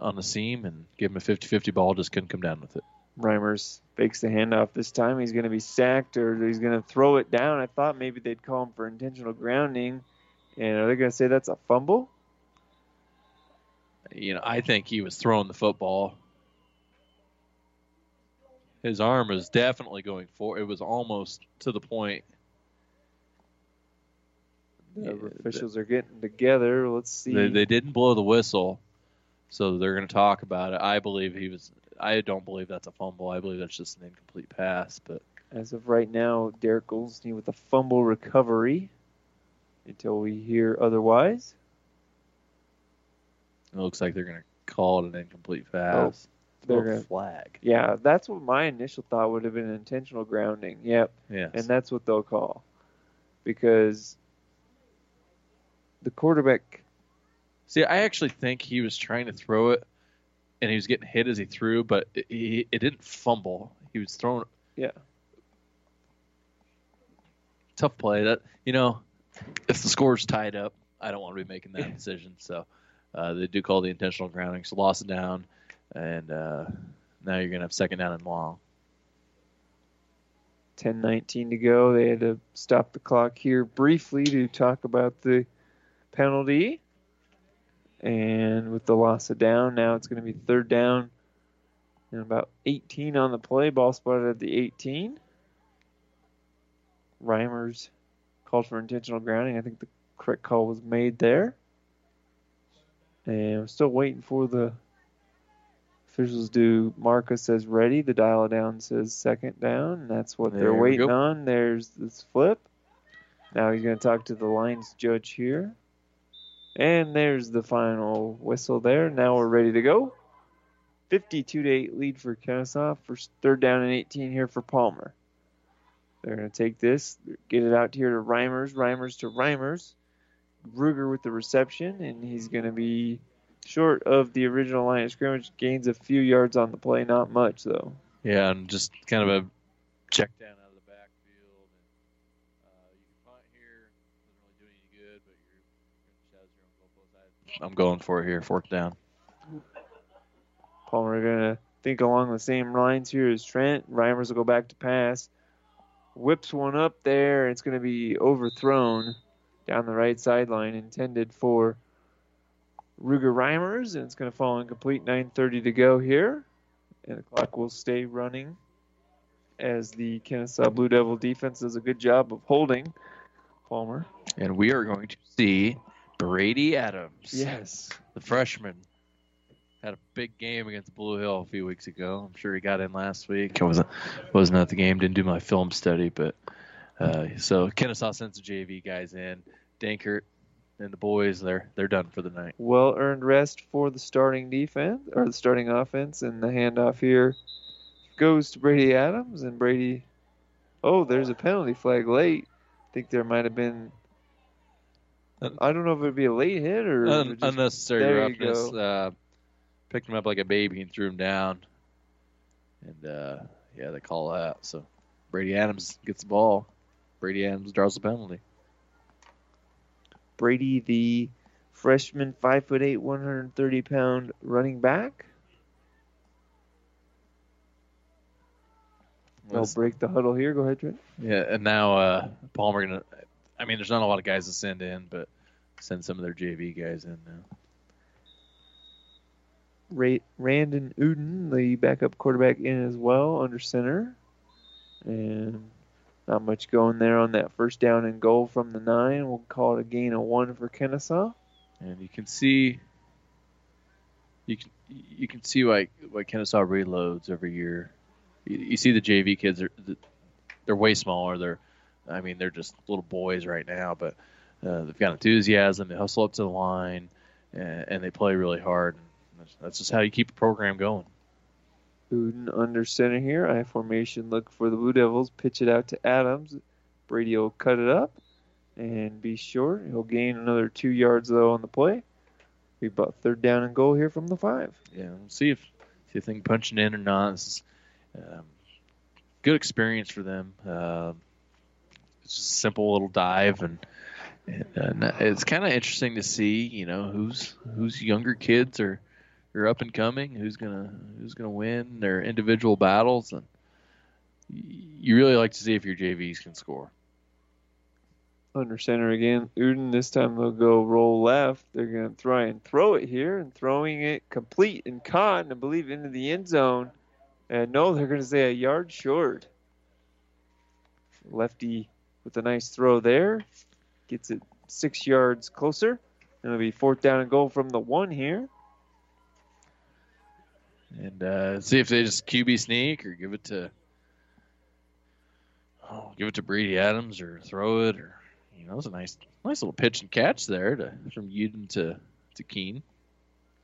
on the seam and give him a 50-50 ball. Just couldn't come down with it. Reimers fakes the handoff this time. He's going to be sacked or he's going to throw it down. I thought maybe they'd call him for intentional grounding. And are they going to say that's a fumble? You know, I think he was throwing the football. his arm was definitely going for. It was almost to the point. The officials are getting together. Let's see. They, they didn't blow the whistle, so they're going to talk about it. I believe he was. I don't believe that's a fumble. I believe that's just an incomplete pass. But As of right now, Derek Goldenstein with a fumble recovery until we hear otherwise. It looks like they're going to call it an incomplete oh, pass. they're gonna- flag. Yeah, that's what my initial thought would have been intentional grounding. Yep. Yes. And that's what they'll call. Because the quarterback See, I actually think he was trying to throw it, and he was getting hit as he threw, but it, he, it didn't fumble. He was throwing. Yeah. Tough play. That you know, if the score's tied up, I don't want to be making that decision. So uh, they do call the intentional grounding. So loss down, and uh, now you're gonna have second down and long. 10-19 to go. They had to stop the clock here briefly to talk about the penalty. And with the loss of down, now it's going to be third down and about 18 on the play. Ball spotted at the 18. Reimers called for intentional grounding. I think the correct call was made there. And we're still waiting for the officials do Marcus says ready. The dial down says second down, and that's what There they're waiting on. There's this flip. Now he's going to talk to the lines judge here. And there's the final whistle there. Now we're ready to go. 52 to 8 lead for Kenesaw. First third down and 18 here for Palmer. They're going to take this, get it out here to Reimers, Reimers to Reimers. Ruger with the reception, and he's going to be short of the original line of scrimmage. Gains a few yards on the play, not much though. Yeah, and just kind of a check down out of the backfield. And, uh, you can punt here. Doesn't really do any good, but you're, you're your own goalpost. I- I'm going for it here, fourth down. Palmer going to think along the same lines here as Trent. Reimers will go back to pass. Whips one up there. It's going to be overthrown down the right sideline, intended for Ruger Reimers, and it's going to fall incomplete. 9:30 to go here, and the clock will stay running as the Kenesaw Blue Devil defense does a good job of holding Palmer. And we are going to see Brady Adams. Yes. The freshman. Had a big game against Blue Hill a few weeks ago. I'm sure he got in last week. I wasn't wasn't at the game, didn't do my film study, but uh, so Kenesaw sends the JV guys in. Dankert and the boys, they're they're done for the night. Well earned rest for the starting defense or the starting offense, and the handoff here goes to Brady Adams, and Brady. Oh, there's a penalty flag late. I think there might have been. I don't know if it'd be a late hit or Un- just- unnecessary there you roughness. go. Uh, picked him up like a baby and threw him down. And uh, yeah, they call that. So Brady Adams gets the ball. Brady Adams draws the penalty. Brady, the freshman, five foot eight, 130 pound running back. They'll break the huddle here. Go ahead, Trent. Yeah, and now uh, Palmer gonna. I mean, there's not a lot of guys to send in, but send some of their JV guys in now. Ray, Randon Uden, the backup quarterback, in as well under center. And not much going there on that first down and goal from the nine. We'll call it a gain of one for Kenesaw. And you can see. You can you can see why why Kenesaw reloads every year. You, you see the JV kids are they're way smaller. They're I mean they're just little boys right now, but uh, they've got enthusiasm. They hustle up to the line, and, and they play really hard. That's, that's just how you keep a program going. Uden under center here. I formation look for the Blue Devils. Pitch it out to Adams. Brady will cut it up and be short. He'll gain another two yards though on the play. Be about third down and goal here from the five. Yeah, we'll see if if they can punch it in or not. This is um, good experience for them. Uh, it's just a simple little dive, and, and uh, it's kind of interesting to see, you know, who's who's younger kids are are up and coming, who's gonna who's gonna win their individual battles, and you really like to see if your JVs can score. Under center again. Uden, this time they'll go roll left. They're to try and throw it here, and throwing it complete and caught, I believe into the end zone And no, they're to say a yard short. Lefty with a nice throw there. Gets it six yards closer. It'll be fourth down and goal from the one here. And uh, see if they just QB sneak or give it to oh, give it to Brady Adams or throw it or you know, it's a nice nice little pitch and catch there to from Uden to to Keene.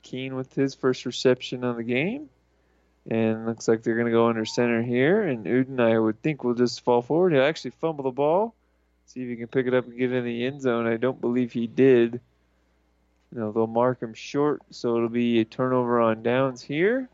Keene with his first reception of the game. And looks like they're going to go under center here. And Uden, I would think, will just fall forward. He'll actually fumble the ball. See if he can pick it up and get it in the end zone. I don't believe he did. No, they'll mark him short, so it'll be a turnover on downs here.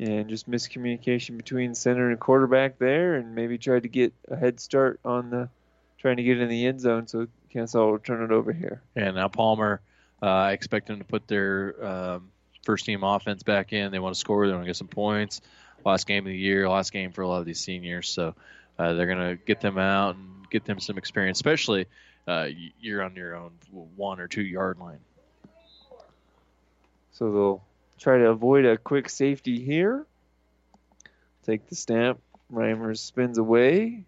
And just miscommunication between center and quarterback there, and maybe tried to get a head start on the trying to get in the end zone, so Kenesaw will turn it over here. And now Palmer, uh, I expect them to put their um, first team offense back in. They want to score. They want to get some points. Last game of the year, last game for a lot of these seniors. So uh, they're going to get them out and get them some experience, especially uh, you're on your own one or two yard line. So they'll try to avoid a quick safety here. Take the snap. Reimers spins away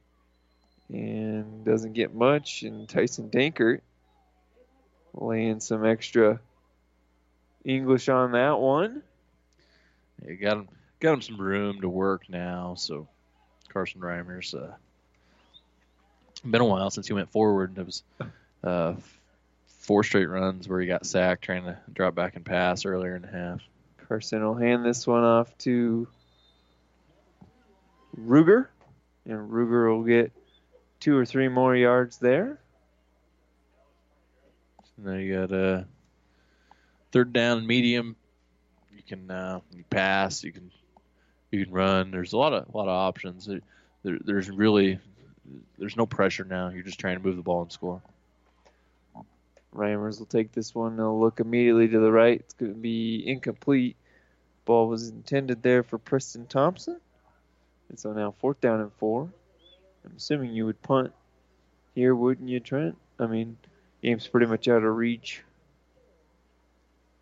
and doesn't get much. And Tyson Dankert laying some extra English on that one. You got him, got him some room to work now. So Carson Reimers, uh, been a while since he went forward. It was uh, four straight runs where he got sacked trying to drop back and pass earlier in the half. Carson will hand this one off to Ruger, and Ruger will get two or three more yards there. And then you got a uh, third down medium. You can uh, you pass. You can you can run. There's a lot of a lot of options. There, there's really there's no pressure now. You're just trying to move the ball and score. Reimers will take this one. They'll look immediately to the right. It's going to be incomplete. Ball was intended there for Preston Thompson. And so now fourth down and four. I'm assuming you would punt here, wouldn't you, Trent? I mean, game's pretty much out of reach.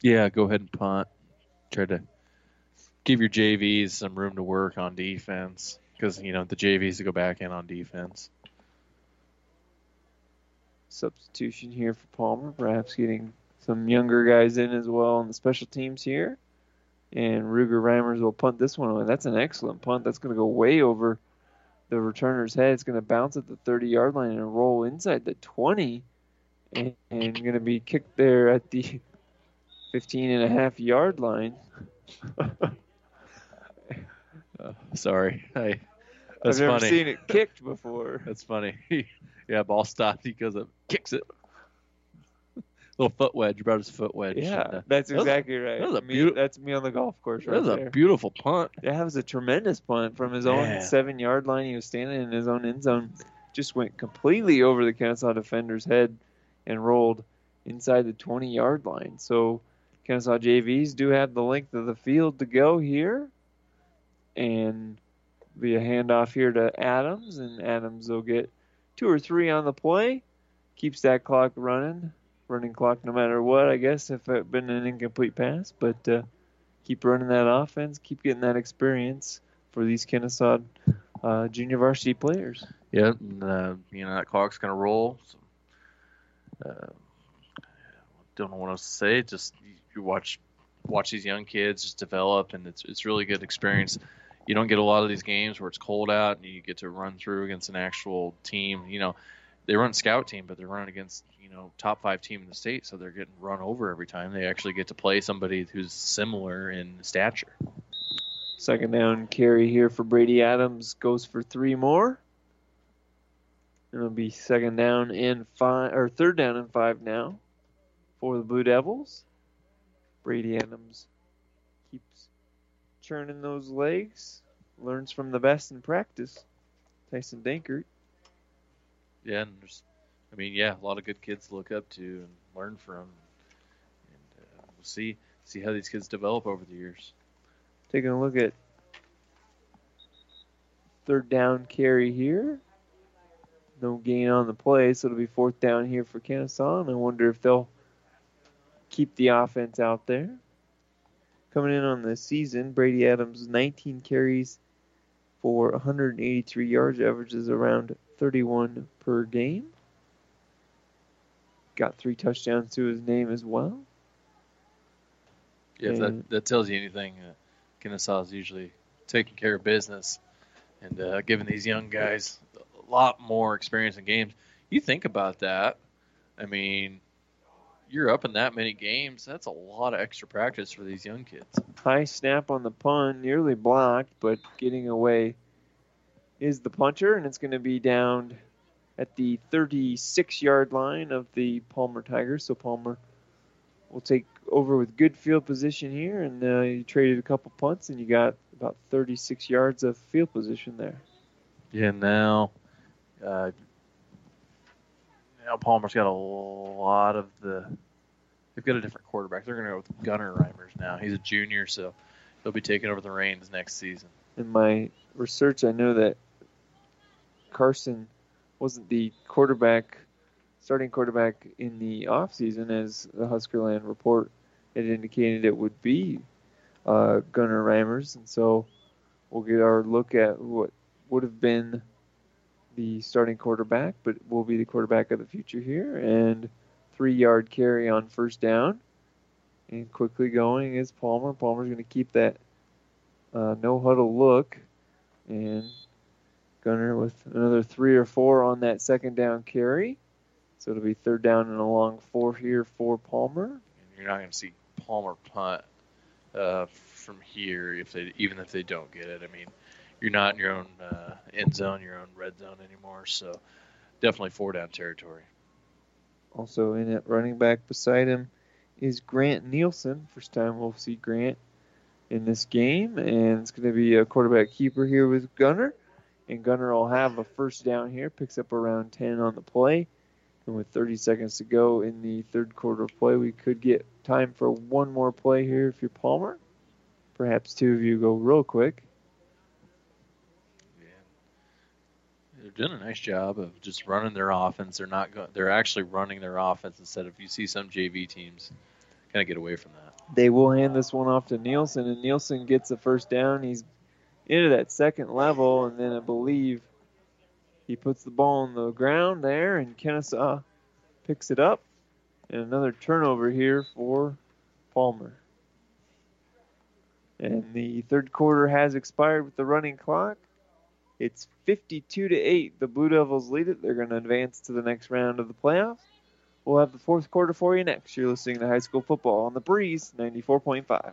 Yeah, go ahead and punt. Try to give your JVs some room to work on defense because you know the JVs to go back in on defense. Substitution here for Palmer, perhaps getting some younger guys in as well on the special teams here. And Ruger Reimers will punt this one away. That's an excellent punt. That's going to go way over the returner's head. It's going to bounce at the 30 yard line and roll inside the 20 and, and going to be kicked there at the 15 and a half yard line. uh, sorry. I, that's I've never funny. seen it kicked before. that's funny. yeah, ball stopped. He goes up, kicks it. Little foot wedge. You brought his foot wedge. Yeah, And, uh, that's that was- exactly right. That was a Me- beautiful. that's me on the golf course right That was there. a beautiful punt. Yeah, that was a tremendous punt from his own Yeah. seven yard line. He was standing in his own end zone, just went completely over the Kenesaw defender's head and rolled inside the 20 yard line. So Kenesaw JVs do have the length of the field to go here. And be a handoff here to Adams, and Adams will get two or three on the play. Keeps that clock running, running clock no matter what, I guess, if it been an incomplete pass. But uh, keep running that offense, keep getting that experience for these Kenesaw uh, junior varsity players. Yeah, and, uh, you know that clock's gonna roll. So, uh, don't know what else to say. Just you watch watch these young kids just develop, and it's it's really good experience. You don't get a lot of these games where it's cold out and you get to run through against an actual team. You know, they run scout team, but they're running against you know top five team in the state, so they're getting run over every time. They actually get to play somebody who's similar in stature. Second down carry here for Brady Adams goes for three more. It'll be second down and five, or third down and five now for the Blue Devils. Brady Adams keeps churning those legs, learns from the best in practice. Tyson Dankert. Yeah, and there's, I mean, yeah, a lot of good kids to look up to and learn from. And uh, we'll see see how these kids develop over the years. Taking a look at third down carry here. No gain on the play, so it'll be fourth down here for Kenesaw, and I wonder if they'll keep the offense out there. Coming in on the season, Brady Adams 19 carries for 183 yards, averages around 31 per game. Got three touchdowns to his name as well. Yeah, if that, that tells you anything, uh, Kenesaw is usually taking care of business and uh, giving these young guys a lot more experience in games. You think about that. I mean, you're up in that many games. That's a lot of extra practice for these young kids. High snap on the punt, nearly blocked, but getting away is the punter, and it's going to be down at the 36 yard line of the Palmer Tigers. So Palmer will take over with good field position here, and uh, you traded a couple punts, and you got about 36 yards of field position there. Yeah, now, uh, now Palmer's got a lot of the. They've got a different quarterback. They're going to go with Gunnar Reimers now. He's a junior, so he'll be taking over the reins next season. In my research, I know that Carson wasn't the quarterback, starting quarterback in the offseason, as the Huskerland report had indicated it would be uh, Gunnar Reimers. And so we'll get our look at what would have been the starting quarterback, but will be the quarterback of the future here. And three yard carry on first down. And quickly going is Palmer. Palmer's going to keep that uh, no huddle look. And Gunner with another three or four on that second down carry. So it'll be third down and a long four here for Palmer. And You're not going to see Palmer punt uh, from here if they even if they don't get it. I mean, you're not in your own uh, end zone, your own red zone anymore. So definitely four down territory. Also in at running back beside him is Grant Nielsen. First time we'll see Grant in this game, and it's going to be a quarterback keeper here with Gunner. And Gunner will have a first down here, picks up around 10 on the play. And with 30 seconds to go in the third quarter of play, we could get time for one more play here if you're Palmer. Perhaps two of you go real quick. Yeah. They're doing a nice job of just running their offense. They're not go- they're actually running their offense instead of you see some JV teams kind of get away from that. They will hand this one off to Nielsen, and Nielsen gets the first down. He's into that second level, and then I believe he puts the ball on the ground there, and Kenesaw picks it up. And another turnover here for Palmer. And the third quarter has expired with the running clock. It's 52 to 8. The Blue Devils lead it. They're going to advance to the next round of the playoffs. We'll have the fourth quarter for you next. You're listening to High School Football on the Breeze 94.5.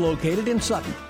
located in Sutton.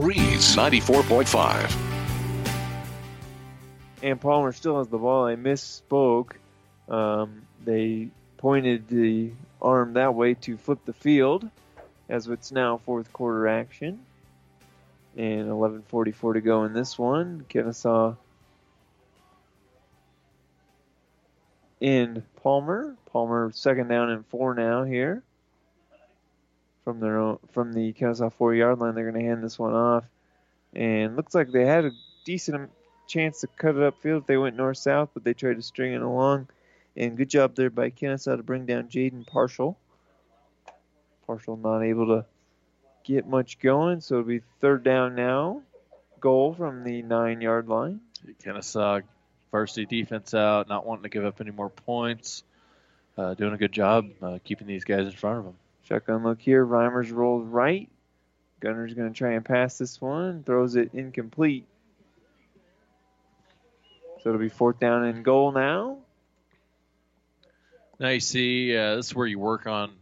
Breeze 94.5. and Palmer still has the ball. I misspoke. Um, they pointed the arm that way to flip the field, as it's now fourth quarter action. And 11:44 to go in this one. Kenesaw in Palmer. Palmer second down and four now here. From their own, from the Kenesaw four yard line, they're going to hand this one off, and looks like they had a decent chance to cut it upfield if they went north south, but they tried to string it along. And good job there by Kenesaw to bring down Jaden Purcell. Purcell not able to get much going, so it'll be third down now. Goal from the nine yard line. Kenesaw varsity defense out, not wanting to give up any more points, uh, doing a good job uh, keeping these guys in front of them. Shotgun look here. Reimers rolls right. Gunner's going to try and pass this one. Throws it incomplete. So it'll be fourth down and goal now. Now you see, uh, this is where you work on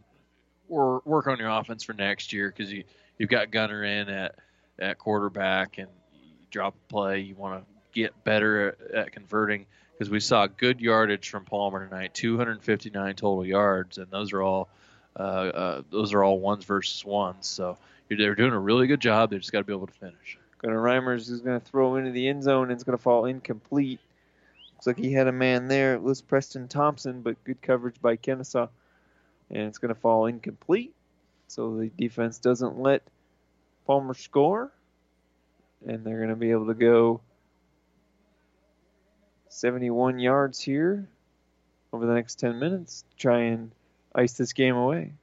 or work on your offense for next year because you you've got Gunner in at at quarterback and you drop a play. You want to get better at, at converting because we saw good yardage from Palmer tonight, 259 total yards, and those are all Uh, uh, those are all ones versus ones. So they're doing a really good job. They just got to be able to finish. Gunner Reimers is going to throw into the end zone and it's going to fall incomplete. Looks like he had a man there. It was Preston Thompson, but good coverage by Kenesaw. And it's going to fall incomplete. So the defense doesn't let Palmer score. And they're going to be able to go 71 yards here over the next 10 minutes try and ice this game away.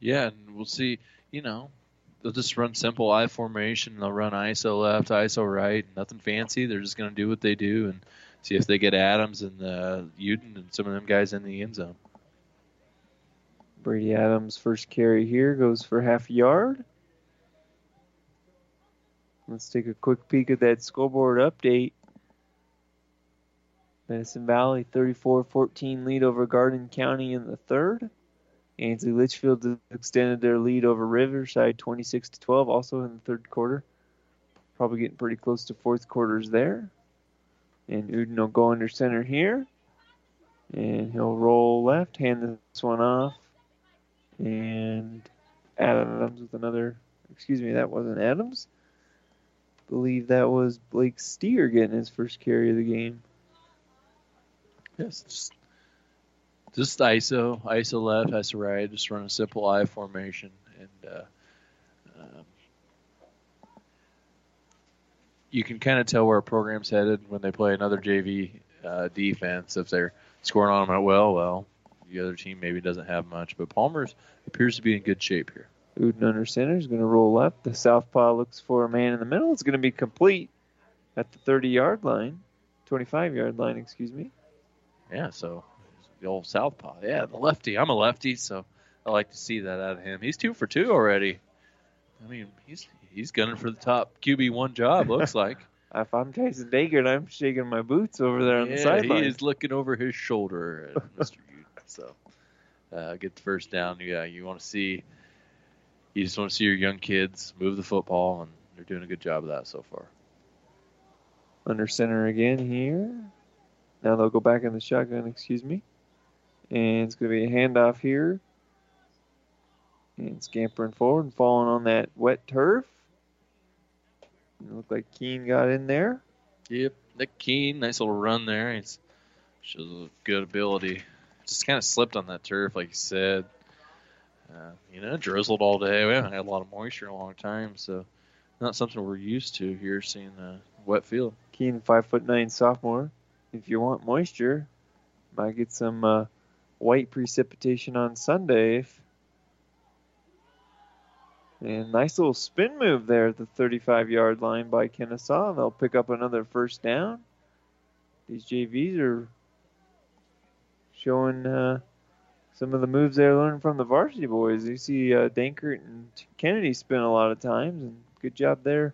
Yeah, and we'll see. You know, they'll just run simple I formation. They'll run ISO left, ISO right. Nothing fancy. They're just going to do what they do and see if they get Adams and uh, Uden and some of them guys in the end zone. Brady Adams' first carry here goes for half a yard. Let's take a quick peek at that scoreboard update. Medicine Valley 34-14 lead over Garden County in the third. Ansley Litchfield extended their lead over Riverside 26 to 12 also in the third quarter. Probably getting pretty close to fourth quarters there. And Uden will go under center here. And he'll roll left, hand this one off. And Adams with another, excuse me, that wasn't Adams. believe that was Blake Steer getting his first carry of the game. Yes, just, ISO, ISO left, ISO right. Just run a simple I formation, and uh, um, you can kind of tell where a program's headed when they play another JV uh, defense. If they're scoring on them at well, well, the other team maybe doesn't have much. But Palmer's appears to be in good shape here. Uden under center is going to roll up. The southpaw looks for a man in the middle. It's going to be complete at the 30 yard line, 25 yard line, excuse me. Yeah, so the old southpaw. Yeah, the lefty. I'm a lefty, so I like to see that out of him. He's two for two already. I mean, he's he's gunning for the top QB one job. Looks like. if I'm Tyson Dankert, I'm shaking my boots over there on yeah, the sideline. he is looking over his shoulder at Mr. Uden. So uh, get the first down. Yeah, you want to see. You just want to see your young kids move the football, and they're doing a good job of that so far. Under center again here. Now they'll go back in the shotgun, excuse me. And it's going to be a handoff here. And scampering forward and falling on that wet turf. It looked like Keene got in there. Yep, Nick Keene, nice little run there. He's shows a good ability. Just kind of slipped on that turf, like you said. Uh, you know, drizzled all day. We haven't had a lot of moisture in a long time, so not something we're used to here, seeing a wet field. Keene, five foot nine sophomore. If you want moisture, might get some uh, white precipitation on Sunday. If, and nice little spin move there at the 35 yard line by Kenesaw. They'll pick up another first down. These JVs are showing uh, some of the moves they're learning from the varsity boys. You see uh, Dankert and Kennedy spin a lot of times, and good job there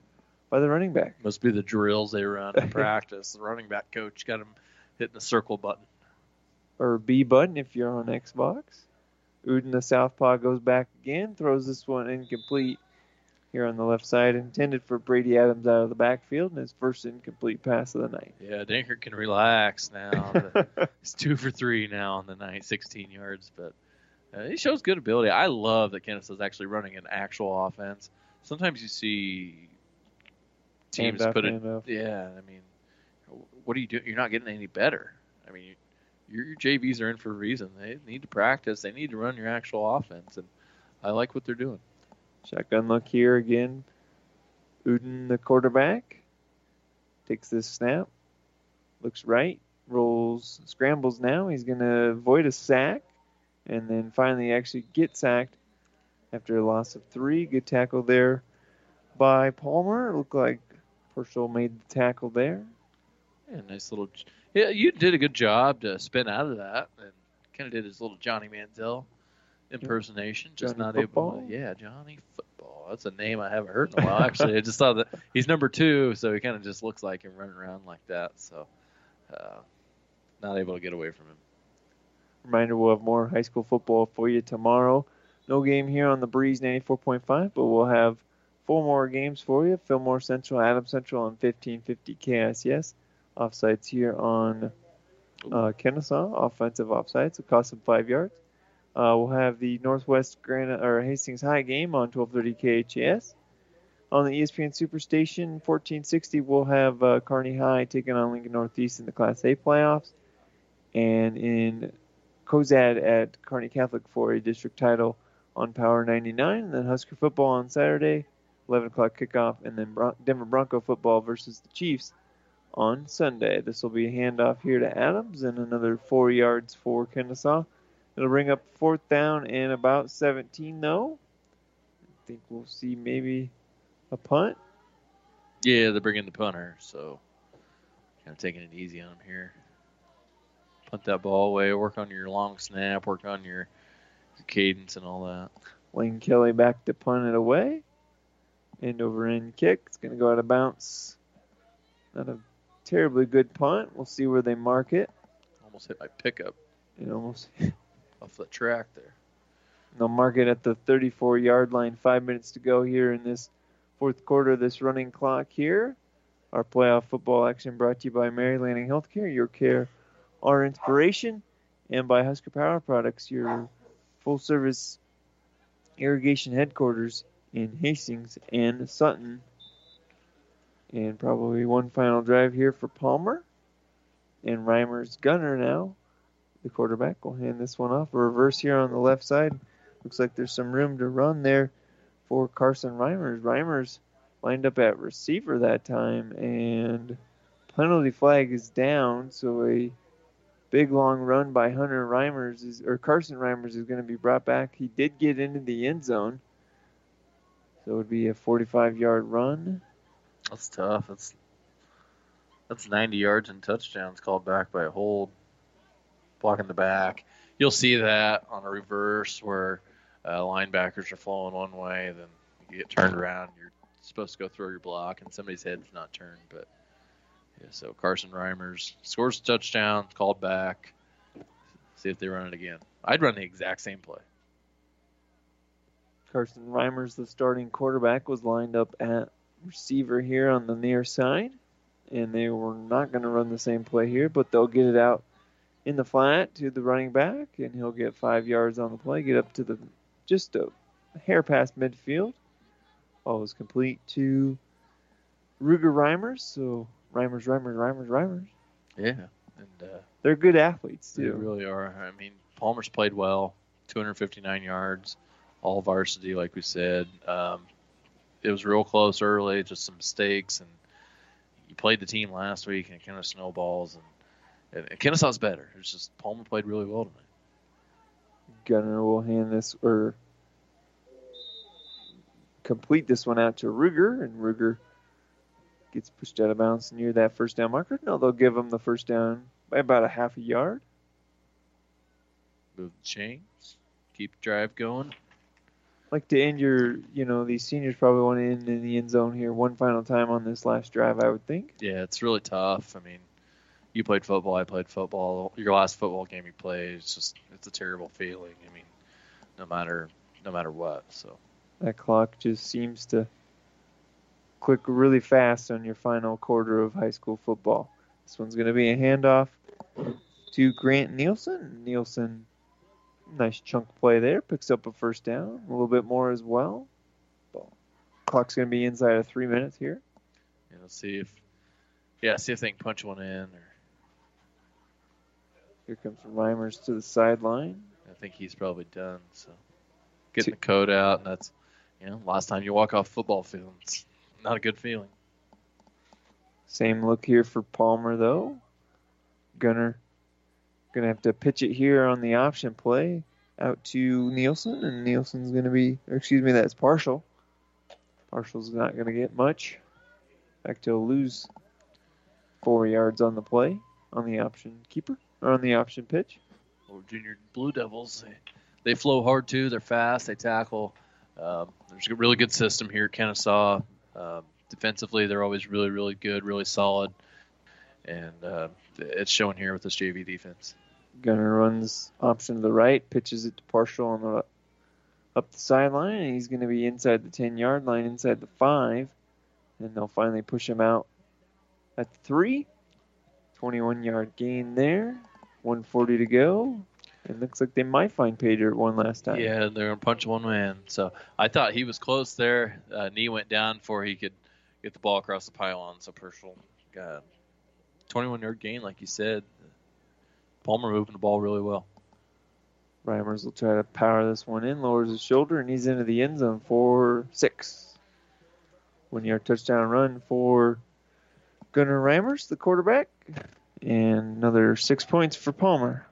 by the running back. Must be the drills they run in practice. The running back coach got him hitting the circle button. Or B button if you're on Xbox. Uden, the southpaw, goes back again, throws this one incomplete here on the left side, intended for Brady Adams out of the backfield, and his first incomplete pass of the night. Yeah, Dankert can relax now. He's two for three now on the night, 16 yards, but uh, he shows good ability. I love that Kenesaw's actually running an actual offense. Sometimes you see teams Handoff, put it. Yeah, I mean, what are you doing? You're not getting any better. I mean, your, your JVs are in for a reason. They need to practice. They need to run your actual offense, and I like what they're doing. Shotgun look here again. Uden, the quarterback, takes this snap, looks right, rolls, scrambles now. He's going to avoid a sack, and then finally actually get sacked after a loss of three. Good tackle there by Palmer. It looked like Purcell made the tackle there. Yeah, nice little. Yeah, you did a good job to spin out of that, and kind of did his little Johnny Manziel impersonation, just Johnny not Football? able to. Yeah, Johnny Football. That's a name I haven't heard in a while. Actually, I just thought that he's number two, so he kind of just looks like him running around like that. So, uh, not able to get away from him. Reminder: We'll have more high school football for you tomorrow. No game here on the Breeze 94.5, but we'll have four more games for you. Fillmore Central, Adams Central on 1550 KSS. Offsides here on uh, Kenesaw. Offensive offsides. Will cost them five yards. Uh, we'll have the Northwest Granite or Hastings High game on 1230 KHAS. On the ESPN Superstation 1460, we'll have uh, Kearney High taking on Lincoln Northeast in the Class A playoffs. And in Cozad at Kearney Catholic for a district title on Power 99. And then Husker football on Saturday, 11 o'clock kickoff. And then Bron- Denver Bronco football versus the Chiefs on Sunday. This will be a handoff here to Adams and another four yards for Kenesaw. It'll bring up fourth down and about 17, though. I think we'll see maybe a punt. Yeah, they're bringing the punter, so kind of taking it easy on him here. Punt that ball away. Work on your long snap. Work on your, your cadence and all that. Wayne Kelly back to punt it away. End over end kick. It's going to go out of bounds. Not a terribly good punt. We'll see where they mark it. Almost hit my pickup It almost. off the track there. They'll mark it at the 34 yard line. Five minutes to go here in this fourth quarter this running clock here. Our playoff football action brought to you by Mary Lanning Healthcare, your care, our inspiration, and by Husker Power Products, your full service irrigation headquarters in Hastings and Sutton. And probably one final drive here for Palmer. And Reimer's gunner now. The quarterback will hand this one off. A reverse here on the left side. Looks like there's some room to run there for Carson Reimers. Reimers lined up at receiver that time, and penalty flag is down. So a big long run by Hunter Reimers is, or Carson Reimers is going to be brought back. He did get into the end zone, so it would be a 45-yard run. That's tough. That's that's 90 yards and touchdowns called back by a hold, blocking the back. You'll see that on a reverse where uh, linebackers are flowing one way, then you get turned around. You're supposed to go throw your block, and somebody's head's not turned. But yeah, so Carson Reimers scores a touchdown, called back. See if they run it again. I'd run the exact same play. Carson Reimers, the starting quarterback, was lined up at receiver here on the near side. And they were not going to run the same play here, but they'll get it out in the flat to the running back, and he'll get five yards on the play, get up to the just a hair past midfield. Ball was complete to Ruger Reimers. So Reimers, Reimers, Reimers, Reimers. Yeah, and uh, They're good athletes too. They really are. I mean, Palmer's played well, 259 yards, all varsity, like we said. Um, it was real close early, just some mistakes, and you played the team last week, and it kind of snowballs. And, and Kenesaw's better. It's just Palmer played really well tonight. Gunner will hand this or complete this one out to Ruger, and Ruger gets pushed out of bounds near that first down marker. No, they'll give him the first down by about a half a yard. Move the chains, keep the drive going. Like to end your, you know, these seniors probably want to end in the end zone here one final time on this last drive, I would think. Yeah, it's really tough. I mean, you played football, I played football. Your last football game you played, it's just it's a terrible feeling. I mean, no matter no matter what. So That clock just seems to click really fast on your final quarter of high school football. This one's going to be a handoff to Grant Nielsen. Nielsen, nice chunk play there, picks up a first down, a little bit more as well. Clock's going to be inside of three minutes here. you know, see if yeah, see if they can punch one in. Or Here comes Reimers to the sideline. I think he's probably done. So getting the code out, and that's you know, last time you walk off football field, it's not a good feeling. Same look here for Palmer, though. Gunner going to have to pitch it here on the option play out to Nielsen, and Nielsen's going to be, excuse me, that's Purcell. Purcell's not going to get much. In fact, he'll lose four yards on the play on the option keeper, or on the option pitch. Or junior Blue Devils, they they flow hard too. They're fast. They tackle. Um, there's a really good system here at Kenesaw. Um, defensively, they're always really, really good, really solid, and uh, it's showing here with this JV defense. Gunner runs option to the right, pitches it to Purcell on the up the sideline, and he's going to be inside the 10 yard line, inside the five, and they'll finally push him out at three. 21 yard gain there, 140 to go. It looks like they might find Pager one last time. Yeah, they're gonna punch one man. So I thought he was close there. Uh, knee went down before he could get the ball across the pylon. So Purcell got 21 yard gain, like you said. Palmer moving the ball really well. Reimers will try to power this one in, lowers his shoulder, and he's into the end zone for six. One yard touchdown run for Gunnar Reimers, the quarterback, and another six points for Palmer.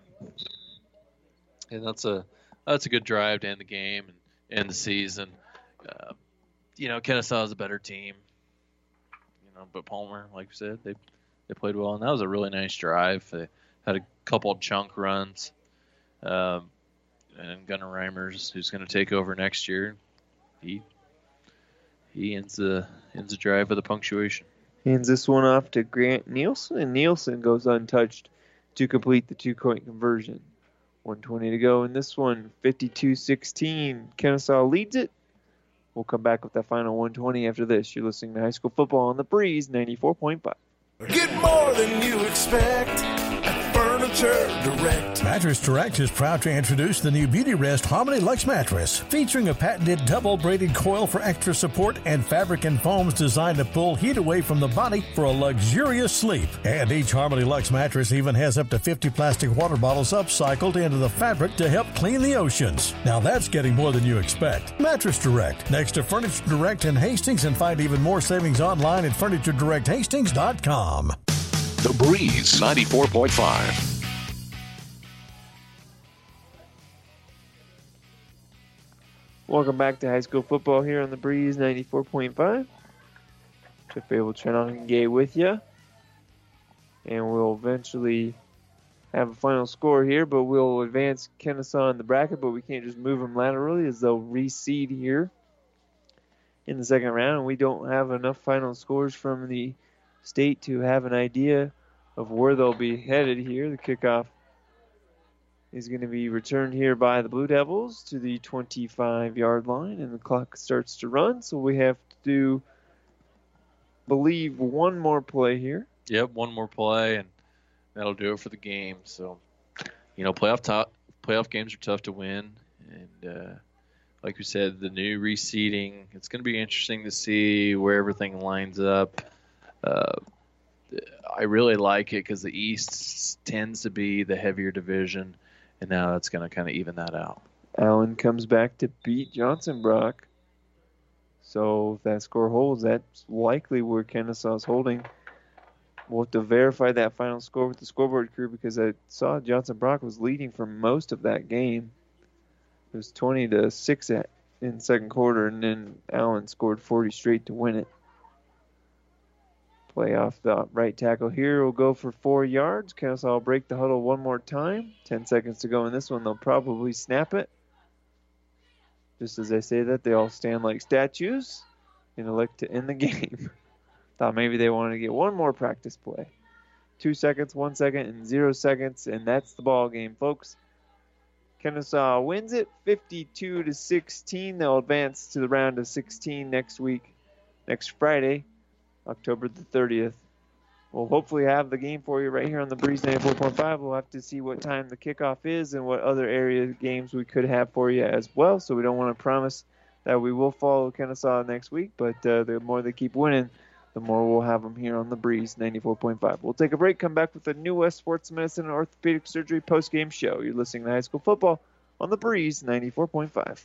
And that's a that's a good drive to end the game and end the season. Uh, you know, Kenesaw is a better team. You know, but Palmer, like you said, they they played well, and that was a really nice drive. They had a couple chunk runs. Um, and Gunnar Reimers, who's going to take over next year, he he ends the ends the drive with a punctuation. Hands this one off to Grant Nielsen, and Nielsen goes untouched to complete the two point conversion. 120 to go in this one, 52 16. Kenesaw leads it. We'll come back with that final 120 after this. You're listening to High School Football on the Breeze 94.5. Get more than you expect at Direct. Mattress Direct is proud to introduce the new Beautyrest Harmony Lux mattress, featuring a patented double braided coil for extra support and fabric and foams designed to pull heat away from the body for a luxurious sleep. And each Harmony Lux mattress even has up to 50 plastic water bottles upcycled into the fabric to help clean the oceans. Now that's getting more than you expect. Mattress Direct, next to Furniture Direct in Hastings, and find even more savings online at FurnitureDirectHastings.com. The Breeze 94.5. Welcome back to high school football here on the Breeze 94.5. Jeff Babel, Trent Gay with you. And we'll eventually have a final score here, but we'll advance Kenesaw in the bracket, but we can't just move them laterally as they'll reseed here in the second round. And we don't have enough final scores from the state to have an idea of where they'll be headed here. The kickoff is going to be returned here by the Blue Devils to the 25 yard line, and the clock starts to run. So we have to do, believe one more play here. Yep, one more play, and that'll do it for the game. So, you know, playoff top, playoff games are tough to win, and uh, like we said, the new reseeding. It's going to be interesting to see where everything lines up. Uh, I really like it because the East tends to be the heavier division, and now it's going to kind of even that out. Allen comes back to beat Johnson Brock. So if that score holds, that's likely where Kenesaw's holding. We'll have to verify that final score with the scoreboard crew because I saw Johnson Brock was leading for most of that game. It was 20 to 6 at, in second quarter, and then Allen scored 40 straight to win it. Play off the right tackle here we'll go for four yards. Kenesaw will break the huddle one more time. Ten seconds to go in this one. They'll probably snap it. Just as I say that, they all stand like statues and elect to end the game. Thought maybe they wanted to get one more practice play. Two seconds, one second, and zero seconds, and that's the ball game, folks. Kenesaw wins it 52 to 16. They'll advance to the round of 16 next week, next Friday. October the 30th. We'll hopefully have the game for you right here on the Breeze 94.5. We'll have to see what time the kickoff is and what other area games we could have for you as well. So we don't want to promise that we will follow Kenesaw next week, but uh, the more they keep winning, the more we'll have them here on the Breeze 94.5. We'll take a break, come back with the New West Sports Medicine and Orthopedic Surgery post-game show. You're listening to High School Football on the Breeze 94.5.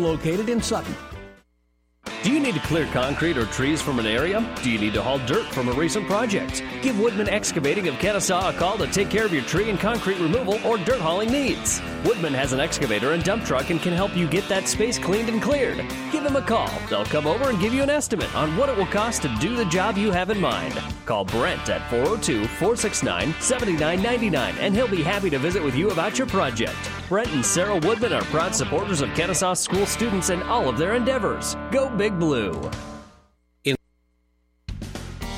located in Sutton. Do you need to clear concrete or trees from an area? Do you need to haul dirt from a recent project? Give Woodman Excavating of Kenesaw a call to take care of your tree and concrete removal or dirt hauling needs. Woodman has an excavator and dump truck and can help you get that space cleaned and cleared. Give them a call. They'll come over and give you an estimate on what it will cost to do the job you have in mind. Call Brent at 402 469 7999 and he'll be happy to visit with you about your project. Brent and Sarah Woodman are proud supporters of Kenesaw school students and all of their endeavors. Go Big Blue.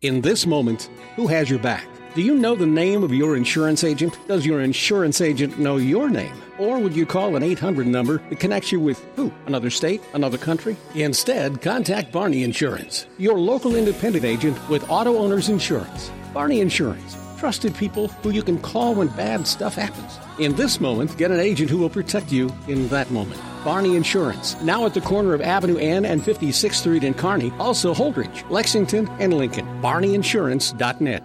In this moment, who has your back? Do you know the name of your insurance agent? Does your insurance agent know your name? Or would you call an 800 number that connects you with who? Another state? Another country? Instead, contact Barney Insurance, your local independent agent with auto owners insurance. Barney Insurance, trusted people who you can call when bad stuff happens. In this moment, get an agent who will protect you in that moment. Barney Insurance, now at the corner of Avenue N and 56th Street in Kearney, also Holdrege, Lexington, and Lincoln. BarneyInsurance.net.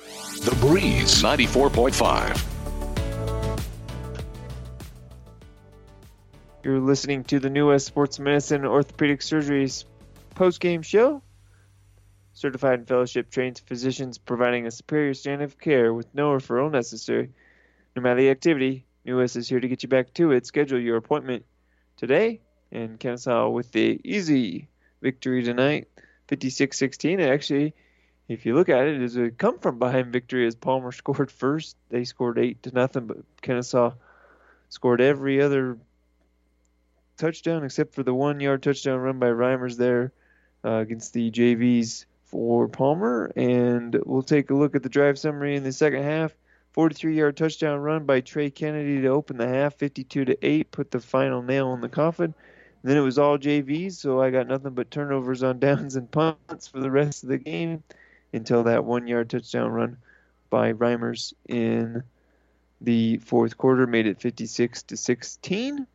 The Breeze 94.5. You're listening to the New West Sports Medicine Orthopedic Surgeries post-game show. Certified and fellowship trained physicians providing a superior standard of care with no referral necessary. No matter the activity, New West is here to get you back to it. Schedule your appointment today in Kenesaw with the easy victory tonight, 56-16. It Actually, if you look at it, is a come from behind victory as Palmer scored first. They scored eight to nothing, but Kenesaw scored every other touchdown except for the one yard touchdown run by Reimers there uh, against the JVs for Palmer. And we'll take a look at the drive summary in the second half. 43 yard touchdown run by Trey Kennedy to open the half, 52 to 8, put the final nail in the coffin. And then it was all JVs, so I got nothing but turnovers on downs and punts for the rest of the game until that one yard touchdown run by Reimers in the fourth quarter made it 56 to 16.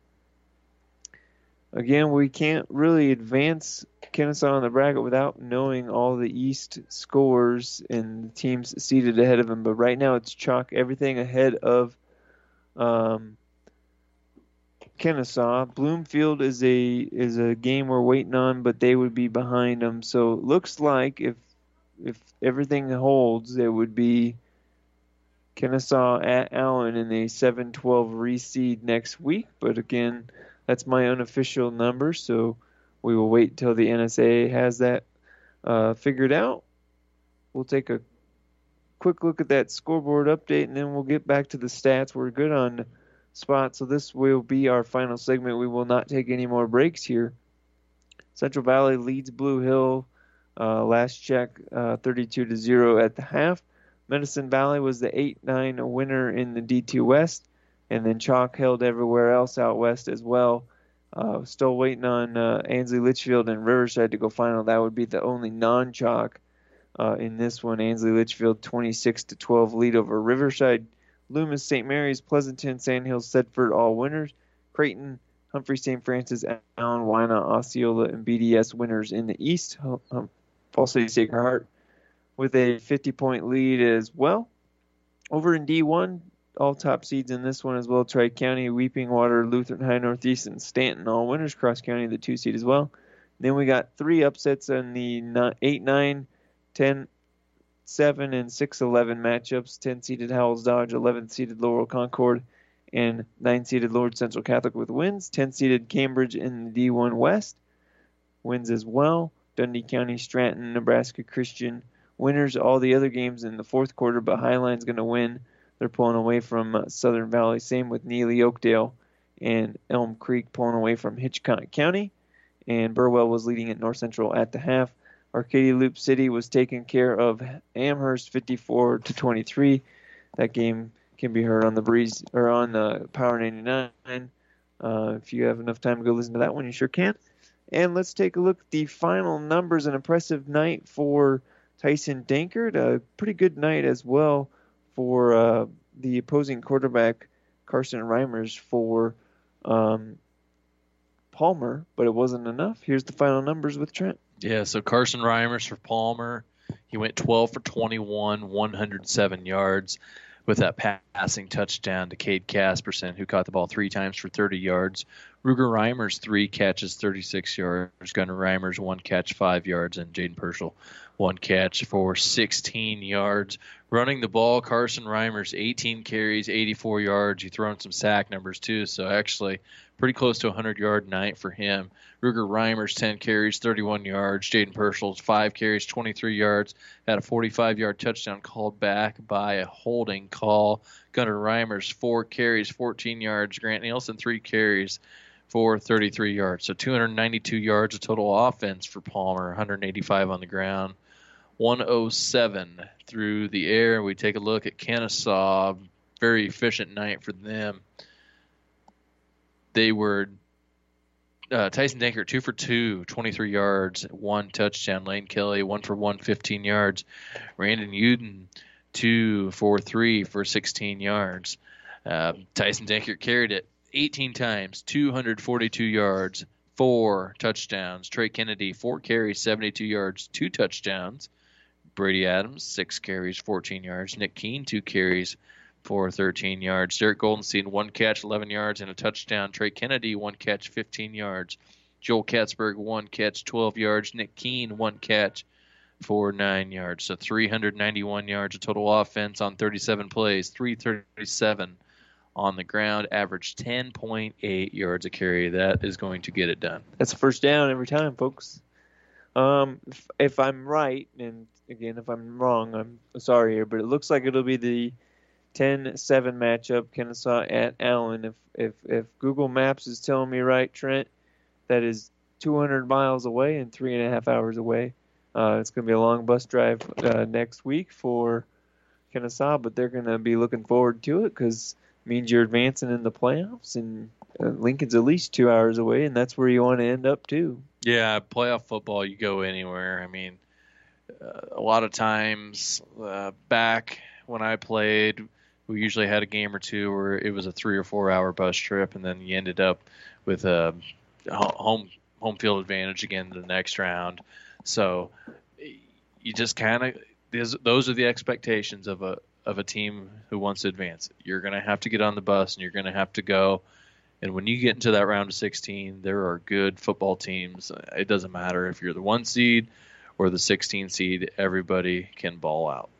Again, we can't really advance Kenesaw on the bracket without knowing all the East scores and the teams seated ahead of them. But right now, it's chalk everything ahead of um, Kenesaw. Bloomfield is a is a game we're waiting on, but they would be behind them. So it looks like if if everything holds, it would be Kenesaw at Allen in a 7-12 reseed next week. But again, that's my unofficial number, so we will wait until the NSA has that uh, figured out. We'll take a quick look at that scoreboard update, and then we'll get back to the stats. We're good on spot, so this will be our final segment. We will not take any more breaks here. Central Valley leads Blue Hill. Uh, last check, uh, 32 to zero at the half. Medicine Valley was the 8-9 winner in the D2 West, and then chalk held everywhere else out west as well. Uh, still waiting on uh, Ansley Litchfield and Riverside to go final. That would be the only non-chalk uh, in this one. Ansley Litchfield 26 to 12 lead over Riverside. Loomis, St. Mary's, Pleasanton, Sandhills, Thedford all winners. Creighton Humphrey St. Francis, Allen, Wynot, Osceola, and BDS winners in the East. Falls City Sacred Heart with a 50 point lead as well. Over in D1, all top seeds in this one as well. Tri County, Weeping Water, Lutheran High Northeast, and Stanton, all winners. Cross County, the two seed as well. Then we got three upsets in the 8 9, 10 7, and 6 11 matchups. 10 seeded Howells Dodge, 11 seeded Laurel Concord, and 9 seeded Lourdes Central Catholic with wins. 10 seeded Cambridge in the D1 West wins as well. Dundee County, Stratton, Nebraska Christian winners all the other games in the fourth quarter, but Highline's going to win. They're pulling away from uh, Southern Valley. Same with Neligh Oakdale and Elm Creek pulling away from Hitchcock County. And Burwell was leading at North Central at the half. Arcadia Loup City was taking care of Amherst 54 to 23. That game can be heard on the breeze or on the Power 99. Uh, if you have enough time to go listen to that one, you sure can. And let's take a look at the final numbers. An impressive night for Tyson Dankert. A pretty good night as well for uh, the opposing quarterback Carson Reimers for um, Palmer, but it wasn't enough. Here's the final numbers with Trent. Yeah, so Carson Reimers for Palmer. He went 12 for 21, 107 yards with that passing touchdown to Cade Casperson, who caught the ball three times for 30 yards. Ruger Reimers, three catches, 36 yards. Gunnar Reimers, one catch, five yards. And Jaden Purcell, one catch for 16 yards. Running the ball, Carson Reimers, 18 carries, 84 yards. You throw in some sack numbers, too. So actually, pretty close to a 100 yard night for him. Ruger Reimers, 10 carries, 31 yards. Jaden Purcell's 5 carries, 23 yards. Had a 45 yard touchdown called back by a holding call. Gunnar Reimers, 4 carries, 14 yards. Grant Nielsen, 3 carries for 33 yards. So 292 yards of total offense for Palmer, 185 on the ground. 107 through the air. We take a look at Kenesaw. Very efficient night for them. They were uh, Tyson Dankert, two for two, 23 yards, one touchdown. Lane Kelly, one for one, 15 yards. Randon Uden, two for three for 16 yards. Uh, Tyson Dankert carried it 18 times, 242 yards, four touchdowns. Trey Kennedy, four carries, 72 yards, two touchdowns. Brady Adams, six carries, 14 yards. Nick Keene, two carries, for 13 yards. Derek Goldenstein, one catch, 11 yards, and a touchdown. Trey Kennedy, one catch, 15 yards. Joel Katzberg, one catch, 12 yards. Nick Keene, one catch for nine yards. So 391 yards of total offense on 37 plays, 337 on the ground, average 10.8 yards a carry. That is going to get it done. That's a first down every time, folks. Um, if, if I'm right, and again, if I'm wrong, I'm sorry here, but it looks like it'll be the 10-7 matchup, Kenesaw at Allen. If if if Google Maps is telling me right, Trent, that is 200 miles away and three and a half hours away. Uh, it's going to be a long bus drive uh, next week for Kenesaw, but they're going to be looking forward to it because means you're advancing in the playoffs, and uh, Lincoln's at least two hours away, and that's where you want to end up too. Yeah, playoff football, you go anywhere. I mean, uh, a lot of times uh, back when I played, we usually had a game or two where it was a three or four hour bus trip, and then you ended up with a home home field advantage again the next round. So you just kind of those are the expectations of a of a team who wants to advance. You're going to have to get on the bus, and you're going to have to go. And when you get into that round of 16, there are good football teams. It doesn't matter if you're the one seed or the 16 seed; everybody can ball out.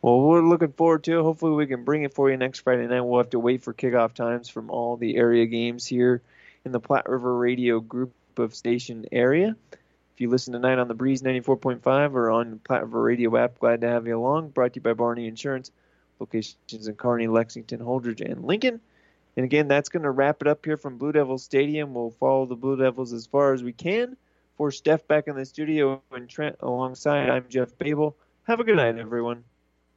Well, we're looking forward to it. Hopefully, we can bring it for you next Friday night. We'll have to wait for kickoff times from all the area games here in the Platte River Radio group of station area. If you listen tonight on the Breeze 94.5 or on the Platte Radio app, glad to have you along. Brought to you by Barney Insurance, locations in Kearney, Lexington, Holdrege, and Lincoln. And again, that's going to wrap it up here from Blue Devils Stadium. We'll follow the Blue Devils as far as we can. For Steph back in the studio and Trent alongside, I'm Jeff Babel. Have a good night, everyone.